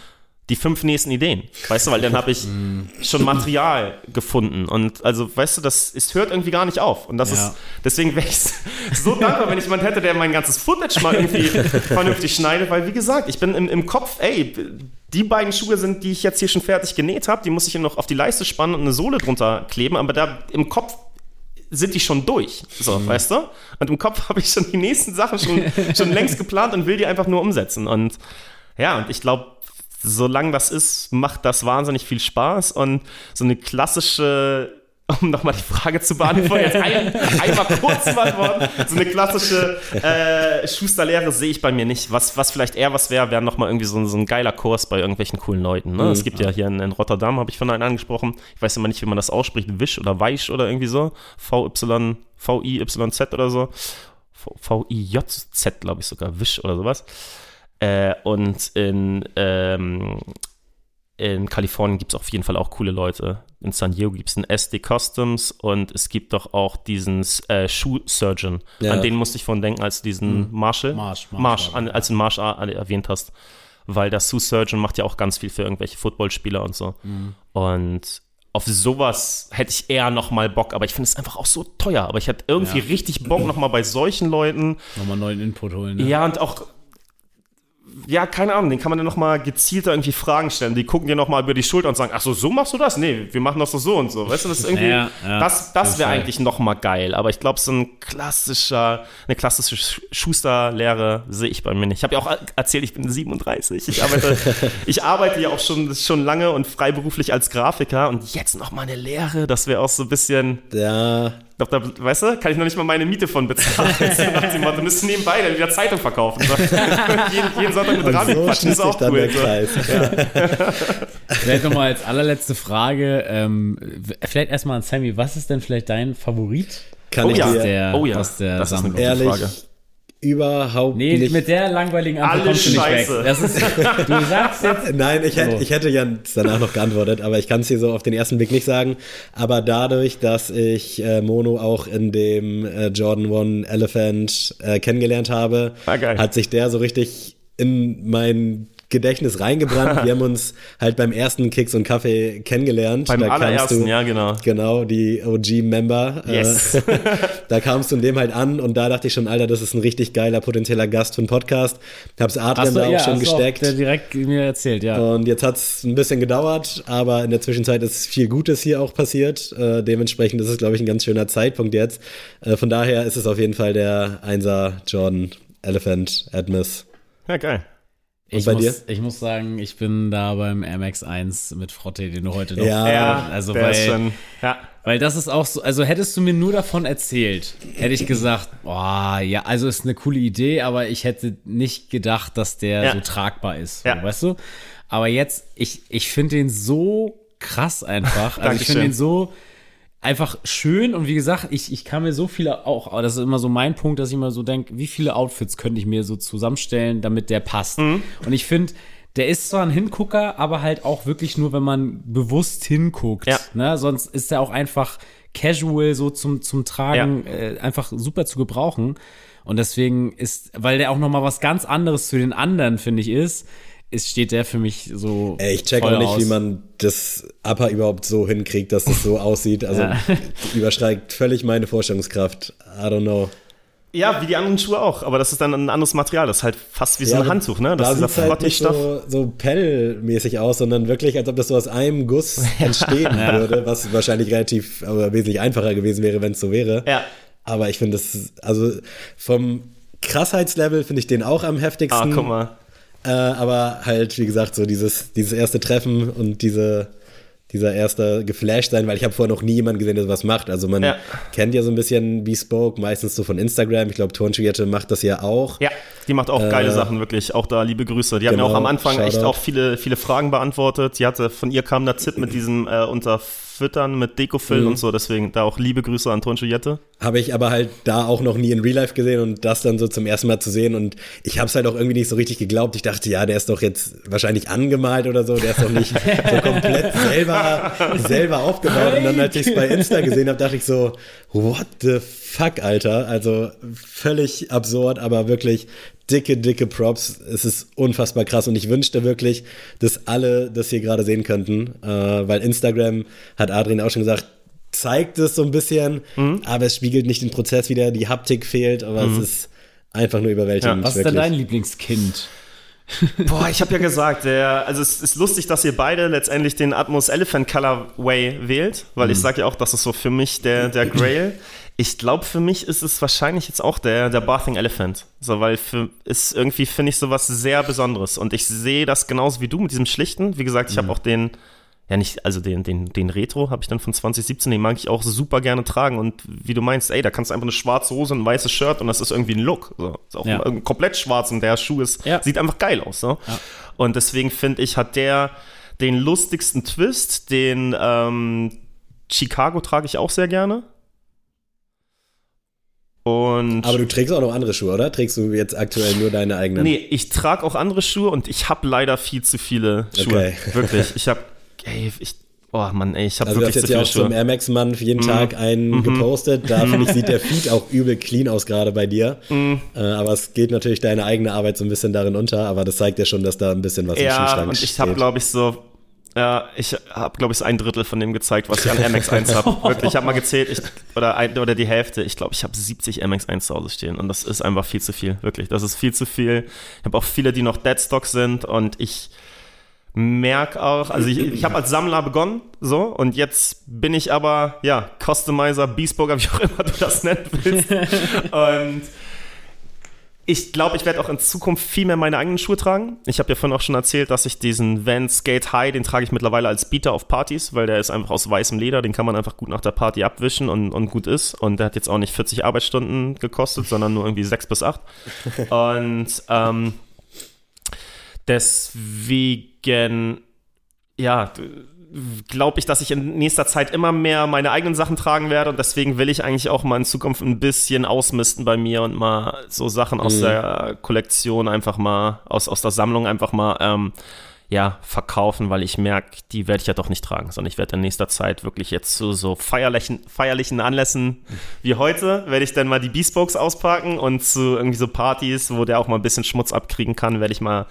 die fünf nächsten Ideen. Weißt du, weil dann habe ich schon Material gefunden. Und also, weißt du, das es hört irgendwie gar nicht auf. Und das Ja. ist, deswegen wäre ich so dankbar, wenn ich jemand hätte, der mein ganzes Footage mal irgendwie vernünftig schneidet, weil wie gesagt, ich bin im, im Kopf, ey, die beiden Schuhe sind, die ich jetzt hier schon fertig genäht habe, die muss ich hier noch auf die Leiste spannen und eine Sohle drunter kleben, aber da im Kopf sind die schon durch, so, weißt du? Und im Kopf habe ich schon die nächsten Sachen schon, schon längst geplant und will die einfach nur umsetzen. Und ja, und ich glaube, solange das ist, macht das wahnsinnig viel Spaß und so eine klassische, um nochmal die Frage zu beantworten, jetzt ein, einmal kurz beantworten, so eine klassische äh, Schusterlehre sehe ich bei mir nicht. Was, was vielleicht eher was wäre, wäre nochmal irgendwie so, ein- so ein geiler Kurs bei irgendwelchen coolen Leuten. Ne? Es gibt ja hier in, in Rotterdam, habe ich von einem angesprochen, ich weiß immer nicht, wie man das ausspricht, Wisch oder Weisch oder irgendwie so, VY, VIYZ oder so. VIJZ, glaube ich sogar, Wisch oder sowas. Äh, und in, ähm, in Kalifornien gibt es auf jeden Fall auch coole Leute. In San Diego gibt es einen SD Customs und es gibt doch auch diesen äh, Schuh-Surgeon. Ja. An den musste ich von denken, als du diesen Marshall, Marsh, Marsh Marsh, an, als du den Marsh a- erwähnt hast. Weil der Sue Surgeon macht ja auch ganz viel für irgendwelche Footballspieler und so. Und auf sowas hätte ich eher noch mal Bock, aber ich finde es einfach auch so teuer. Aber ich hätte irgendwie Ja. richtig Bock noch mal bei solchen Leuten Nochmal neuen Input holen. Ne? ja, und auch, ja, keine Ahnung, den kann man dann nochmal gezielter irgendwie Fragen stellen. Die gucken dir nochmal über die Schulter und sagen, ach so, so machst du das? Nee, wir machen das so und so. Weißt du, das ist irgendwie, Ja, ja, das, das wäre eigentlich nochmal geil. Aber ich glaube, so ein klassischer, eine klassische Sch- Schusterlehre sehe ich bei mir nicht. Ich habe ja auch erzählt, ich bin 37. Ich arbeite, ich arbeite ja auch schon, schon lange und freiberuflich als Grafiker und jetzt nochmal eine Lehre, das wäre auch so ein bisschen, Ja, glaub, da, weißt du, kann ich noch nicht mal meine Miete von bezahlen. Nach dem Motto, müssen nebenbei dann wieder Zeitung verkaufen. Jeden, jeden Sonntag mit Radio so quatschen, ist auch dann cool. Kreis. Vielleicht nochmal als allerletzte Frage, ähm, vielleicht erstmal an Sammy, was ist denn vielleicht dein Favorit Kann Oh ich ja. dir der, Oh ja, aus der das ist eine Sammlung? gute ehrlich Frage. Überhaupt Nee, nicht. mit der langweiligen Antwort Alles kommst du nicht scheiße. weg. Das ist, du sagst jetzt, Nein, ich hätte, So. ich hätte ja danach noch geantwortet, aber ich kann es dir so auf den ersten Blick nicht sagen. Aber dadurch, dass ich äh, Mono auch in dem äh, Jordan One Elephant äh, kennengelernt habe, Ah, hat sich der so richtig in mein Gedächtnis reingebrannt. Wir haben uns halt beim ersten Kicks und Kaffee kennengelernt. Beim Da allerersten, du, ja, genau. Genau, die OG-Member. Yes. Äh, da kamst du in dem halt an und da dachte ich schon, Alter, das ist ein richtig geiler potenzieller Gast für einen Podcast. Hab's Adrian du da auch ja, schon gesteckt. Auch direkt mir erzählt, ja. Und jetzt hat es ein bisschen gedauert, aber in der Zwischenzeit ist viel Gutes hier auch passiert. Äh, dementsprechend ist es, glaube ich, ein ganz schöner Zeitpunkt jetzt. Äh, von daher ist es auf jeden Fall der Einser Jordan Elephant Admis. Ja, geil. Ich, bei muss, dir? ich muss sagen, ich bin da beim MX1 mit Frotte, den du heute noch. Ja. Ja, also der weil, ist schon, ja. weil das ist auch so, also hättest du mir nur davon erzählt, hätte ich gesagt, boah, ja, also ist eine coole Idee, aber ich hätte nicht gedacht, dass der Ja. so tragbar ist, Ja. weißt du? Aber jetzt, ich, ich finde den so krass einfach. Also ich Dankeschön. finde den so einfach schön und wie gesagt, ich, ich kann mir so viele auch, aber das ist immer so mein Punkt, dass ich immer so denke, wie viele Outfits könnte ich mir so zusammenstellen, damit der passt. Mhm. Und ich finde, der ist zwar ein Hingucker, aber halt auch wirklich nur, wenn man bewusst hinguckt. Ja. Ne? Sonst ist er auch einfach casual so zum, zum Tragen äh, einfach super zu gebrauchen. Und deswegen ist, weil der auch noch mal was ganz anderes zu den anderen, finde ich, ist, ist, steht der für mich so. Ey, ich check voll auch nicht, aus. wie man das Upper überhaupt so hinkriegt, dass das so aussieht. Also Ja. übersteigt völlig meine Vorstellungskraft. I don't know. Ja, wie die anderen Schuhe auch, aber das ist dann ein anderes Material. Das ist halt fast wie so ein Handtuch, ne? Das da ist dieser halt nicht so, so Pell-mäßig aus, sondern wirklich, als ob das so aus einem Guss entstehen würde, was wahrscheinlich relativ, aber wesentlich einfacher gewesen wäre, wenn es so wäre. Ja. Aber ich finde das, also vom Krassheitslevel finde ich den auch am Ah, heftigsten. guck mal. Äh, aber halt, wie gesagt, so dieses, dieses erste Treffen und diese, dieser erste geflasht sein, weil ich habe vorher noch nie jemanden gesehen, der sowas macht. Also man Ja. kennt ja so ein bisschen Bespoke, meistens so von Instagram. Ich glaube, Tonjuliette macht das ja auch. Ja, die macht auch geile Sachen, wirklich. Auch da liebe Grüße. Die hat mir genau, auch am Anfang echt Shoutout. auch viele, viele Fragen beantwortet. Die hatte, von ihr kam der Tipp mit diesem äh, Unterfüttern mit Dekofill Mhm. und so. Deswegen da auch liebe Grüße an Ton Juliette. Habe ich aber halt da auch noch nie in Real Life gesehen und das dann so zum ersten Mal zu sehen. Und ich habe es halt auch irgendwie nicht so richtig geglaubt. Ich dachte, ja, der ist doch jetzt wahrscheinlich angemalt oder so. Der ist doch nicht so komplett selber, selber aufgebaut. Und dann, als ich es bei Insta gesehen habe, dachte ich so, what the fuck, Alter? Also völlig absurd, aber wirklich dicke, dicke Props. Es ist unfassbar krass und ich wünschte wirklich, dass alle das hier gerade sehen könnten, äh, weil Instagram, hat Adrian auch schon gesagt, zeigt es so ein bisschen, mhm. aber es spiegelt nicht den Prozess wieder, die Haptik fehlt, aber mhm. es ist einfach nur überwältigend. Ja. Was ist denn dein Lieblingskind? Boah, ich habe ja gesagt, der, also es ist lustig, dass ihr beide letztendlich den Atmos Elephant Colorway wählt, weil mhm. ich sage ja auch, das ist so für mich der, der Grail. Ich glaube, für mich ist es wahrscheinlich jetzt auch der, der Bathing Elephant. So, weil für, ist irgendwie, finde ich, sowas sehr Besonderes. Und ich sehe das genauso wie du mit diesem Schlichten. Wie gesagt, ich mhm. habe auch den, ja nicht, also den, den, den Retro habe ich dann von 2017, den mag ich auch super gerne tragen. Und wie du meinst, ey, da kannst du einfach eine schwarze Hose, ein weißes Shirt und das ist irgendwie ein Look. So. Ist auch ja. komplett schwarz und der Schuh ist, ja. sieht einfach geil aus. So. Ja. Und deswegen finde ich, hat der den lustigsten Twist, den ähm, Chicago trage ich auch sehr gerne. Und Aber du trägst auch noch andere Schuhe, oder? Trägst du jetzt aktuell nur deine eigenen? Nee, ich trage auch andere Schuhe und ich habe leider viel zu viele Schuhe. Okay. Wirklich. Ich habe, ey, ich, oh Mann, ey, ich habe also wirklich zu viele Schuhe. Du hast jetzt ja auch zum Air Max Mann jeden mm. Tag einen -hmm. gepostet. Da finde ich, sieht der Feed auch übel clean aus gerade bei dir. Mm. Äh, aber es geht natürlich deine eigene Arbeit so ein bisschen darin unter. Aber das zeigt ja schon, dass da ein bisschen was ja, im Schuhschrank und ich habe, glaube ich, so ja, ich habe, glaube ich, ein Drittel von dem gezeigt, was ich an MX1 habe. Wirklich, ich habe mal gezählt, ich, oder, ein, oder die Hälfte. Ich glaube, ich habe 70 MX1 zu Hause stehen und das ist einfach viel zu viel. Wirklich, das ist viel zu viel. Ich habe auch viele, die noch Deadstock sind und ich merke auch, also ich, ich habe als Sammler begonnen, so, und jetzt bin ich aber, ja, Customizer, Bespoker, wie auch immer du das nennen willst. und ich glaube, ich werde auch in Zukunft viel mehr meine eigenen Schuhe tragen. Ich habe ja vorhin auch schon erzählt, dass ich diesen Van Skate High, den trage ich mittlerweile als Beater auf Partys, weil der ist einfach aus weißem Leder, den kann man einfach gut nach der Party abwischen und, und gut ist. Und der hat jetzt auch nicht 40 Arbeitsstunden gekostet, sondern nur irgendwie 6 bis 8. und ähm, deswegen, ja, glaube ich, dass ich in nächster Zeit immer mehr meine eigenen Sachen tragen werde und deswegen will ich eigentlich auch mal in Zukunft ein bisschen ausmisten bei mir und mal so Sachen aus mhm. der Kollektion einfach mal, aus, aus der Sammlung einfach mal, ähm, ja, verkaufen, weil ich merke, die werde ich ja doch nicht tragen, sondern ich werde in nächster Zeit wirklich jetzt zu so feierlichen, feierlichen Anlässen wie heute, werde ich dann mal die Bespokes auspacken und zu irgendwie so Partys, wo der auch mal ein bisschen Schmutz abkriegen kann, werde ich mal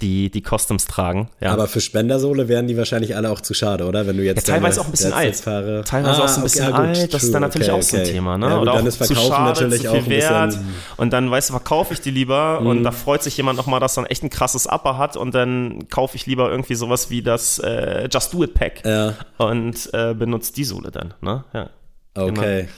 die, die Customs tragen. Ja. Aber für Spendersohle wären die wahrscheinlich alle auch zu schade, oder? Wenn du jetzt ja, teilweise auch ein bisschen alt. Fahre. Teilweise ah, auch so ein bisschen okay, alt. True. Das ist dann natürlich okay, auch so ein Thema. Ne? Ja, Oder dann ist Verkaufen schade, natürlich auch ein Wert. Bisschen und dann, weißt du, verkaufe ich die lieber mhm. und da freut sich jemand nochmal, dass er ein echt ein krasses Upper hat und dann kaufe ich lieber irgendwie sowas wie das äh, Just Do It Pack ja. und äh, benutze die Sohle dann. Ne? Ja. Okay. Genau.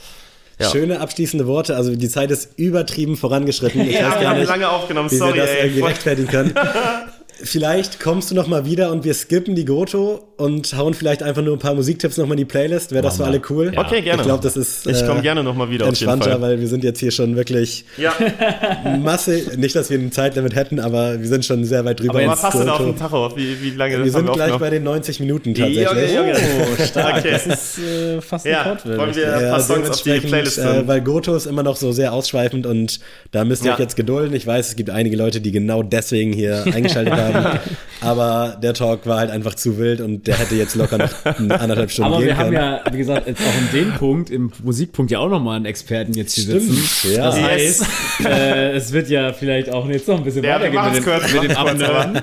Ja. Schöne abschließende Worte. Also die Zeit ist übertrieben vorangeschritten. Ich ja, weiß gar nicht, lange aufgenommen. wie Sorry, wir das ey, irgendwie rechtfertigen können. vielleicht kommst du noch mal wieder und wir skippen die Goto und hauen vielleicht einfach nur ein paar Musiktipps noch mal in die Playlist. Wäre das für alle cool? Ja. Okay, gerne. Ich glaube, das ist Ich komme äh, gerne noch mal wieder entspannter, weil wir sind jetzt hier schon wirklich ja. Masse, nicht, dass wir ein Zeitlimit hätten, aber wir sind schon sehr weit drüber. Aber was hast du da auf dem Tacho? Wie, wie lange Wir sind wir gleich bei den 90 Minuten tatsächlich. Okay, okay. Oh, stark. Okay. Das ist äh, fast ein ja. Wollen wir ein paar Songs auf die Playlist äh, Weil Goto ist immer noch so sehr ausschweifend und da müsst ihr euch jetzt gedulden. Ich weiß, es gibt einige Leute, die genau deswegen hier eingeschaltet haben. Aber der Talk war halt einfach zu wild und der hätte jetzt locker noch anderthalb Stunden aber gehen können. Aber wir haben ja, wie gesagt, jetzt auch in dem Punkt, im Musikpunkt ja auch nochmal einen Experten jetzt hier Stimmt, sitzen. Ja. Das heißt, äh, es wird ja vielleicht auch jetzt noch ein bisschen ja, weitergehen mit, kurz, mit dem Abnörden.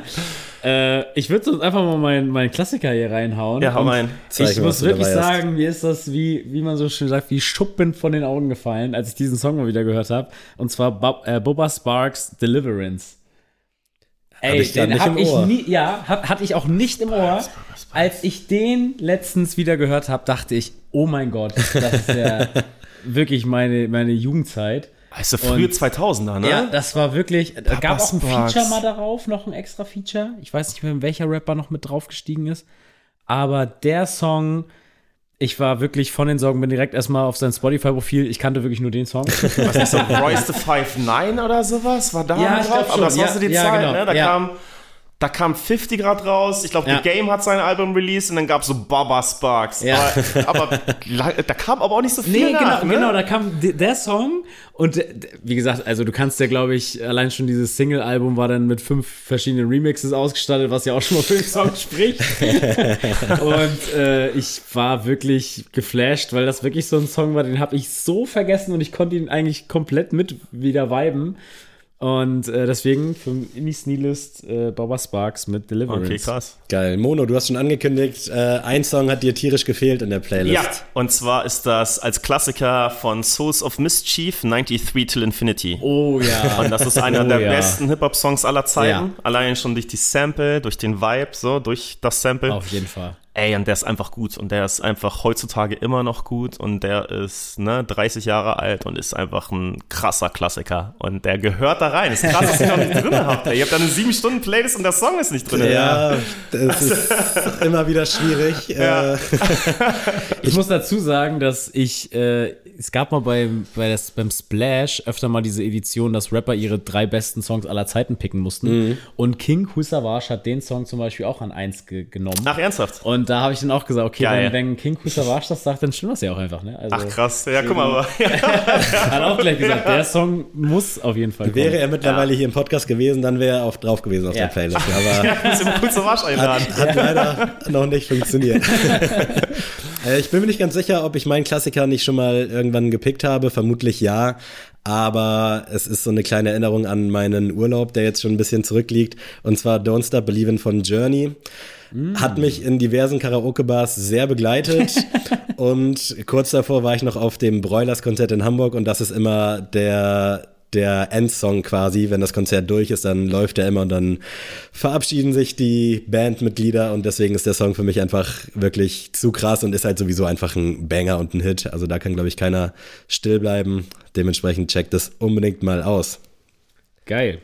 Äh, ich würde sonst einfach mal meinen, meinen Klassiker hier reinhauen. Ja, hau rein. Ich muss wirklich sagen, mir ist das, wie, wie man so schön sagt, wie Schuppen von den Augen gefallen, als ich diesen Song mal wieder gehört habe. Und zwar Bob, äh, Boba Sparks Deliverance. Ey, hab den hab ich nie, ja, hab, hatte ich auch nicht im Ohr. Als ich den letztens wieder gehört habe, dachte ich, oh mein Gott, das ist ja wirklich meine, meine Jugendzeit. Also frühe 2000er, ne? Ja, das war wirklich, da gab auch ein Feature mal darauf, noch ein extra Feature. Ich weiß nicht mehr, welcher Rapper noch mit draufgestiegen ist. Aber der Song, ich war wirklich von den Songs, bin direkt erstmal auf sein Spotify-Profil. Ich kannte wirklich nur den Song. Was ist so Royce the Five Nine oder sowas? War da ja, drauf? Aber das war so die ja, Zeit, genau. ne? Da ja. kam da kam 50 Grad raus. Ich glaube, ja. The Game hat sein Album released und dann gab es so Baba Sparks. Ja. Aber, aber, da kam aber auch nicht so viel nee, nach, genau, ne? genau, da kam der Song und wie gesagt, also du kannst ja, glaube ich, allein schon dieses Single-Album war dann mit fünf verschiedenen Remixes ausgestattet, was ja auch schon mal für den Song spricht. und äh, ich war wirklich geflasht, weil das wirklich so ein Song war, den habe ich so vergessen und ich konnte ihn eigentlich komplett mit wieder viben. Und äh, deswegen für die Sneelist äh, Baba Sparks mit Deliverance. Okay, krass. Geil. Mono, du hast schon angekündigt, äh, ein Song hat dir tierisch gefehlt in der Playlist. Ja, und zwar ist das als Klassiker von Souls of Mischief 93 Till Infinity. Oh ja. Und das ist einer oh, der ja. besten Hip-Hop-Songs aller Zeiten. Ja. Allein schon durch die Sample, durch den Vibe, so, durch das Sample. Auf jeden Fall. Ey, und der ist einfach gut und der ist einfach heutzutage immer noch gut und der ist ne, 30 Jahre alt und ist einfach ein krasser Klassiker und der gehört da rein. Ist krass, dass ihr noch nicht drin habt. Ey. Ihr habt da eine 7-Stunden-Playlist und der Song ist nicht drin. Ja, ja. das ist immer wieder schwierig. Ja. Äh. ich muss dazu sagen, dass ich, äh, es gab mal bei, bei das, beim Splash öfter mal diese Edition, dass Rapper ihre drei besten Songs aller Zeiten picken mussten mhm. und King Husavage hat den Song zum Beispiel auch an eins ge genommen. Ach, ernsthaft? Und da habe ich dann auch gesagt, okay, wenn, wenn, King Kusavage das sagt, dann stimmt das ja auch einfach. Ne? Also, Ach krass, ja, guck mal. Aber. hat auch gleich gesagt, der Song muss auf jeden Fall kommen. Wäre er mittlerweile ja. hier im Podcast gewesen, dann wäre er auch drauf gewesen auf ja. der Playlist. Aber. Hat, hat leider noch nicht funktioniert. Äh, ich bin mir nicht ganz sicher, ob ich meinen Klassiker nicht schon mal irgendwann gepickt habe. Vermutlich ja aber es ist so eine kleine Erinnerung an meinen Urlaub, der jetzt schon ein bisschen zurückliegt. Und zwar Don't Stop Believin' von Journey. Mm. Hat mich in diversen Karaoke-Bars sehr begleitet. und kurz davor war ich noch auf dem Broilers-Konzert in Hamburg und das ist immer der der Endsong quasi, wenn das Konzert durch ist, dann läuft er immer und dann verabschieden sich die Bandmitglieder und deswegen ist der Song für mich einfach wirklich zu krass und ist halt sowieso einfach ein Banger und ein Hit. Also da kann, glaube ich, keiner still bleiben. Dementsprechend checkt das unbedingt mal aus. Geil.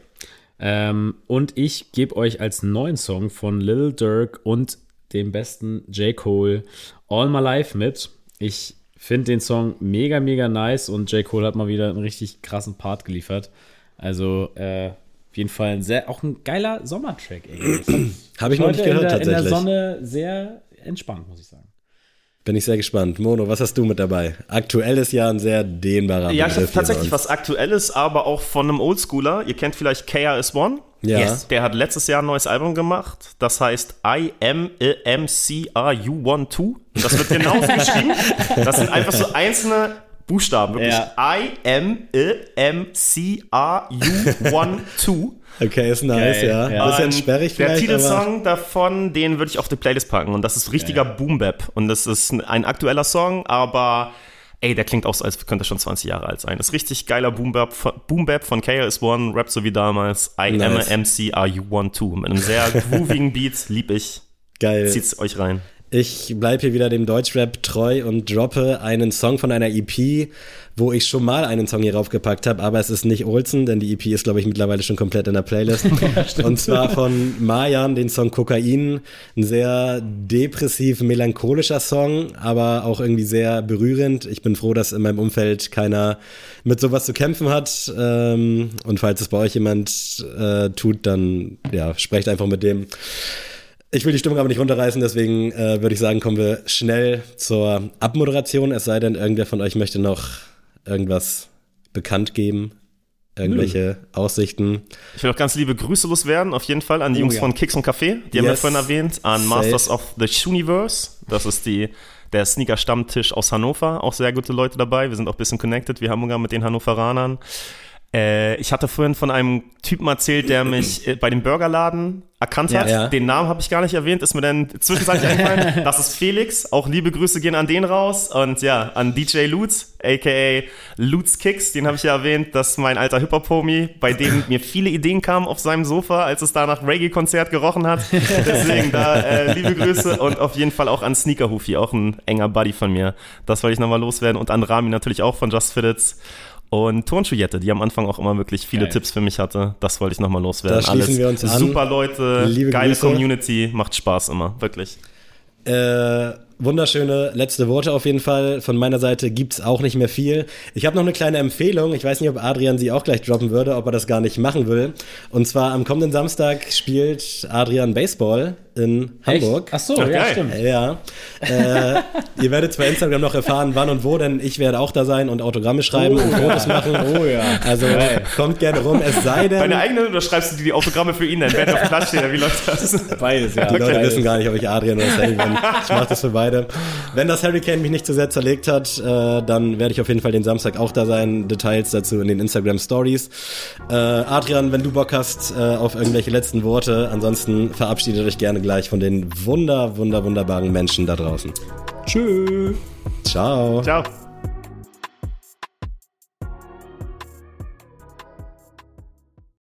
Ähm, und ich gebe euch als neuen Song von Lil Durk und dem besten J. Cole All My Life mit. Ich finde den Song mega, mega nice und J. Cole hat mal wieder einen richtig krassen Part geliefert. Also, äh, auf jeden Fall ein sehr, auch ein geiler Sommertrack. Habe ich noch nicht gehört, in der, tatsächlich. In der Sonne sehr entspannt, muss ich sagen. Bin ich sehr gespannt. Mono, was hast du mit dabei? Aktuell ist ja ein sehr dehnbarer Ja, ich habe tatsächlich was Aktuelles, aber auch von einem Oldschooler. Ihr kennt vielleicht KRS-One. Ja. Yes. Der hat letztes Jahr ein neues Album gemacht. Das heißt I M E M C R U 1 2. Das wird genauso geschrieben. Das sind einfach so einzelne Buchstaben. Wirklich ja. I M E M C R U 1 2. Okay, ist nice, Geil, ja. ja. Bisschen sperrig Der Titelsong davon, den würde ich auf die Playlist packen. Und das ist richtiger Geil. Boom Bap. Und das ist ein aktueller Song, aber ey, der klingt auch so, als könnte er schon 20 Jahre alt sein. Das ist richtig geiler Boom Bap, Boom Bap von KRS-One, Rap so wie damals. I nice. am a MC, are you one too? Mit einem sehr groovigen Beat, lieb ich. Geil. Zieht's euch rein. Ich bleibe hier wieder dem Deutschrap treu und droppe einen Song von einer EP, wo ich schon mal einen Song hier raufgepackt habe, aber es ist nicht Olsen, denn die EP ist, glaube ich, mittlerweile schon komplett in der Playlist. ja, und zwar von Mayan, den Song Kokain. Ein sehr depressiv, melancholischer Song, aber auch irgendwie sehr berührend. Ich bin froh, dass in meinem Umfeld keiner mit sowas zu kämpfen hat. Ähm, und falls es bei euch jemand äh, tut, dann ja, sprecht einfach mit dem. Ich will die Stimmung aber nicht runterreißen, deswegen äh, würde ich sagen, kommen wir schnell zur Abmoderation. Es sei denn, irgendwer von euch möchte noch irgendwas bekannt geben. Irgendwelche Nö. Aussichten. Ich will auch ganz liebe Grüße loswerden, auf jeden Fall an die oh, Jungs ja. von Kicks und Café. Die yes. haben wir vorhin erwähnt. An Safe. Masters of the Shuniverse. Das ist die, der Sneaker-Stammtisch aus Hannover. Auch sehr gute Leute dabei. Wir sind auch ein bisschen connected. Wir haben sogar mit den Hannoveranern. Äh, ich hatte vorhin von einem Typen erzählt, der mich äh, bei dem Burgerladen erkannt hat. Ja. Den Namen habe ich gar nicht erwähnt, ist mir dann zwischenzeitlich eingefallen. Das ist Felix. Auch liebe Grüße gehen an den raus. Und ja, an DJ Lutz, aka Lutz Kicks, den habe ich ja erwähnt. Das ist mein alter Hip-Hop-Homie, bei dem mir viele Ideen kamen auf seinem Sofa, als es da nach Reggae-Konzert gerochen hat. Deswegen da äh, liebe Grüße und auf jeden Fall auch an Sneaker Hoofy, auch ein enger Buddy von mir. Das wollte ich nochmal loswerden. Und an Rami natürlich auch von Just Fitteds. Und Turnschuhjette, die am Anfang auch immer wirklich viele Geil. Tipps für mich hatte. Das wollte ich nochmal loswerden. Da schließen Alles wir uns an. Super Leute, Liebe geile Grüße. Community, macht Spaß immer, wirklich. Äh, wunderschöne letzte Worte auf jeden Fall. Von meiner Seite gibt's auch nicht mehr viel. Ich habe noch eine kleine Empfehlung. Ich weiß nicht, ob Adrian sie auch gleich droppen würde, ob er das gar nicht machen will. Und zwar am kommenden Samstag spielt Adrian Baseball in Hamburg. Echt? Ach so, Ach, ja, stimmt. Ja. Äh, ihr werdet zwar Instagram noch erfahren, wann und wo, denn ich werde auch da sein und Autogramme schreiben oh, und Fotos ja. machen. Oh ja. Also Geil. kommt gerne rum, es sei denn. Deine eigene oder schreibst du die Autogramme für ihn, dann werden auf Platz stehen, wie läuft das? Beides, ja. Die Leute Beides. wissen gar nicht, ob ich Adrian oder Sally bin. Ich mache das für beide. Beide. Wenn das Hurricane mich nicht zu sehr zerlegt hat, äh, dann werde ich auf jeden Fall den Samstag auch da sein. Details dazu in den Instagram Stories. Äh, Adrian, wenn du Bock hast äh, auf irgendwelche letzten Worte, ansonsten verabschiedet euch gerne gleich von den wunder, wunder, wunderbaren Menschen da draußen. Tschüss. Ciao. Ciao.